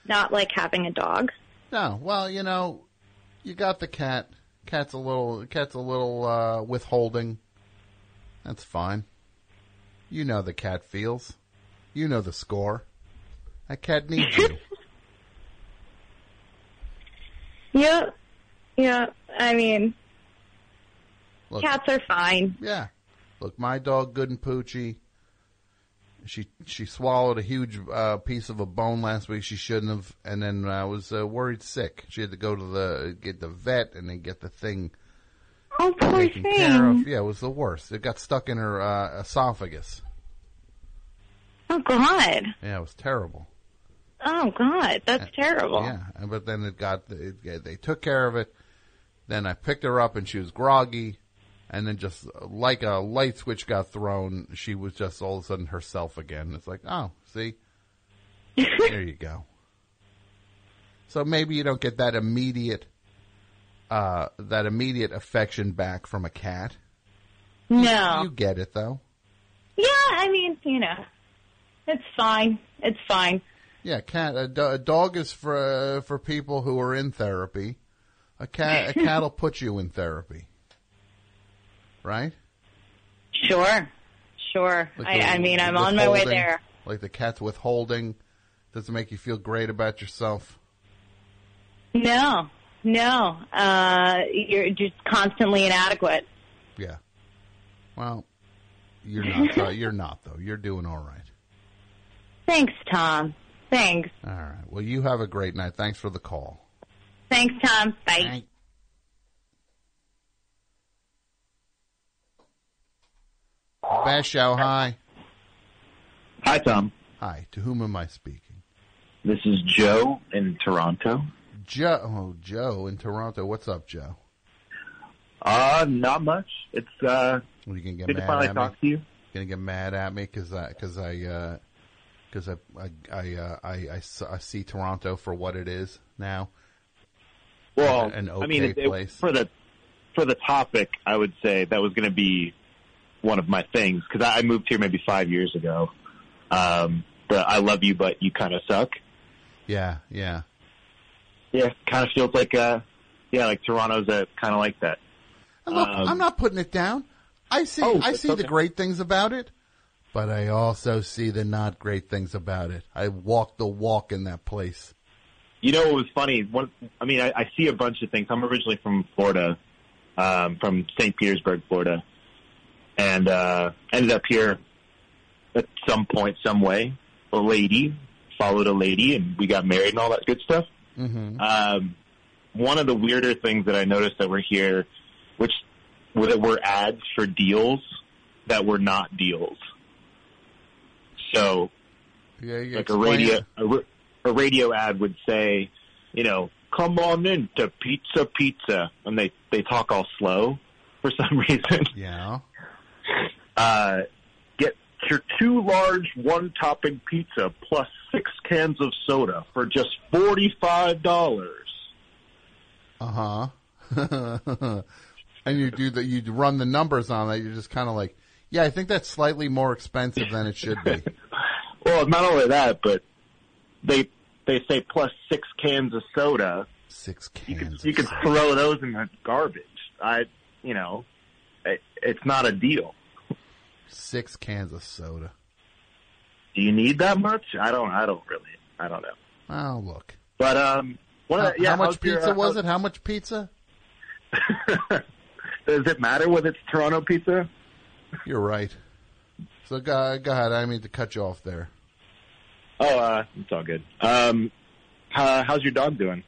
not like having a dog. No, well, you know, you got the cat. Cat's a little, cat's a little uh, withholding. That's fine. You know the cat feels. You know the score. That cat needs you. [LAUGHS] Yeah, yeah. I mean, Look, cats are fine. Yeah. Look, my dog, good and poochy. She she swallowed a huge uh, piece of a bone last week. She shouldn't have, and then I was uh, worried sick. She had to go to the get the vet and then get the thing Oh, poor taken care of. thing. Yeah, it was the worst. It got stuck in her uh, esophagus. Oh God. Yeah, it was terrible. Oh God, that's terrible. Yeah, but then it got it, they took care of it. Then I picked her up and she was groggy, and then just like a light switch got thrown, she was just all of a sudden herself again. It's like, oh, see, there you go. So maybe you don't get that immediate, uh, that immediate affection back from a cat. No. You get it though. Yeah, I mean, you know, it's fine. It's fine. Yeah, cat. A, do- a dog is for uh, for people who are in therapy. A cat. A [LAUGHS] cat will put you in therapy. Right. Sure, sure. Like I, the- I mean, I'm on my way there. Like the cat's withholding. Does it make you feel great about yourself? No, no. Uh, you're just constantly inadequate. Yeah. Well, you're not. uh, [LAUGHS] you're not though. You're doing all right. Thanks, Tom. Thanks. All right. Well, you have a great night. Thanks for the call. Thanks, Tom. Bye. Bashow, hi. Hi, Tom. Hi. To whom am I speaking? This is Joe in Toronto. Joe. Oh, Joe in Toronto. What's up, Joe? Uh, not much. It's uh, Well, you can get good to mad finally at talk me. to you. Gonna get mad at me because I because I uh, because I I I, uh, I, I I see Toronto for what it is now. Well, an okay I mean, it, it- for the for the topic, I would say that was going to be one of my things because I, I moved here maybe five years ago. Um, the I love you, but you kind of suck. Yeah, yeah. Yeah, kind of feels like uh, yeah, like Toronto's a kind of like that. And look, Um, I'm not putting it down. I see Oh, I see the great things about it. but I also see the not great things about it. I walk the walk in that place. You know it was funny? One, I mean, I, I see a bunch of things. I'm originally from Florida, um, from St. Petersburg, Florida, and uh, ended up here at some point, some way. A lady followed a lady, and we got married and all that good stuff. Mm-hmm. Um, one of the weirder things that I noticed that were here, which were that were ads for deals that were not deals. So, Yeah, like a radio a, a radio ad would say, you know, come on in to Pizza Pizza, and they they talk all slow for some [LAUGHS] reason. Yeah. Uh, get your two large one topping pizza plus six cans of soda for just forty five dollars. Uh huh. [LAUGHS] and you do that. you run the numbers on that. You're just kind of like, yeah, I think that's slightly more expensive than it should be. [LAUGHS] Well, not only that, but they they say plus six cans of soda. Six You cans. could you could throw those in the garbage. I, you know, it, it's not a deal. Six cans of soda. Do you need that much? I don't. I don't really. I don't know. Oh, look. But um, of How, yeah, how much how's your, pizza uh, was it? How much pizza? [LAUGHS] Does it matter whether it's Toronto pizza? You're right. So go, go ahead. I mean to cut you off there. Oh, uh, it's all good. Um, how, how's your dog doing?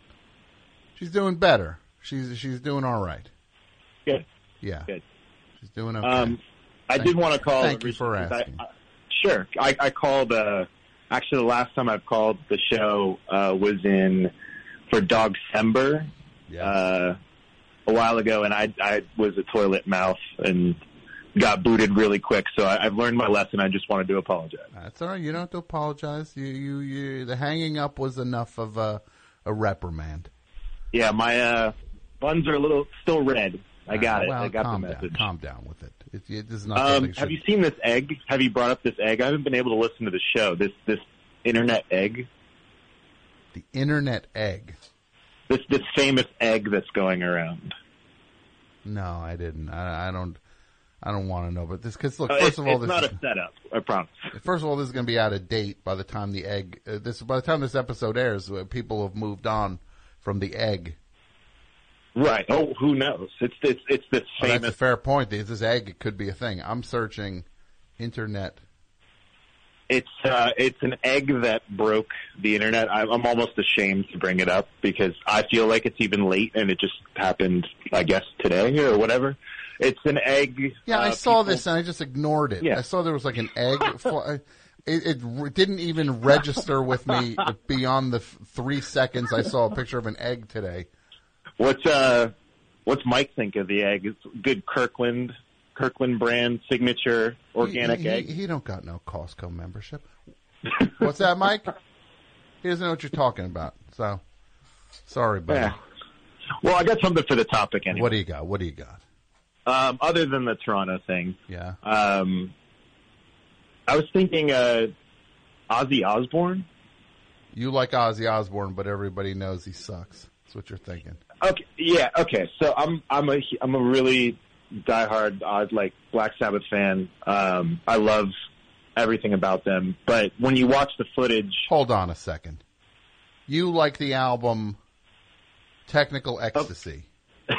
She's doing better. She's she's doing all right. Good. Yeah. Good. She's doing okay. Um, I Thank- did want to call. thank you for asking. I, I, sure. I, I called. Uh, actually, the last time I've called the show uh, was in for Dog Sember uh, a while ago, and I I was a toilet mouth and got booted really quick. So I, I've learned my lesson. I just wanted to apologize. That's all right. You don't have to apologize. You you, you the hanging up was enough of a a reprimand. Yeah, my uh, buns are a little still red. I got Uh, it. I got the down. message. Calm down with it. It, not Um, have you seen this egg? Have you brought up this egg? I haven't been able to listen to the show. This this internet egg. the internet egg. This this famous egg that's going around. No, I didn't. I, I don't. I don't want to know. But this because look, first it's, of all, it's this not is, a setup. I promise. First of all, this is going to be out of date by the time the egg. Uh, this by the time this episode airs, uh, people have moved on from the egg. Right. Oh, who knows? It's it's it's the this Oh, that's a famous. fair point. This this egg could be a thing. I'm searching internet. It's uh, it's an egg that broke the internet. I'm, I'm almost ashamed to bring it up because I feel like it's even late and it just happened. I guess today or whatever. It's an egg. Yeah, I uh, saw people- this and I just ignored it. Yeah. I saw there was like an egg. [LAUGHS] fly- it, it didn't even register with me [LAUGHS] beyond the f- three seconds I saw a picture of an egg today. What's uh, what's Mike think of the egg? It's good Kirkland, Kirkland brand signature organic he, he, egg. He, he don't got no Costco membership. What's that, Mike? He doesn't know what you're talking about. So, sorry, buddy. Yeah. Well, I got something for the topic anyway. What do you got? What do you got? Um, other than the Toronto thing, Yeah. um, I was thinking uh, Ozzy Osbourne. You like Ozzy Osbourne, but everybody knows he sucks. That's what you're thinking. Okay, yeah, okay. So I'm I'm a I'm a really diehard Oz like Black Sabbath fan. Um, I love everything about them, but when you watch the footage, Hold on a second. You like the album Technical Oh. Ecstasy. [LAUGHS]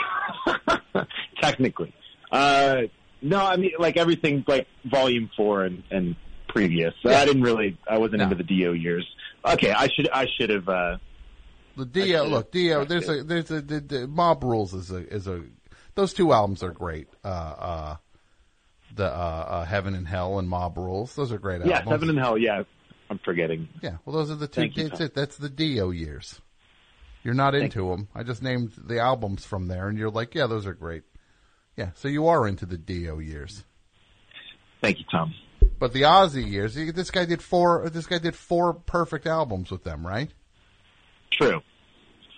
technically, uh, no, I mean like everything like Volume Four and and previous. Yeah. I didn't really I wasn't No. into the Dio years. Okay, I should I should have. Uh, The Dio, look, Dio. There's a there's a the, the Mob Rules is a is a those two albums are great. Uh, uh, the uh, uh, Heaven and Hell and Mob Rules. Those are great yeah, albums. Seven in Hell. Yeah, I'm forgetting. Yeah, well, those are the two. Thank you, That's Tom. it. That's the Dio years. You're not Thank into them. I just named the albums from there, and you're like, yeah, those are great. Yeah, so you are into the Dio years. Thank you, Tom. But the Ozzy years, this guy did four. This guy did four perfect albums with them, right? True.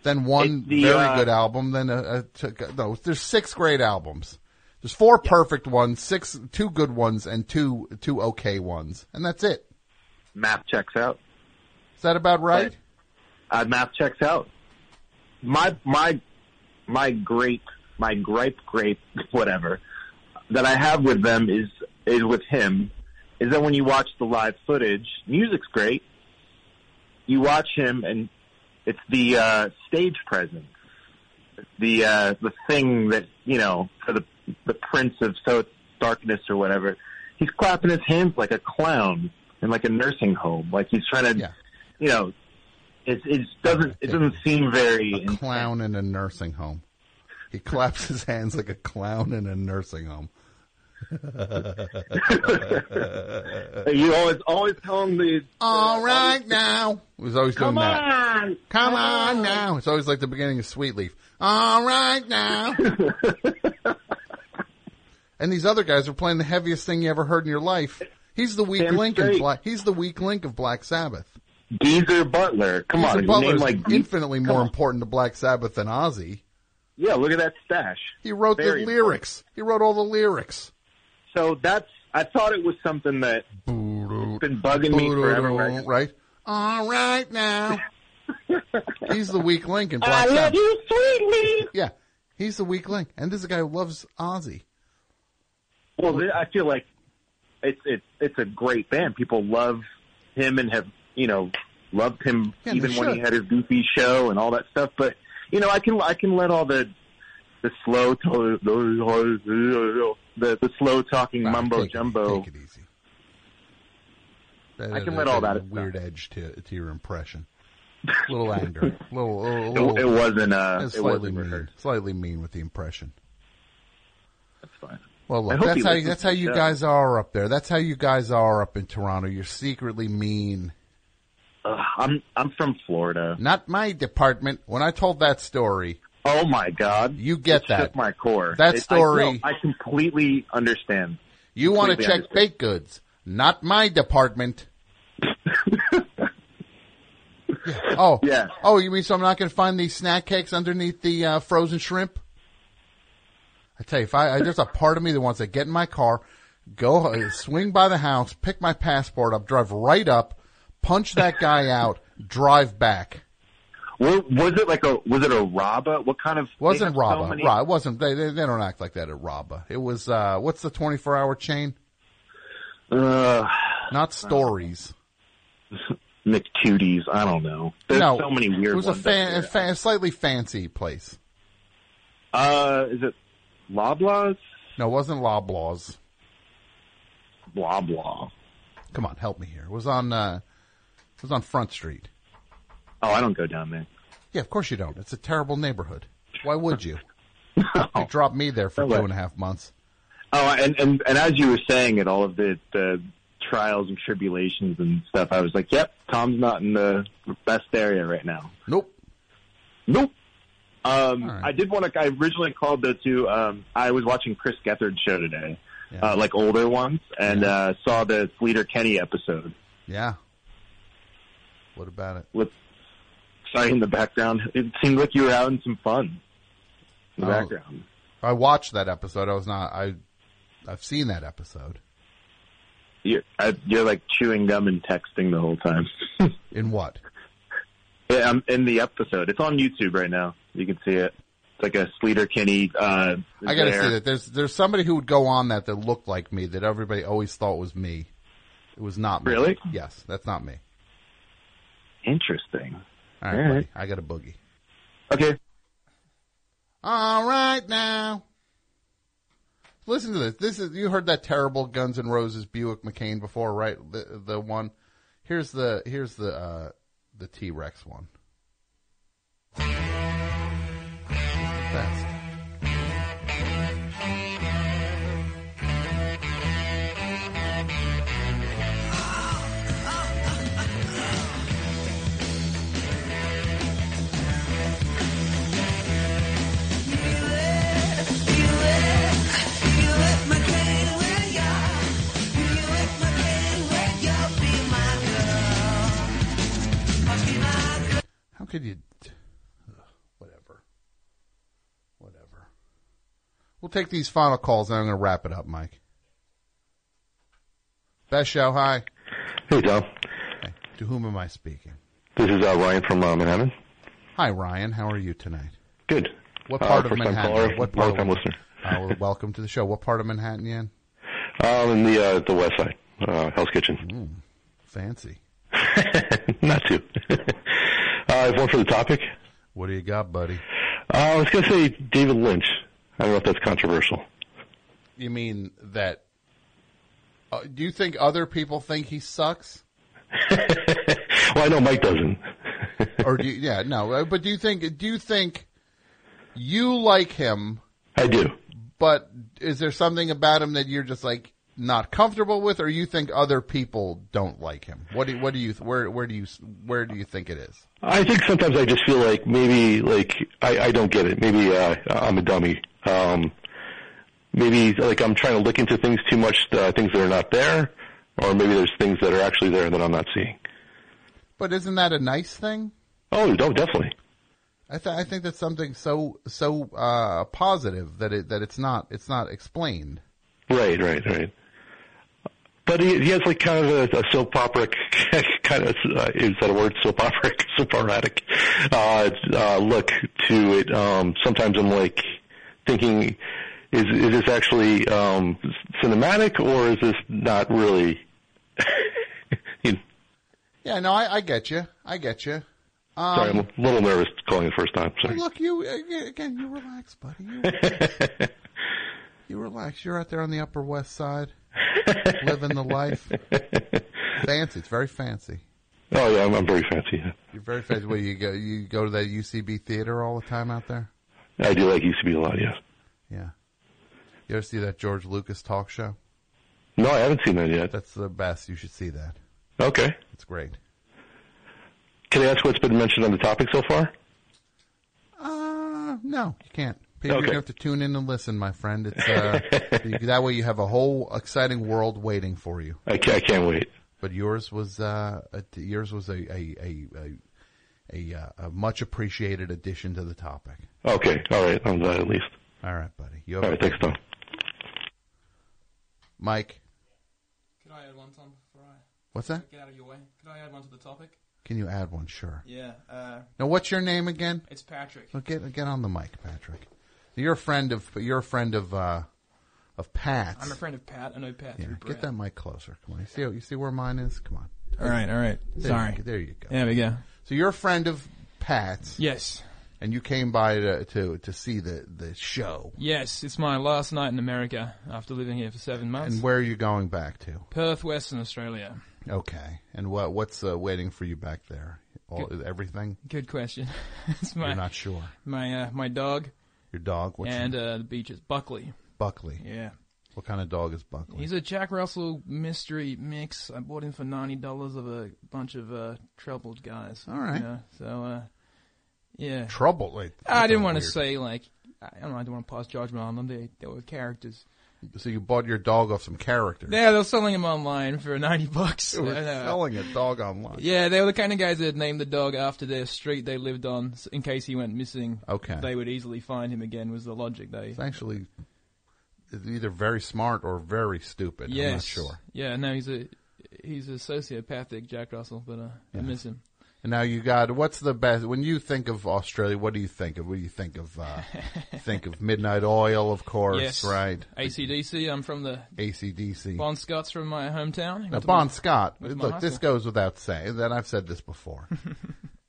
Then one the, very uh, good album. Then a, a no. There's six great albums. There's four perfect ones, six two good ones, and two two okay ones, and that's it. Math checks out. Is that about right? Uh, math checks out. My my my great my gripe grape [LAUGHS] whatever that I have with them is is with him is that when you watch the live footage, music's great. You watch him, and it's the uh, stage presence, the uh, the thing that you know for the the Prince of so darkness or whatever. He's clapping his hands like a clown in like a nursing home, like he's trying to, you know, it it doesn't it doesn't seem very A clown in a nursing home. He claps his hands like a clown in a nursing home. You always always tell him the All right now. He was always Come doing that. on, Come on now. It's always like the beginning of Sweet Leaf. All right now. [LAUGHS] and these other guys are playing the heaviest thing you ever heard in your life. He's the weak Damn link in straight. Black. He's the weak link of Black Sabbath. Geezer Butler. Come Geezer on, his Butler's name like infinitely come more on. important to Black Sabbath than Ozzy. Yeah, look at that stash. He wrote Very the lyrics. He wrote all the lyrics. So that's I thought it was something that has been bugging me forever. I- Right? All right now. [LAUGHS] He's the weak link in Black I love Sabbath. you sweetly. Yeah, he's the weak link, and this is a guy who loves Ozzy. Well, I feel like it's it's it's a great band. People love him and have you know loved him Yeah, even when he had his goofy show and all that stuff. But you know, I can I can let all the the slow to- the the slow talking mumbo take jumbo. take it easy. That- I can that- let all that that weird edge to to your impression. A little anger, [LAUGHS] little, little, It- little- it wasn't, uh, it slightly wasn't mean, slightly mean with the impression. That's fine. Well, look, that's how that's how you guys are up there. That's how you guys are up in Toronto. You're secretly mean. Ugh, I'm I'm from Florida. Not my department. When I told that story, Oh my God! You get it that. my core. That It- story- I, no, I completely understand. you want to check baked goods. Not my department. [LAUGHS] Oh, yeah. Oh, you mean so I'm not going to find these snack cakes underneath the uh, frozen shrimp? I tell you, if I, I there's a part of me that wants to get in my car, go uh, swing by the house, pick my passport up, drive right up, punch that guy out, drive back. Was, it like a was it a Rabba? What kind of Wasn't have so Rabba? many- Ra- it wasn't. They, they they don't act like that at Rabba. It was uh, what's the 24 hour chain? Uh, Not stories. [LAUGHS] McTooties. I don't know. There's no, so many weird It was a, fan, a there. fa- slightly fancy place. Uh, is it Loblaws? No, it wasn't Loblaws. Blah blah. Come on, help me here. It was on. Uh, it was on Front Street. Oh, I don't go down there. Yeah, of course you don't. It's a terrible neighborhood. Why would you? [LAUGHS] You dropped me there for No two and a half months. Oh, and and and as you were saying it, all of the the trials and tribulations and stuff, I was like, "Yep, Tom's not in the best area right now." Nope. Nope. Um, I did want to. I originally called though to. Um, I was watching Chris Gethard's show today, uh, like older ones, and uh, saw the Sleater Kinney episode. Yeah. What about it? With sorry in the background, it seemed like you were having some fun in the Oh. background. I watched that episode. I was not. I. I've seen that episode. You're, I, you're like chewing gum and texting the whole time. [LAUGHS] In what? Yeah, I'm in the episode. It's on YouTube right now. You can see it. It's like a Sleater Kinney. Uh, I got to there. say that there's there's somebody who would go on that that looked like me that everybody always thought was me. It was not me. Really? Yes, that's not me. Interesting. All right, All right. buddy, I got a boogie. Okay. All right now. Listen to this. This is you heard that terrible Guns N' Roses Buick Makane before, right? The the one. Here's the here's the uh the T Rex one. Best. Could you? Whatever. Whatever. We'll take these final calls and I'm going to wrap it up, Mike. Best show. Hi. Hey, Tom. To whom am I speaking? This is uh, Ryan from uh, Manhattan. Hi, Ryan. How are you tonight? Good. What Uh, part of Manhattan? caller, what part long-time of, listener. [LAUGHS] Uh, welcome to the show. What part of Manhattan you in? Um, in the uh, the west side. uh, Hell's Kitchen. Fancy. [LAUGHS] Not too. [LAUGHS] I have one for the topic. What do you got, buddy? Uh, I was going to say David Lynch. I don't know if that's controversial. You mean that? Uh, do you think other people think he sucks? [LAUGHS] Well, I know Mike doesn't. or do you, yeah, no, uh, but do you think, do you think you like him? I do. But is there something about him that you're just like not comfortable with, or you think other people don't like him? What do, what do you, where, where do you, where do you think it is? I think sometimes I just feel like maybe like I, I don't get it. Maybe uh, I'm a dummy. Um, maybe like I'm trying to look into things too much, uh, things that are not there, or maybe there's things that are actually there that I'm not seeing. But isn't that a nice thing? Oh, no, definitely. I, th- I think that's something so so uh, positive that it that it's not it's not explained. Right, right, right. But he, he has like kind of a, a soap opera [LAUGHS] kind of uh, is that a word soap opera [LAUGHS] soap operatic uh, uh, look to it. Um, sometimes I'm like thinking, is is this actually um, cinematic or is this not really? [LAUGHS] Yeah, no, I, I get you. I get you. Um, Sorry, I'm a little nervous calling the first time. Sorry. Look, you uh, again. You relax, buddy. You, you relax. You're out there on the Upper West Side, [LAUGHS] living the life. Fancy. It's very fancy. Oh yeah, I'm, I'm very fancy. Yeah. You're very fancy. Where you go? You go to that UCB theater all the time out there? I do like UCB a lot. Yes. Yeah. You ever see that George Lucas talk show? No, I haven't seen that yet. That's the best. You should see that. Okay. It's great. Can I ask what's been mentioned on the topic so far? Uh, no, you can't. People, Okay. you have to tune in and listen, my friend. It's uh, [LAUGHS] that way you have a whole exciting world waiting for you. I can't, I can't wait. But yours was uh, a, yours was a a a, a, a, uh, a much appreciated addition to the topic. Okay. All right. I'm glad at least. All right, buddy. You All have right. Thanks, Tom. Mike. Could I add one, Tom? Before I What's that? Get out of your way. Could I add one to the topic? Can you add one? Sure. Yeah. Uh, Now, what's your name again? It's Patrick. Well, get get on the mic, Patrick. You're a friend of you're a friend of uh, of Pat's. I'm a friend of Pat. I know Pat Yeah, through get Brett. that mic closer. Come on. You see you see where mine is? Come on. All right, all right. There Sorry. You, there you go. There we go. So you're a friend of Pat's. Yes. And you came by to to, to see the the show. Yes, it's my last night in America after living here for seven months. And where are you going back to? Perth, Western Australia. Okay. And what what's uh, waiting for you back there? All, everything? Good question. [LAUGHS] it's my, You're not sure. My uh, my dog. Your dog? What's and your- uh, the beaches. Buckley. Buckley. Yeah. What kind of dog is Buckley? He's a Jack Russell mystery mix. I bought him for ninety dollars of a bunch of uh, troubled guys. All right. You know, so uh, yeah. Troubled? Wait, I didn't want to say like I don't know. I don't want to pass judgment on them. They they were characters. So you bought your dog off some character. Yeah, they were selling him online for ninety bucks. They were selling a dog online. Yeah, they were the kind of guys that named the dog after their street they lived on, in case he went missing. Okay. They would easily find him again. Was the logic they? It's actually either very smart or very stupid. yes. I'm not sure. Yeah, no, he's a he's a sociopathic Jack Russell, but uh, I miss him. And now you got what's the best when you think of Australia? What do you think of? What do you think of? Uh, [LAUGHS] think of Midnight Oil, of course, yes. right? ACDC. I'm from the ACDC. Bon Scott's from my hometown. Now, Bon my- Scott. went to my Look, high this goes without saying. That I've said this before.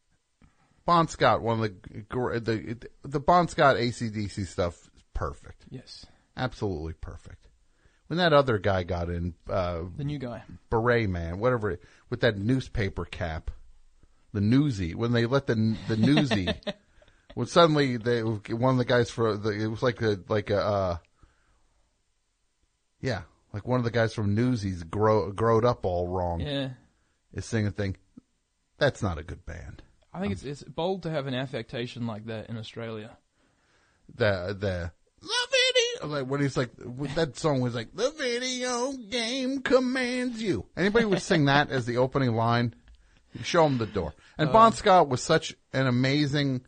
[LAUGHS] bon Scott, one of the the the Bon Scott ACDC stuff, is perfect. Yes. absolutely perfect. When that other guy got in, uh, The new guy. beret man, whatever, with that newspaper cap, the newsy. When they let the the newsy, [LAUGHS] when suddenly they one of the guys for the it was like a like a uh, yeah, like one of the guys from Newsies grow growed up all wrong. Yeah. is singing a thing. That's not a good band. I think it's it's bold to have an affectation like that in Australia. The the the video like when he's like that song was like the video game commands you. Anybody would sing that as the opening line? You show him the door. And Uh, Bon Scott was such an amazing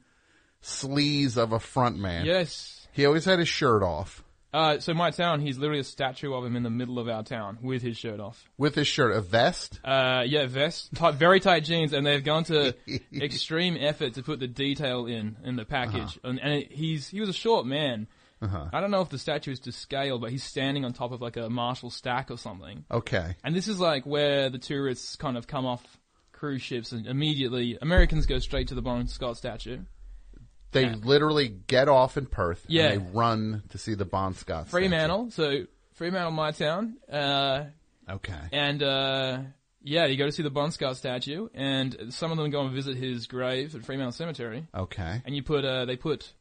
sleaze of a front man. Yes. He always had his shirt off. Uh, so my town, he's literally a statue of him in the middle of our town with his shirt off. With his shirt, a vest? Uh, yeah, vest, tight, very tight jeans, and they've gone to [LAUGHS] extreme effort to put the detail in in the package. Uh-huh. And, and he's he was a short man, Uh-huh. I don't know if the statue is to scale, but he's standing on top of like a Marshall stack or something. Okay. And this is like where the tourists kind of come off cruise ships and immediately Americans go straight to the Bon Scott statue. They Yeah. literally get off in Perth Yeah. and they run to see the Bon Scott. statue. Fremantle, so Fremantle, my town. Uh, Okay. and uh, yeah, you go to see the Bon Scott statue, and some of them go and visit his grave at Fremantle Cemetery. Okay. And you put uh, they put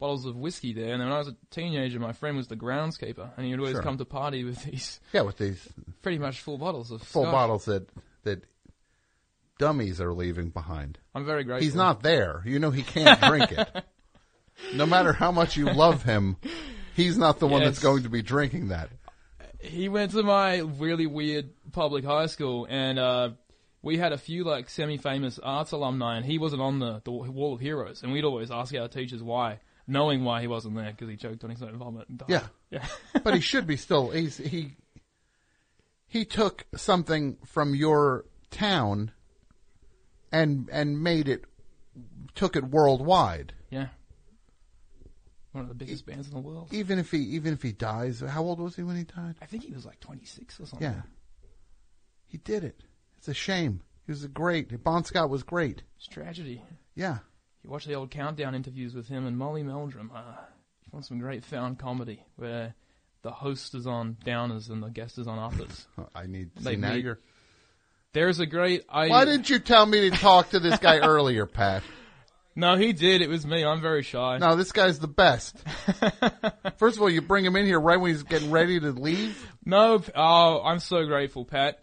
bottles of whiskey there. And then when I was a teenager, my friend was the groundskeeper, and he would always Sure. come to party with these Yeah, with these pretty much full bottles of full scotch. bottles that that dummies are leaving behind. I'm very grateful. He's not there. You know he can't drink it. [LAUGHS] No matter how much you love him, he's not the one that's going to be drinking that. he went to my really weird public high school, and uh, we had a few like semi-famous arts alumni, and he wasn't on the, the Wall of Heroes, and we'd always ask our teachers why, knowing why he wasn't there because he choked on his own vomit. And died. Yeah. yeah. [LAUGHS] but he should be still. He's he. He took something from your town, and and made it, took it worldwide. yeah. One of the biggest bands in the world. Even if he even if he dies, how old was he when he died? I think he was like 26 or something. Yeah, he did it. It's a shame. He was a great. Bon Scott was great. It's tragedy. Yeah. You watch the old countdown interviews with him and Molly Meldrum. Uh, you want some great found comedy where the host is on downers and the guest is on uppers. [LAUGHS] I need. They meet. There's a great. I, Why didn't you tell me to talk to this guy [LAUGHS] earlier, Pat? No, he did. It was me. I'm very shy. No, this guy's the best. [LAUGHS] First of all, you bring him in here right when he's getting ready to leave. No, oh, I'm so grateful, Pat.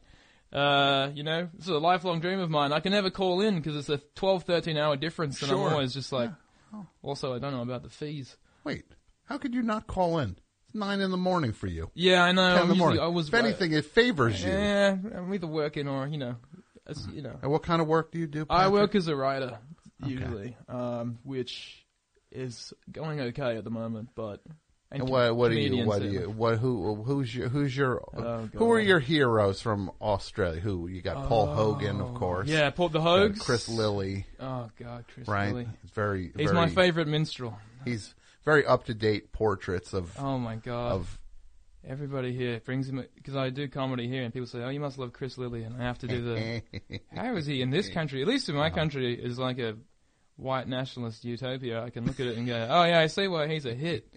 Uh, you know, this is a lifelong dream of mine. I can never call in because it's a 12, 13 hour difference, and Sure. I'm always just like. Also, I don't know about the fees. Wait, how could you not call in? Nine in the morning for you. Yeah, I know. Ten in the morning. I was if anything, it favors you. Yeah, I'm either working or you know, as, you know. And what kind of work do you do? I work as a writer Okay. usually, um, which is going okay at the moment, but. And what, what do you? What do and- you? What? Who? Who's your? Who's your? Oh, who are your heroes from Australia? Who you got? Paul Hogan, of course. Oh, Yeah, Paul the Hogs. Chris Lilley. Oh God, Chris right? Lilley. He's very. He's very- my favorite minstrel. He's very up to date portraits of. Oh my God. Of Everybody here brings him because I do comedy here, and people say, "Oh, you must love Chris Lilley," and I have to do the. [LAUGHS] How is he in this country? At least in my Uh-huh. country, is like a white nationalist utopia. I can look at it and go, "Oh yeah, I see why he's a hit."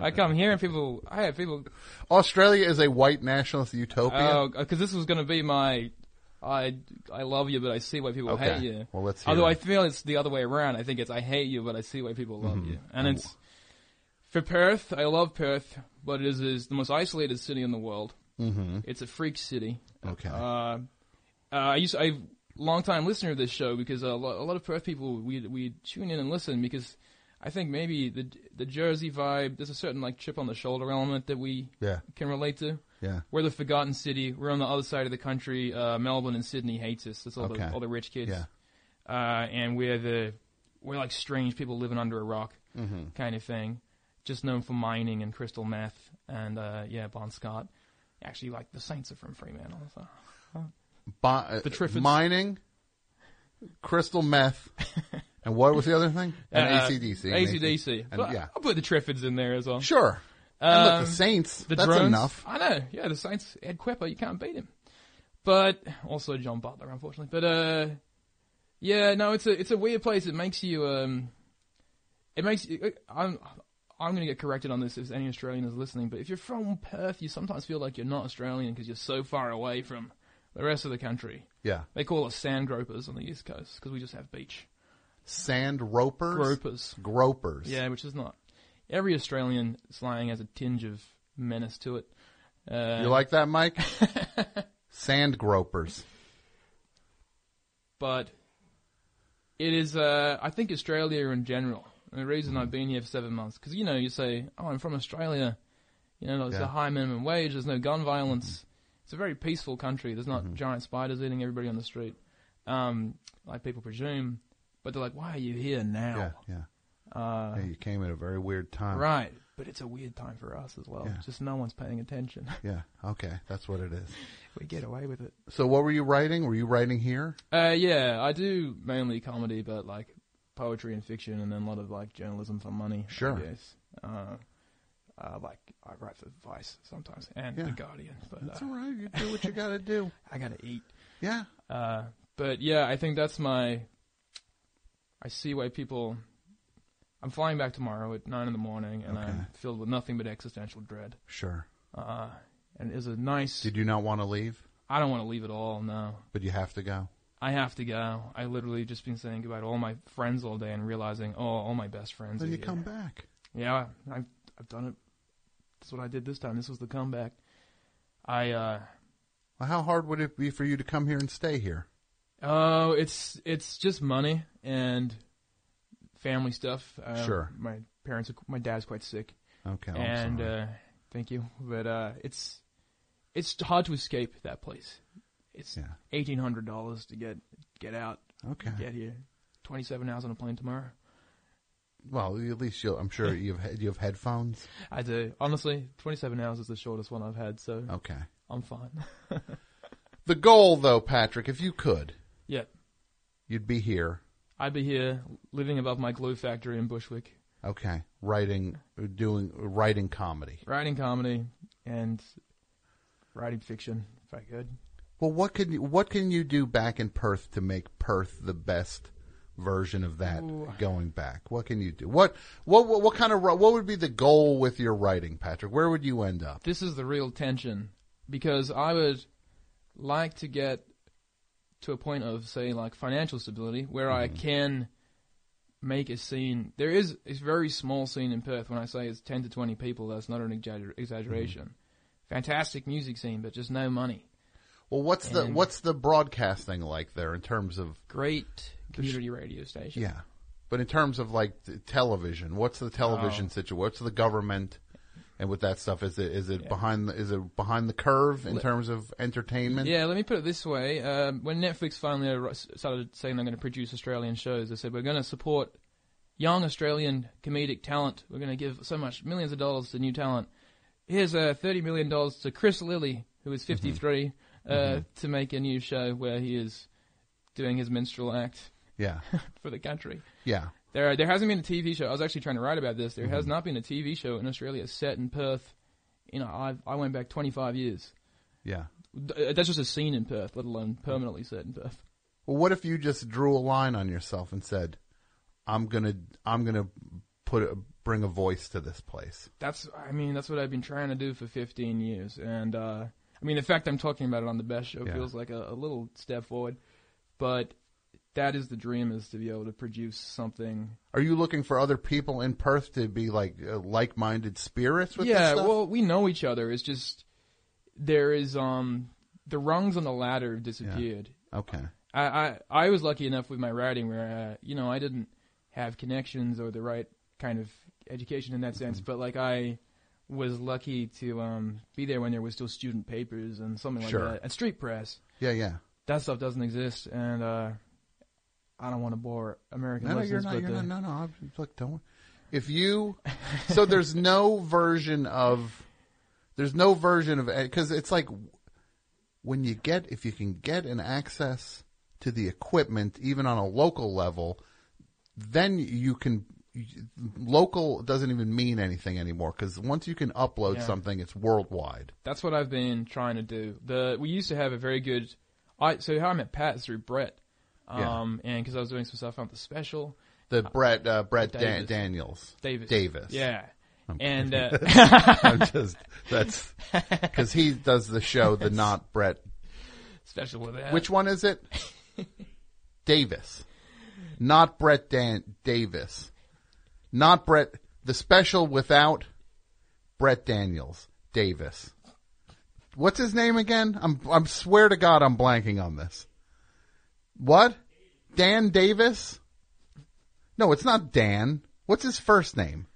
I come here and people, I have people. Australia is a white nationalist utopia. Oh, because this was going to be my. I I love you, but I see why people Okay. hate you. Well, let's Although it. I feel it's the other way around. I think it's I hate you, but I see why people love Mhm. you, and it's for Perth. I love Perth, but it is, is the most isolated city in the world. Mhm. It's a freak city. Okay. Uh, uh, I used I long time listener of this show because a lot, a lot of Perth people we we tune in and listen because I think maybe the the Jersey vibe. There's a certain like chip on the shoulder element that we Yeah. can relate to. Yeah. We're the forgotten city. We're on the other side of the country. Uh, Melbourne and Sydney hates us. That's all Okay. the all the rich kids. Yeah. Uh, and we're the we're like strange people living under a rock Mhm. kind of thing. Just known for mining and crystal meth and uh, yeah, Bon Scott. Actually, like the Saints are from Fremantle. So. Bo- The Triffids. mining, crystal meth, [LAUGHS] and what was the other thing? And Uh, ACDC. and ACDC. And, But yeah. I'll put the Triffids in there as well. Sure. And look, the Um, Saints, The that's drones. enough. I know. Yeah, the Saints. Ed Kuepper, you can't beat him. But also John Butler, unfortunately. But uh, yeah, no, it's a it's a weird place. It makes you um, it makes you. I'm I'm gonna get corrected on this if any Australian is listening. But if you're from Perth, you sometimes feel like you're not Australian because you're so far away from the rest of the country. Yeah. They call us sand gropers on the east coast because we just have beach. Sand ropers? Gropers. Gropers. Yeah, which is not. Every Australian slang has a tinge of menace to it. Uh, You like that, Mike? [LAUGHS] Sand gropers. but it is. Uh, I think Australia in general. And the reason I've been here for seven months, because you know, you say, "Oh, I'm from Australia." You know, there's Yeah. a high minimum wage. There's no gun violence. It's a very peaceful country. There's Mm-hmm. not giant spiders eating everybody on the street, um, like people presume. But they're like, "Why are you here now?" Yeah, yeah. Uh, yeah, you came at a very weird time. Right, but it's a weird time for us as well. Yeah. Just no one's paying attention. [LAUGHS] Yeah, okay, that's what it is. we get away with it. So, what were you writing? Were you writing here? Uh, yeah, I do mainly comedy, but like poetry and fiction, and then a lot of like journalism for money. Sure. Yes. Uh, Uh, like I write for Vice sometimes and Yeah. The Guardian. But That's uh, all right. You do what you got to do. [LAUGHS] I gotta eat. Yeah. Uh, but yeah, I think that's my. I see why people. I'm flying back tomorrow at nine in the morning, and Okay. I'm filled with nothing but existential dread. Sure. Uh, and it is a nice. Did you not want to leave? I don't want to leave at all. No, But you have to go. I have to go. I literally just been saying goodbye to all my friends all day and realizing, oh, all my best friends. Then you here. come back. Yeah, I've I've done it. That's what I did this time. This was the comeback. I uh Well, how hard would it be for you to come here and stay here? oh, it's it's just money and family stuff. Uh, Sure. My parents, are, my dad's quite sick. Okay, I'm and uh thank you, but uh it's it's hard to escape that place. It's eighteen hundred dollars to get get out. Okay. Get here. Twenty seven hours on a plane tomorrow. Well, at least you'll, I'm sure you've [LAUGHS] had- you have headphones. I do. Honestly, 27 hours is the shortest one I've had, so Okay. I'm fine. [LAUGHS] The goal, though, Patrick, if you could, yeah, you'd be here. I'd be here living above my glue factory in Bushwick, Okay, writing, doing writing comedy. writing comedy and writing fiction, if I could. Well, what can you what can you do back in Perth to make Perth the best version of that Ooh. going back? What can you do? What what what, what kind of what would be the goal with your writing, Patrick? Where would you end up? This is the real tension because I would like to get to a point of, say, like financial stability where I Mm-hmm. can make a scene. There is a very small scene in Perth. When I say it's 10 to 20 people, that's not an exagger- exaggeration. Mm-hmm. Fantastic music scene, but just no money. Well, what's the And- what's the broadcasting like there in terms of Great community radio station. Yeah, but in terms of like t- television, what's the television Oh. situation? What's the government and with that stuff? Is it is it behind the, is it behind the curve in terms of entertainment? Yeah, let me put it this way. Um, when Netflix finally ar- started saying they're going to produce Australian shows, they said, we're going to support young Australian comedic talent. We're going to give so much, millions of dollars to new talent. Here's uh, $30 million to Chris Lilley, who is 53, uh, Mhm. to make a new show where he is doing his minstrel act Yeah. [LAUGHS] for the country. Yeah. There, there hasn't been a TV show. I was actually trying to write about this. There has Mhm. not been a TV show in Australia set in Perth. You know, I I went back 25 years. Yeah. That's just a scene in Perth, let alone permanently set in Perth. Well, what if you just drew a line on yourself and said, "I'm gonna I'm gonna put a, bring a voice to this place." That's, I mean, that's what I've been trying to do for 15 years. And, uh, I mean, the fact I'm talking about it on the best show Yeah. feels like a, a little step forward. But that is the dream is to be able to produce something. Are you looking for other people in Perth to be like uh, like-minded spirits with yeah, well, we know each other. It's just, there is, um, the rungs on the ladder have disappeared. Okay. I, I, I was lucky enough with my writing where, uh, you know, I didn't have connections or the right kind of education in that sense, Mm-hmm. but like I was lucky to um, be there when there was still student papers and something like Sure. that, and street press. Yeah, yeah. That stuff doesn't exist, and uh, I don't want to bore American No, no, listeners. you're not. You're the- not. No, no. I'm, look, don't. If you, so [LAUGHS] there's no version of, there's no version of because it's like when you get if you can get an access to the equipment even on a local level, then you can. Local doesn't even mean anything anymore because once you can upload Yeah. something, it's worldwide. That's what I've been trying to do. The we used to have a very good. I so how I met Pat is through Brett, Yeah. um, and because I was doing some stuff on the special. The Brett uh, Brett Davis. Daniels Davis Davis yeah, I'm and uh, [LAUGHS] I'm [LAUGHS] just that's because he does the show the not Brett special with that. Which one is it? [LAUGHS] Davis, not Brett Dan Davis, not Brett. The special without Brett Daniels Davis. What's his name again? I'm I'm swear to God I'm blanking on this. What? Dan Davis? No, it's not Dan. What's his first name?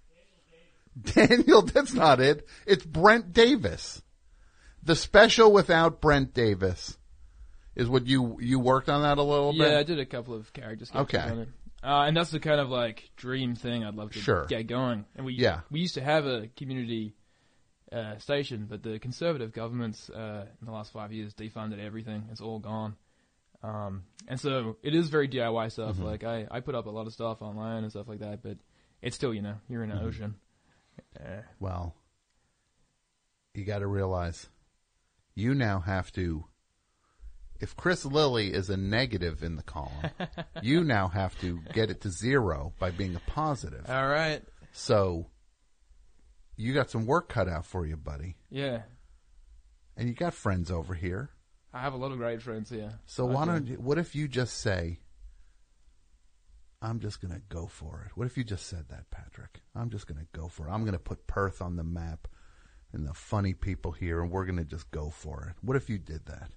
Daniel, [LAUGHS] that's not it. It's Brent Davis. The special without Brent Davis is what you you worked on that a little bit. Yeah, I did a couple of character sketches Okay. Uh, and that's the kind of like dream thing I'd love to Sure. get going. And we Yeah. we used to have a community uh, station, but the conservative governments uh, in the last five years defunded everything. It's all gone. Um, and so it is very DIY stuff. Mhm. Like I, I put up a lot of stuff online and stuff like that, but it's still you know you're in an Mhm. ocean. Uh, Well, you got to realize you now have to. If Chris Lilley is a negative in the column, [LAUGHS] you now have to get it to zero by being a positive. All right. So you got some work cut out for you, buddy. Yeah. And you got friends over here. I have a lot of great friends here. So I why do. don't you, what if you just say, I'm just going to go for it. What if you just said that, Patrick? I'm just going to go for it. I'm going to put Perth on the map and the funny people here and we're going to just go for it. What if you did that?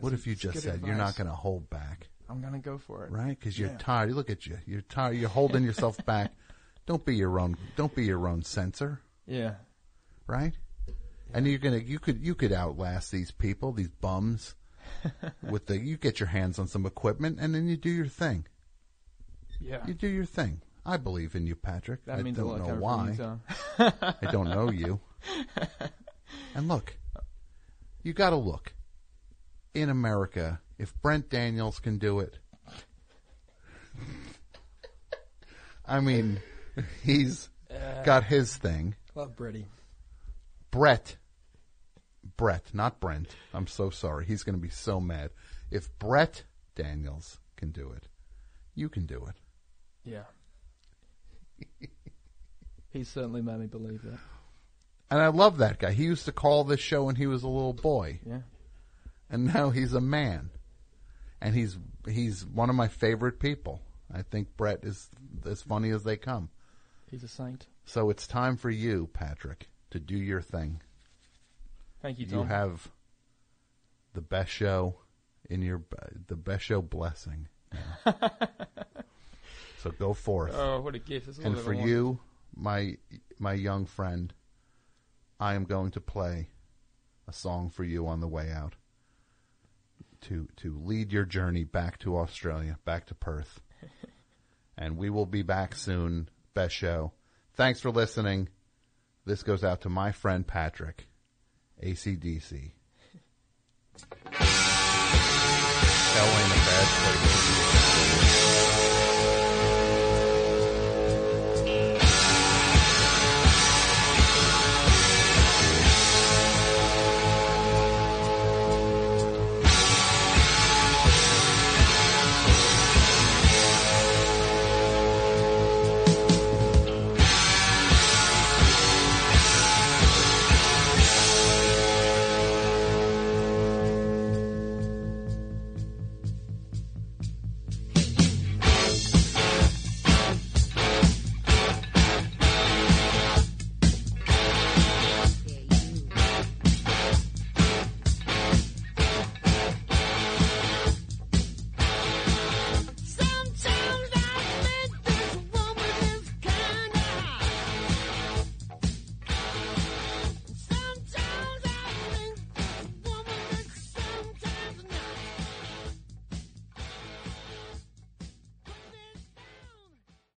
What if you just said you're not going to hold back, I'm gonna go for it. right? Cuz you're Yeah. tired. Look at you. You're tired. You're holding [LAUGHS] yourself back. Don't be your own don't be your own censor. Yeah. right? And you're gonna you could you could outlast these people, these bums, [LAUGHS] with the you get your hands on some equipment and then you do your thing. Yeah. You do your thing. I believe in you, Patrick. That I means don't know why. I don't know you. [LAUGHS] And look, you got to look. In America, if Brent Daniels can do it, I mean, he's got his thing. Love Brady. Brett, Brett, not Brent. I'm so sorry. He's going to be so mad. If Brett Daniels can do it, you can do it. Yeah. [LAUGHS] he certainly made me believe that. And I love that guy. He used to call this show when he was a little boy. Yeah. And now he's a man. And he's he's one of my favorite people. I think Brett is as funny as they come. He's a saint. So it's time for you, Patrick, to do your thing. Thank you, You have the best show in your the best show blessing. [LAUGHS] so go forth. Oh, what a gift. And for you, my my young friend, I am going to play a song for you on the way out to to lead your journey back to Australia, back to Perth. [LAUGHS] and we will be back soon. Best show. Thanks for listening. This goes out to my friend Patrick, ACDC. Hell ain't a bad place. [LAUGHS]